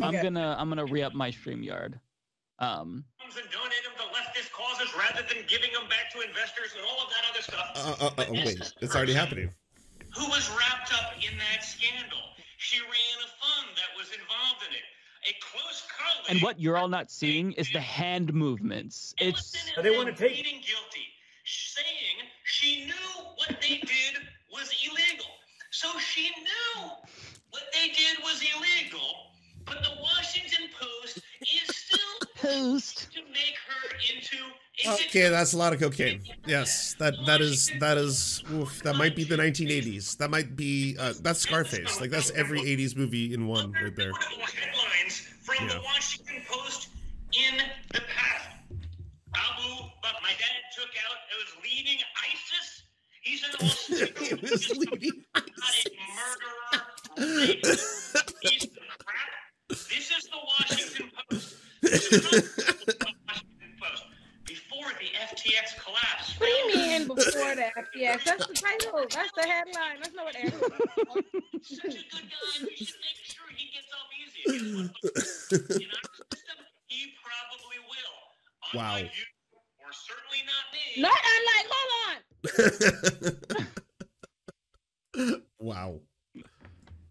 I'm Okay. gonna I'm gonna re-up my StreamYard. Um, and donate them to leftist causes rather than giving them back to investors and all of that other stuff. Uh, uh, uh, oh, wait, it's already happening. Who was wrapped up in that scandal? She ran a fund that was involved in it. And what you're all not seeing is the hand movements. It's they want to take pleading guilty, saying she knew what they did was illegal. So she knew what they did was illegal, but the Washington Post is still Post. to make her into Okay, that's a lot of cocaine. Yes, that that is that is oof, that might be the 1980s. That might be uh, that's Scarface. Like that's every 80s movie in one right there. Headlines from Yeah. the Washington Post in the past. Abu, but my dad took out, it was leading ISIS. He's an It was leading not a murderer, rapist, crap. This is the Washington Post. This is not the Washington Post. Before the FTX collapse. What do you mean before the FTX? That's the title. That's the headline. That's not what Such a good guy. We should make sure he gets off easy. In our system, he probably will. Wow. You, or certainly not me. Not unlike. Hold on. wow.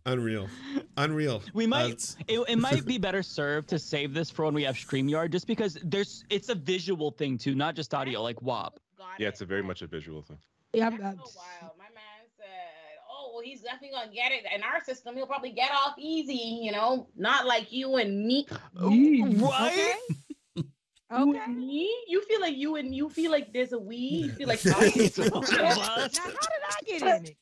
Unreal. Unreal. We might That's- it, it might be better served to save this for when we have StreamYard just because there's it's a visual thing too, not just audio like WAP. Yeah, it's a very much a visual thing. Yeah, That's I'm, so wild. My man said, "Oh, well, he's definitely gonna get it in our system. He'll probably get off easy, you know, not like you and me. Right? Okay. Me? You feel like you and you feel like there's a we. You feel like What? Now, how did I get in it?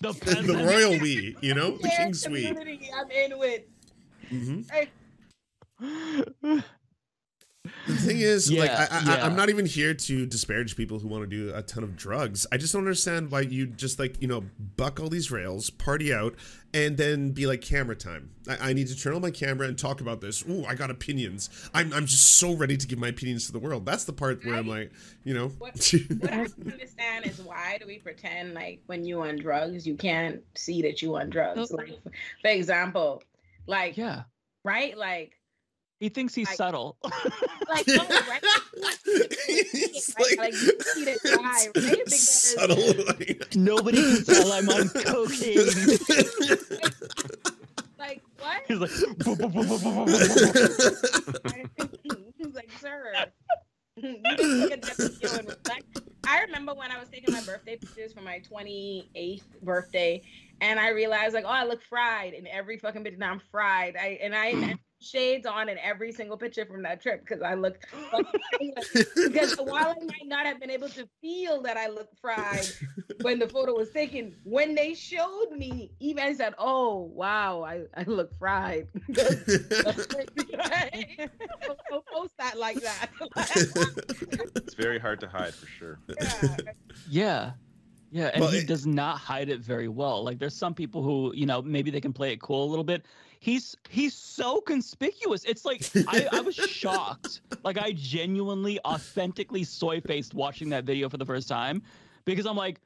the, the royal we, you know, the Yeah, king's we. I'm in with. Mm-hmm. Hey, The thing is, like, I, I, yeah. I'm not even here to disparage people who want to do a ton of drugs. I just don't understand why you just like, you know, buck all these rails, party out, and then be like camera time. I, I need to turn on my camera and talk about this. Ooh, I got opinions. I'm, I'm just so ready to give my opinions to the world. That's the part where I'm like, you know, What- what I don't understand is why do we pretend like when you on drugs you can't see that you on drugs? Like, for example, like Yeah. right, like He thinks he's Like- subtle. like no, right? It's Right? like- Like, you see the guy, right? Because- subtle. like- Nobody can tell I'm on cocaine. like what? He's like, He's like, sir. you can take a different view and reflect. I remember when I was taking my birthday pictures for my 28th birthday, and I realized like, oh, I look fried in every fucking picture. Now I'm fried. I and I had shades on in every single picture from that trip because I look because while I might not have been able to feel that I looked fried when the photo was taken, when they showed me, even I said, "Oh wow, I, I look fried." Don't post that like that. It's very hard to hide for sure. Yeah. yeah. Yeah, and Well, he it- does not hide it very well. Like there's some people who, you know, maybe they can play it cool a little bit. He's he's so conspicuous. It's like I, I was shocked. Like I genuinely, authentically soy faced watching that video for the first time because I'm like,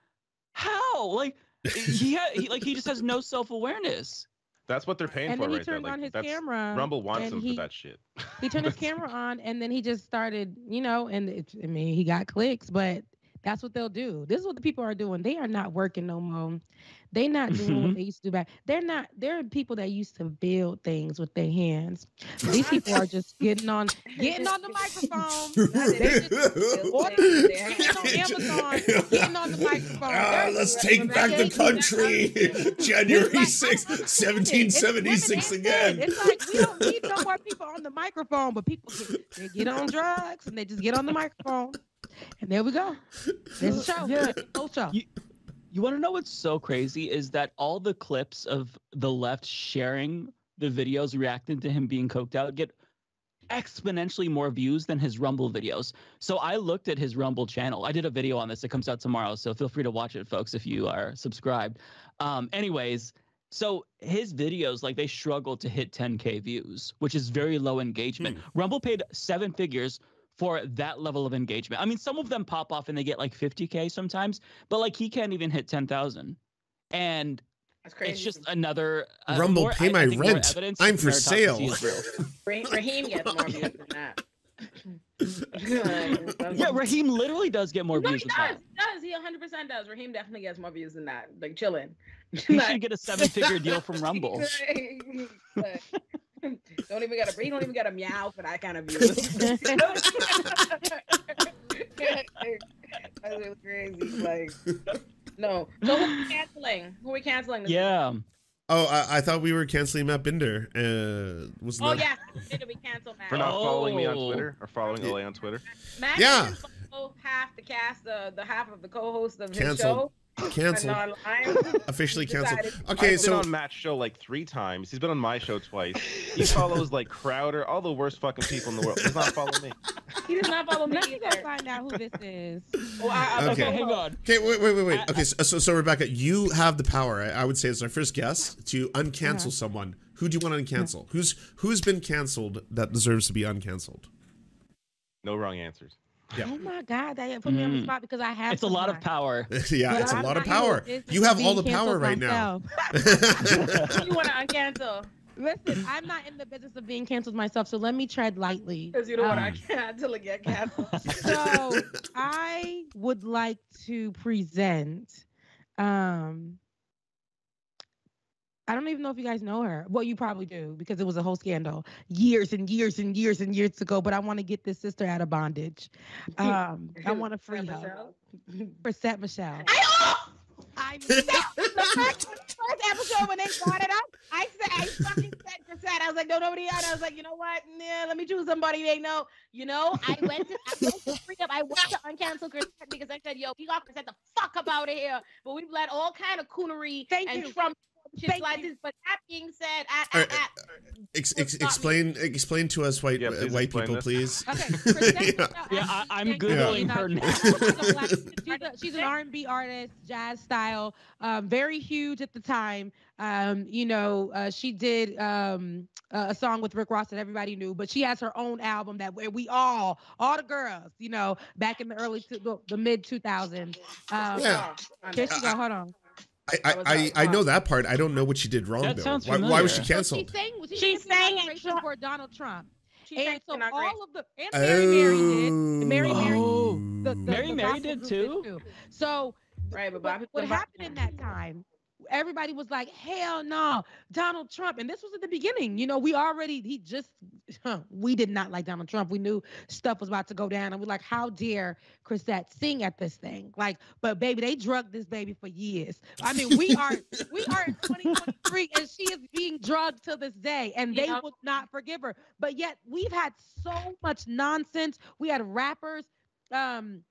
how? Like he, ha- he like he just has no self awareness. That's what they're paying And for then he right there. turned Like on his camera. Rumble wants him he, for that shit. He turned his camera on and then he just started, you know, and it's, I mean, he got clicks, but that's what they'll do. This is what the people are doing. They are not working no more. They're not doing what they used to do back. They're not. They're people that used to build things with their hands. These people are just getting on, getting on the microphone. They just order- getting on Amazon, getting on the microphone. Ah, let's take back the country. January It's like, 6th, I'm not saying it. 1776 again. and. It's like we don't need no more people on the microphone, but people get, they get on drugs and they just get on the microphone, and there we go. There's a show. Yeah. There's whole show. You- You want to know what's so crazy is that all the clips of the left sharing the videos reacting to him being coked out get exponentially more views than his Rumble videos. So I looked at his Rumble channel. I did a video on this. It comes out tomorrow, so feel free to watch it, folks, if you are subscribed. Um, anyways, so his videos like they struggle to hit 10k views, which is very low engagement. Rumble paid seven figures for that level of engagement. I mean, some of them pop off and they get like 50k sometimes, but like he can't even hit 10,000. And That's crazy. it's just another uh, Rumble, more- pay I- I my think more rent. I'm for sale. is. Raheem, Raheem gets more views than that. yeah, Raheem literally does get more no, views he than does. that. Does. He 100% does. Raheem definitely gets more views than that. Like chilling. He should get a seven-figure deal from Rumble. Like, don't even get a he don't even get a meow for that kind of views. That's really crazy. Like no. So who are we canceling? Who are we canceling? this Yeah. Oh, I, I thought we were canceling Matt Binder. Uh, was Oh not- yeah, did we cancel Matt? For not following me on Oh. Twitter or following Yeah. Olay on Twitter. Matt Yeah. didn't half the cast, the the half of the co-hosts of his show. Canceled. and. Officially canceled. Okay, I've been so on Matt's show like three times. He's been on my show twice. He follows like Crowder, all the worst fucking people in the world. Does not follow me. He does not follow me Let me go either. find out who this is. Well, I- I- Okay. Okay, hang on. Okay, wait, wait, wait, wait. Okay, so, so, so Rebecca, you have the power. I, I would say as our first guest to uncancel Uh-huh. someone. Who do you want to uncancel? Who's who's been canceled that deserves to be uncanceled? No wrong answers. Yeah. Oh my God, that put me on the Mm. spot because I have. It's a lot of power. yeah, But it's a I'm lot of power. You have all the power canceled right now. you want to uncancel Listen, I'm not in the business of being canceled myself, so let me tread lightly. because you don't want Um, to cancel and get canceled. so I would like to present. Um, I don't even know if you guys know her. Well, you probably do because it was a whole scandal years and years and years and years ago. But I want to get this sister out of bondage. Um, I want to free her. Michelle? Chrisette Michelle. I oh! I the first, first episode when they brought it up, I said I fucking said for said I was like, no, nobody out. I was like, you know what? Nah, let me choose somebody they know. You know, I went to I went to free up. I went to uncancel Chris because I said, yo, we got Chris the fuck up out of here. But we've let all kind of coonery Thank and you. Trump shit Thank like you. this. But that being said, I, All I, right, I, Ex- ex- stop me. explain explain to us white Yeah, uh, white people, this. please. Okay, Yeah. Michelle Yeah, I, I'm sang- Googling her now. She's a she's, an R&B artist, jazz style, um, very huge at the time. Um, you know, uh, she did um, a a song with Rick Ross that everybody knew, but she has her own album that where we all, all the girls, you know, back in the early, two, the, the mid 2000s. Um, Yeah. Here she go. Hold on. I, I, I, I know that part. I don't know what she did wrong That though. Why, why was she familiar. So canceled? she sang. She, She sang sang the it inauguration Trump- for Donald Trump. She and so all of the and Mary Mary did. And Mary oh. Mary Oh. the, the, Mary the Mary gospel did too? So Right, but what, Bobby what put happened in that time? Everybody was like, "Hell no, Donald Trump!" And this was at the beginning. You know, we already he just we did not like Donald Trump. We knew stuff was about to go down, and we're like, "How dare Chrisette sing at this thing?" Like, but baby, they drugged this baby for years. I mean, we are we are in 2023, and she is being drugged to this day, and they Yeah. will not forgive her. But yet, we've had so much nonsense. We had rappers, um,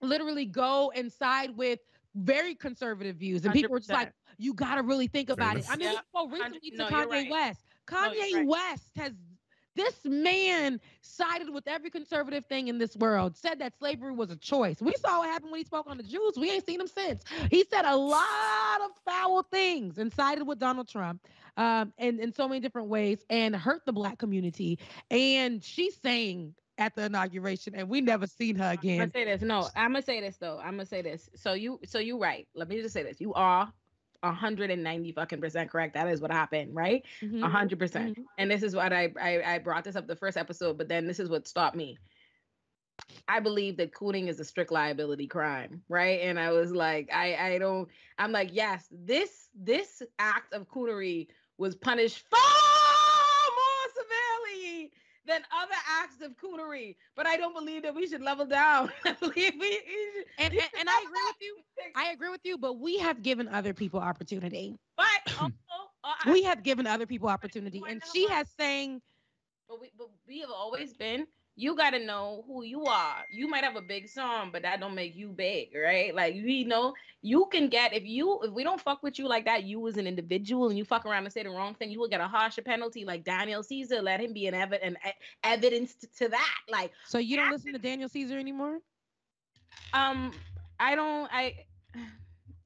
literally go and side with very conservative views, and people were just like, 100%. "You got to really think about it." I mean, Yeah. we spoke recently to no, Kanye right. West. Kanye you're right. West has. This man sided with every conservative thing in this world, said that slavery was a choice. We saw what happened when he spoke on the Jews. We ain't seen him since. He said a lot of foul things and sided with Donald Trump um, and in so many different ways and hurt the black community. And she's saying at the inauguration, and we never seen her again. I'm again. gonna say this. No, I'm gonna say this though. I'm gonna say this. So you, so you right. Let me just say this. You are 190 fucking percent correct. That is what happened, right? Mhm. A hundred percent. Mhm. And this is what I, I I brought this up the first episode, but then this is what stopped me. I believe that cooning is a strict liability crime, right? And I was like, I I don't. I'm like, yes, this this act of coonery was punished severely than other acts of coonery. But I don't believe that we should level down. I believe we. we should- And, we and, should and I level agree with you. I agree with you, but we have given other people opportunity. But also, uh, We have given other people opportunity, and she has saying, But we, but we have always been. You got to know who you are. You might have a big song, but that don't make you big, right? Like you know, you can get if you if we don't fuck with you like that, you as an individual, and you fuck around and say the wrong thing, you will get a harsher penalty. Like Daniel Caesar, let him be an, evi- an e- evidence t- to that. Like "So you don't listen to Daniel Caesar anymore?" um, I don't I.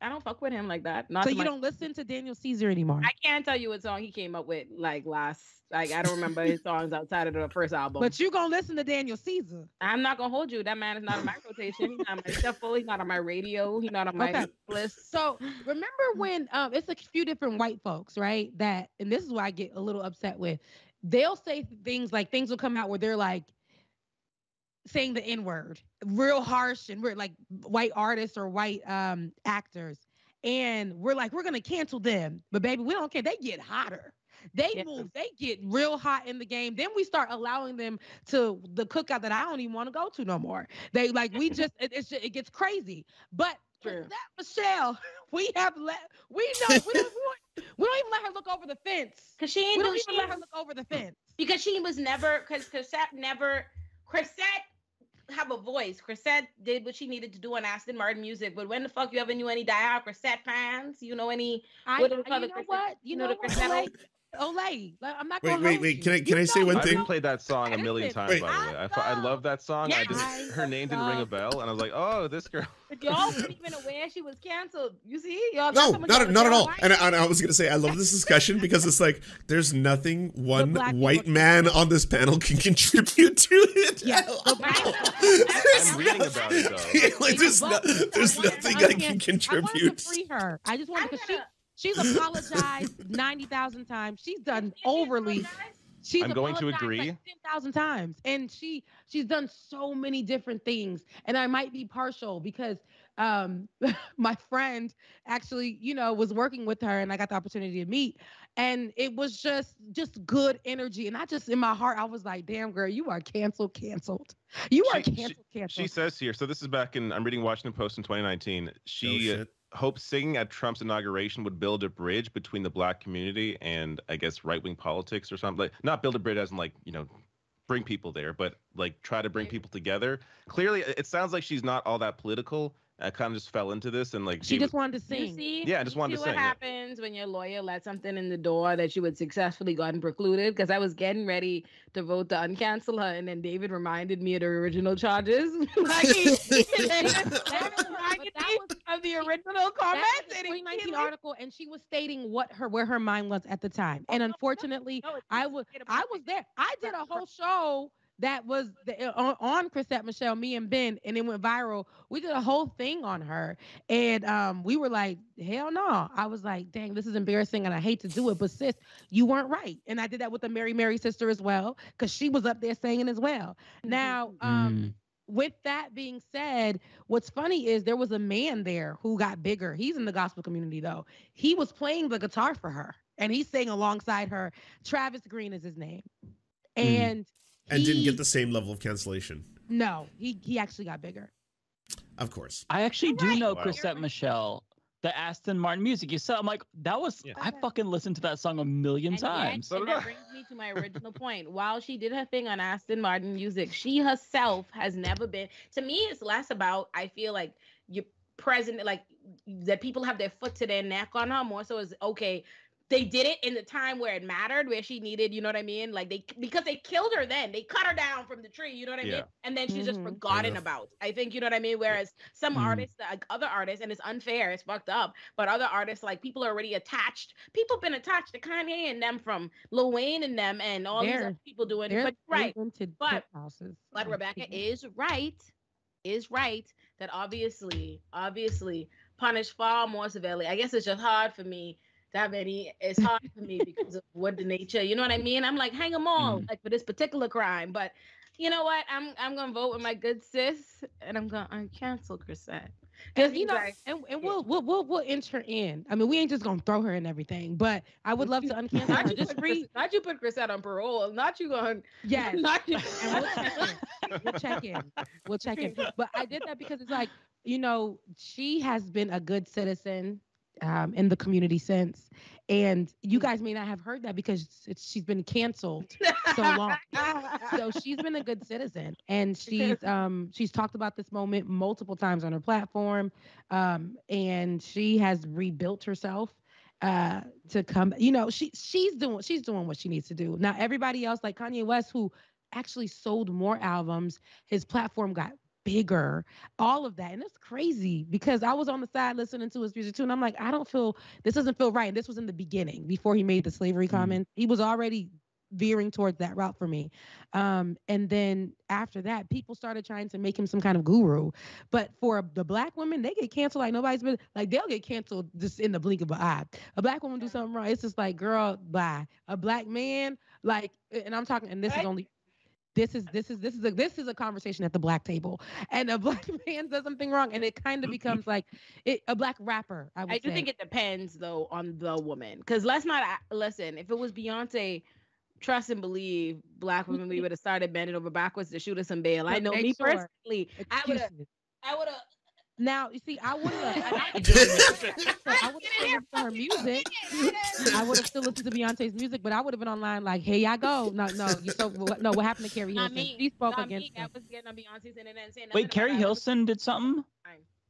I don't fuck with him like that. Not So you my- don't listen to Daniel Caesar anymore? I can't tell you what song he came up with like last. Like I don't remember his songs outside of the first album. But you gonna listen to Daniel Caesar? I'm not gonna hold you. That man is not on my rotation. He's not on my shuffle. He's not on my radio. He's not on my Okay. list. So remember when um it's a few different white folks, right? That and this is why I get a little upset with. They'll say things like things will come out where they're like saying the N-word, real harsh and we're like white artists or white um actors. And we're like, we're gonna cancel them. But baby, we don't care. They get hotter. They Yeah. move, they get real hot in the game. Then we start allowing them to the cookout that I don't even want to go to no more. They like we just it, it's just, it gets crazy. But True. That Michelle, we have let we know we don't, we don't, we don't even let her look over the fence. Cause she We ain't don't even let her look over the fence. because she was never because Chrisette never Chrisette have a voice. Chrisette did what she needed to do on Aston Martin music, but when the fuck you ever knew any diehard Chrisette fans? You know any? I, What you know the Chrisette- what? You know know the what? Chrisette- Olay. Like, I'm not Wait, gonna wait, hold wait, you. can I- You can I say know one I've thing? you. played that song a million times, Wait. by the way. I, fu- I love that song. I just Yes. her name didn't ring a bell, and I was like, oh, this girl. But y'all weren't even aware she was canceled. You see, y'all. No, got someone not telling not at y'all And I, and I was gonna say I love this discussion because it's like there's nothing one black white man on this panel can contribute to it. Yes, the I'm reading about it though. like there's, no, there's I wanted to nothing I can understand- I wanted contribute. to free her. I just wanted I'm because she gonna- she's apologized ninety thousand times. She's done overly. She's I'm going to agree. like ten thousand times, and she she's done so many different things. And I might be partial because um my friend actually you know was working with her, and I got the opportunity to meet, and it was just just good energy. And I just in my heart I was like, damn girl, you are canceled, canceled. You are She- she- canceled, canceled. She says here. So this is back in. I'm reading Washington Post in 2019. Oh, She uh, hopes singing at Trump's inauguration would build a bridge between the black community and I guess right wing politics or something. Like not build a bridge as in like you know bring people there, but like try to bring people together. Clearly, it sounds like she's not all that political. I kind of just fell into this and like she gave just wanted to You sing. see? Yeah, I just You wanted see to what sing, yeah. happens when your lawyer let something in the door that you had successfully gotten precluded. Because I was getting ready to vote to uncancel her, and then David reminded me of the original charges. like he, he David That was- reminded but that me was- of the original That comments. was a and he- 2019 article, and she was stating what her where her mind was at the time. Oh, and Oh, no, no, unfortunately, no, I was I was there. I did a whole show that was the, on, on Chrisette Michelle, me and Ben, and it went viral. We did a whole thing on her, and um, we were like, "Hell no!" I was like, "Dang, this is embarrassing," and I hate to do it, but sis, you weren't right. And I did that with the Mary Mary sister as well, because she was up there singing as well. Now, um, Mm. with that being said, what's funny is there was a man there who got bigger. He's in the gospel community though. He was playing the guitar for her and he sang alongside her. Travis Greene is his name. And and didn't get the same level of cancellation. no, he he actually got bigger. Of course. I actually You're do right. know Wow. Chrisette You're right. Michelle, the Aston Martin music. You said I'm like that was Yeah. I fucking listened to that song a million And times. So and that brings me to my original point. While she did her thing on Aston Martin music, she herself has never been. To me, it's less about. I feel like you present like that people have their foot to their neck on her. More so is okay. They did it in the time where it mattered, where she needed. You know what I mean? Like they because they killed her. Then they cut her down from the tree. You know what I mean? And then she's just Mhm. forgotten enough. about. I think you know what I mean. Whereas some Mm. artists, like other artists, and it's unfair. It's fucked up. But other artists, like people are already attached. People been attached to Kanye and them from Lil Wayne and them and all these They're- other people doing it. But right, rented but- houses. but Rebecca is right, is right that obviously, obviously, punish far more severely. I guess it's just hard for me to have any. It's hard for me because of what the nature. You know what I mean? I'm like, hang them all, Mm. like for this particular crime. But you know what? I'm I'm gonna vote with my good sis, and I'm gonna uncancel Chrisette. Because you know, and, and we'll, we'll we'll we'll enter in. I mean, we ain't just gonna throw her in everything, but I would love to uncancel Not her. you, Just put not you put Chrisette on parole. Not you going. yes. Not you. and we'll check in. We'll check in. We'll check in. But I did that because it's like, you know, she has been a good citizen um, in the community since, and you Mm. guys may not have heard that because it's, she's been canceled so long. so she's been a good citizen and she's um she's talked about this moment multiple times on her platform um and she has rebuilt herself uh to come you know she she's doing she's doing what she needs to do now everybody else like kanye west who actually sold more albums his platform got bigger all of that and it's crazy because i was on the side listening to his music too and i'm like i don't feel this doesn't feel right and this was in the beginning before he made the slavery Mhm. comment he was already veering towards that route for me um, and then after that, people started trying to make him some kind of guru. But for the black women, they get canceled like nobody's been like they'll get canceled just in the blink of an eye. A black woman do something wrong, it's just like, girl, bye. A black man, like, and I'm talking, and this is only this is this is this is a this is a conversation at the black table. And a black man does something wrong, and it kind of mm-hmm. becomes like it, a black rapper. I would I do say. think it depends though on the woman. Because let's not listen. If it was Beyonce, trust and believe, black women we would have started bending over backwards to shoot us some bail. I know make me sure- personally. I would have. I would have. Now you see, I would have. I, I would have listened to her music. I would have still listened to Beyonce's music, but I would have been online like, "Here y'all go." No, no, you spoke. No, what happened to Keri Not Hilson? me. She spoke Not against. me. I was getting on Beyonce's internet and saying Wait, about Keri. Hilson did something?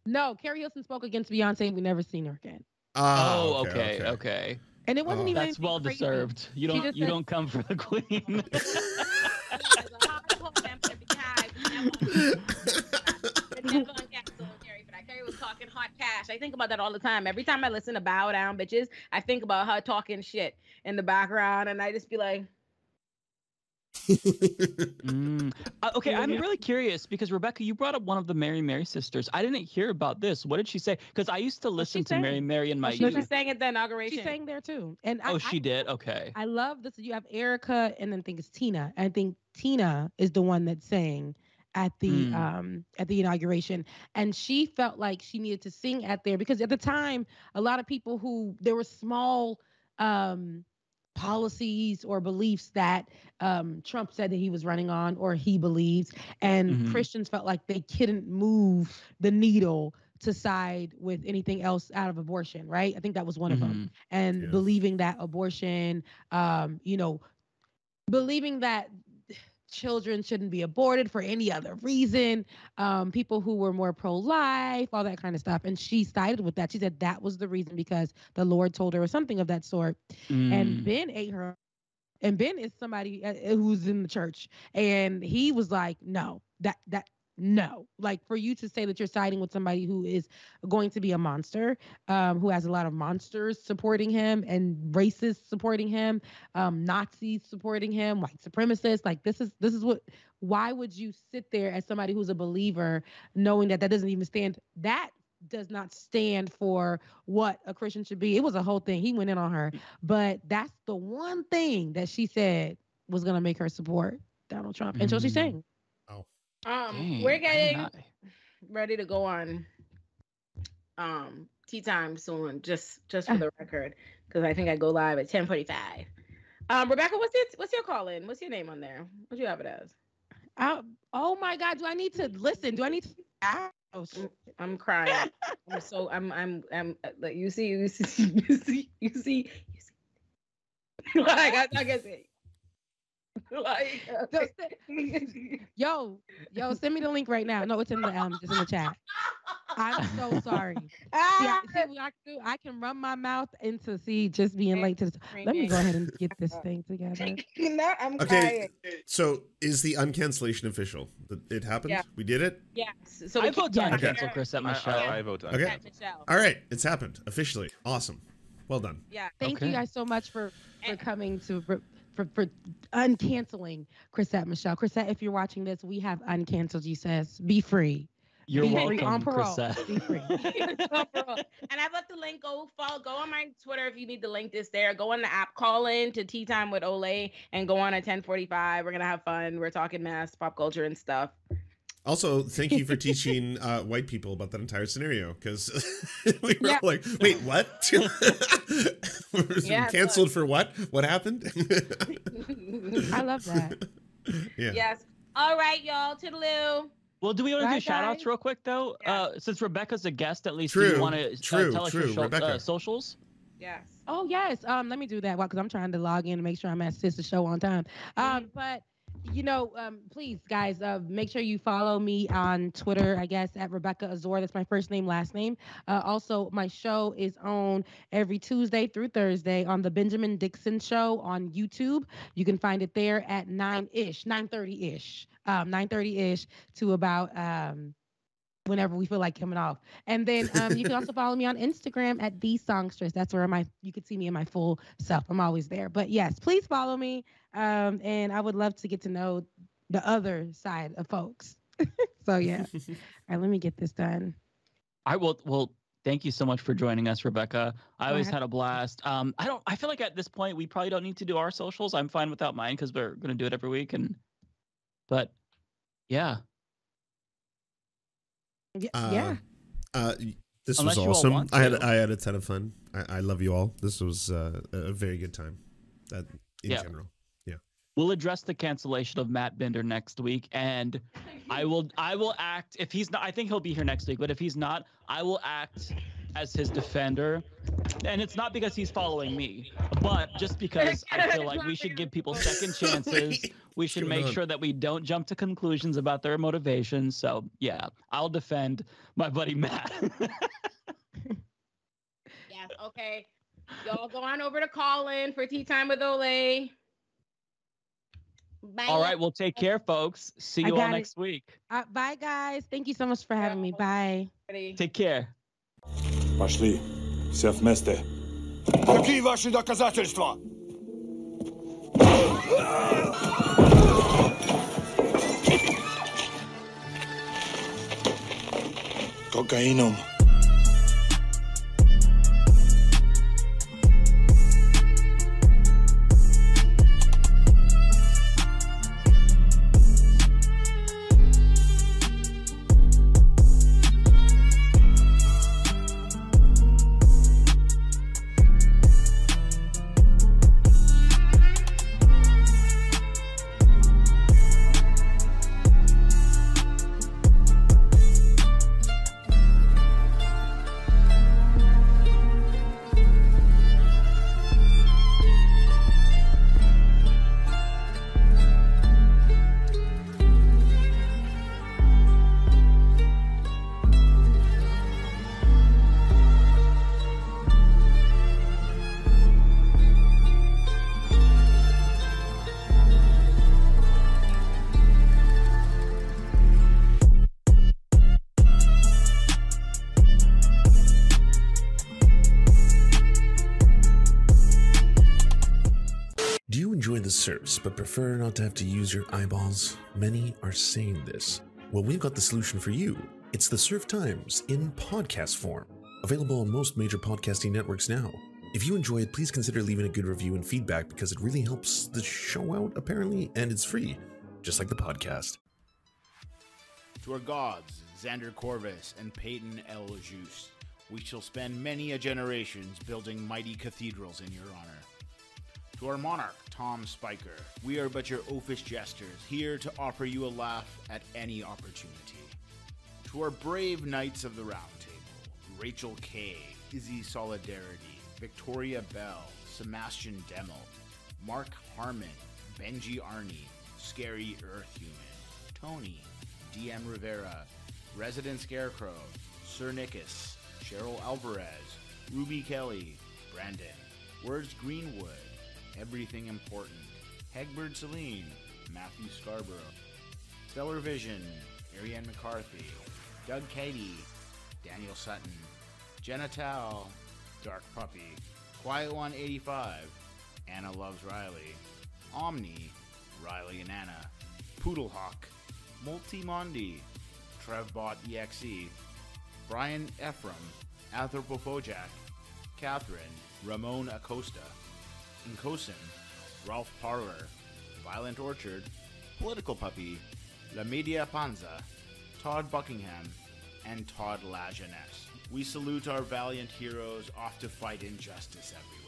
No, Keri Hilson spoke against Beyonce, and we never seen her again. Ah, oh, okay, okay. And it wasn't Oh. even. That's well crazy. deserved. You don't you said- don't come for the queen. hot cash. I think about that all the time. Every time I listen to Bow Down Bitches, I think about her talking shit in the background, and I just be like, Mm. Uh, okay, I'm really curious because Rebecca, you brought up one of the Mary Mary sisters. I didn't hear about this. What did she say? Because I used to listen to. Mary Mary in my she "No, youth. she sang at the inauguration." She sang there too, and I, Oh, I- she did. Okay. I love this. You have Erica, and then I think it's Tina. I think Tina is the one that sang at the Mm. um at the inauguration, and she felt like she needed to sing at there because at the time, a lot of people who there were small um policies or beliefs that um Trump said that he was running on or he believes, and Mhm. Christians felt like they couldn't move the needle to side with anything else out of abortion, right? I think that was one of them Mhm. and Yeah. believing that abortion, um, you know, believing that children shouldn't be aborted for any other reason, um, people who were more pro life, all that kind of stuff. And she sided with that. She said that was the reason because the Lord told her or something of that sort. And Mm. Ben ate her. And Ben is somebody uh, who's in the church, and he was like, "No, that that no, like for you to say that you're siding with somebody who is going to be a monster, um, who has a lot of monsters supporting him and racists supporting him, um, Nazis supporting him, white supremacists. Like this is this is what. Why would you sit there as somebody who's a believer, knowing that that doesn't even stand that does not stand for what a Christian should be. It was a whole thing. He went in on her, but that's the one thing that she said was going to make her support Donald Trump. And so she's Mm. Um, Dang, we're getting not- ready to go on um tea time soon, just just for the record, because I think I go live at ten forty five. Um, Rebecca, what's your what's your call in? What's your name on there? What do you have it as? I, oh my God, do I need to listen? Do I need to? Oh, I'm crying. I'm so I'm I'm I'm uh, like you see you see you see you see you see like I, I guess it. Like So yo, yo, send me the link right now. No, it's in the um, it's in the chat. I'm so sorry. See, I, see what I can do? I can run my mouth into see just being late to. The, let me go ahead and get this thing together. no, I'm Okay. crying. So is the uncancellation official? It happened. Yeah. We did it. Yes. So I we vote can't- to Yeah. uncancel Chrisette I, Michelle. I, I vote to Okay. Michelle. All right, it's happened officially. Awesome. Well done. Yeah. Thank you guys so much for for coming to for for, for uncanceling Chrisette Michelle. Chrisette, if you're watching this, we have uncanceled you. Says be free. You're be welcome, free on parole. Be free. and I've left the link go. Follow, go on my Twitter if you need the link. This there. Go on the app. Call in to Tea Time with Olay and go on at 10:45. We're gonna have fun. We're talking mass pop culture and stuff. Also, thank you for teaching uh, white people about that entire scenario because we were Yeah. all like, "Wait, what? We're Yeah, canceled for what? What happened?" I love that. yeah. Yes. All right, y'all. Toodaloo. Well, do we want to do shout outs real quick though? Yeah. Uh, since Rebecca's a guest, at least do you want to true, uh, tell us your true. uh, socials? Yes. Oh yes. Um, let me do that because I'm trying to log in and make sure I'm at sister show on time. Um, but you know, um, please guys, uh, make sure you follow me on Twitter. I guess at Rebecca Azor. That's my first name, last name. Uh, also, my show is on every Tuesday through Thursday on the Benjamin Dixon Show on YouTube. You can find it there at nine ish, nine thirty ish, um, nine thirty ish to about um whenever we feel like coming off. And then um, you can also follow me on Instagram at the Songstress. That's where my you can see me in my full self. I'm always there. But yes, please follow me. Um, and I would love to get to know the other side of folks. so yeah. All right, let me get this done. I will. Well, thank you so much for joining us, Rebecca. I always had a blast. Um, I don't. I feel like at this point we probably don't need to do our socials. I'm fine without mine because we're gonna do it every week. And, but, yeah. Yeah. Uh, yeah. Uh, this Unless was awesome. I had. I had a ton of fun. I, I love you all. This was uh, a very good time. That in Yeah. general. Yeah. We'll address the cancellation of Matt Binder next week, and I will I will act if he's not I think he'll be here next week, but if he's not, I will act as his defender. And it's not because he's following me, but just because I feel like we should give people second chances. We should make sure that we don't jump to conclusions about their motivations. So yeah, I'll defend my buddy Matt. Yes, okay. Y'all go on over to Callin for tea time with Olay. Bye. all right, well take care, folks. See you all got it. next week. Uh, bye, guys. Thank you so much for having me. Bye. Take care. Пошли. Все вместе. Какие ваши доказательства? Кокаином. But prefer not to have to use your eyeballs? Many are saying this. Well, we've got the solution for you. It's the Serf Times in podcast form, available on most major podcasting networks now. If you enjoy it, please consider leaving a good review and feedback because it really helps the show out, apparently, and it's free, just like the podcast. To our gods, Xander Corvus and Peyton L. Juste, we shall spend many a generations building mighty cathedrals in your honor. To our monarch, Tom Spiker, we are but your oafish jesters, here to offer you a laugh at any opportunity. To our brave knights of the Round Table, Rachel K., Izzy Solidarity, Victoria Bell, Sebastian Demel, Mark Harmon, Benji Arnie, Scary Earth Human, Tony, DM Rivera, Resident Scarecrow, Sir Nickus, Cheryl Alvarez, Ruby Kelly, Brandon, Words Greenwood, Everything Important, Hegbert Celine, Matthew Scarborough, Stellar Vision, Ariane McCarthy, Doug Cady, Daniel Sutton, Jenna Tao, Dark Puppy, Quiet One 85, Anna Loves Riley, Omni, Riley and Anna, Poodlehawk, Multimondi, Trevbot EXE, Brian Ephraim, Anthropophojack, Catherine, Ramon Acosta, Incosin, Ralph Parler, Violent Orchard, Political Puppy, La Media Panza, Todd Buckingham, and Todd Lajeunesse. We salute our valiant heroes off to fight injustice everywhere.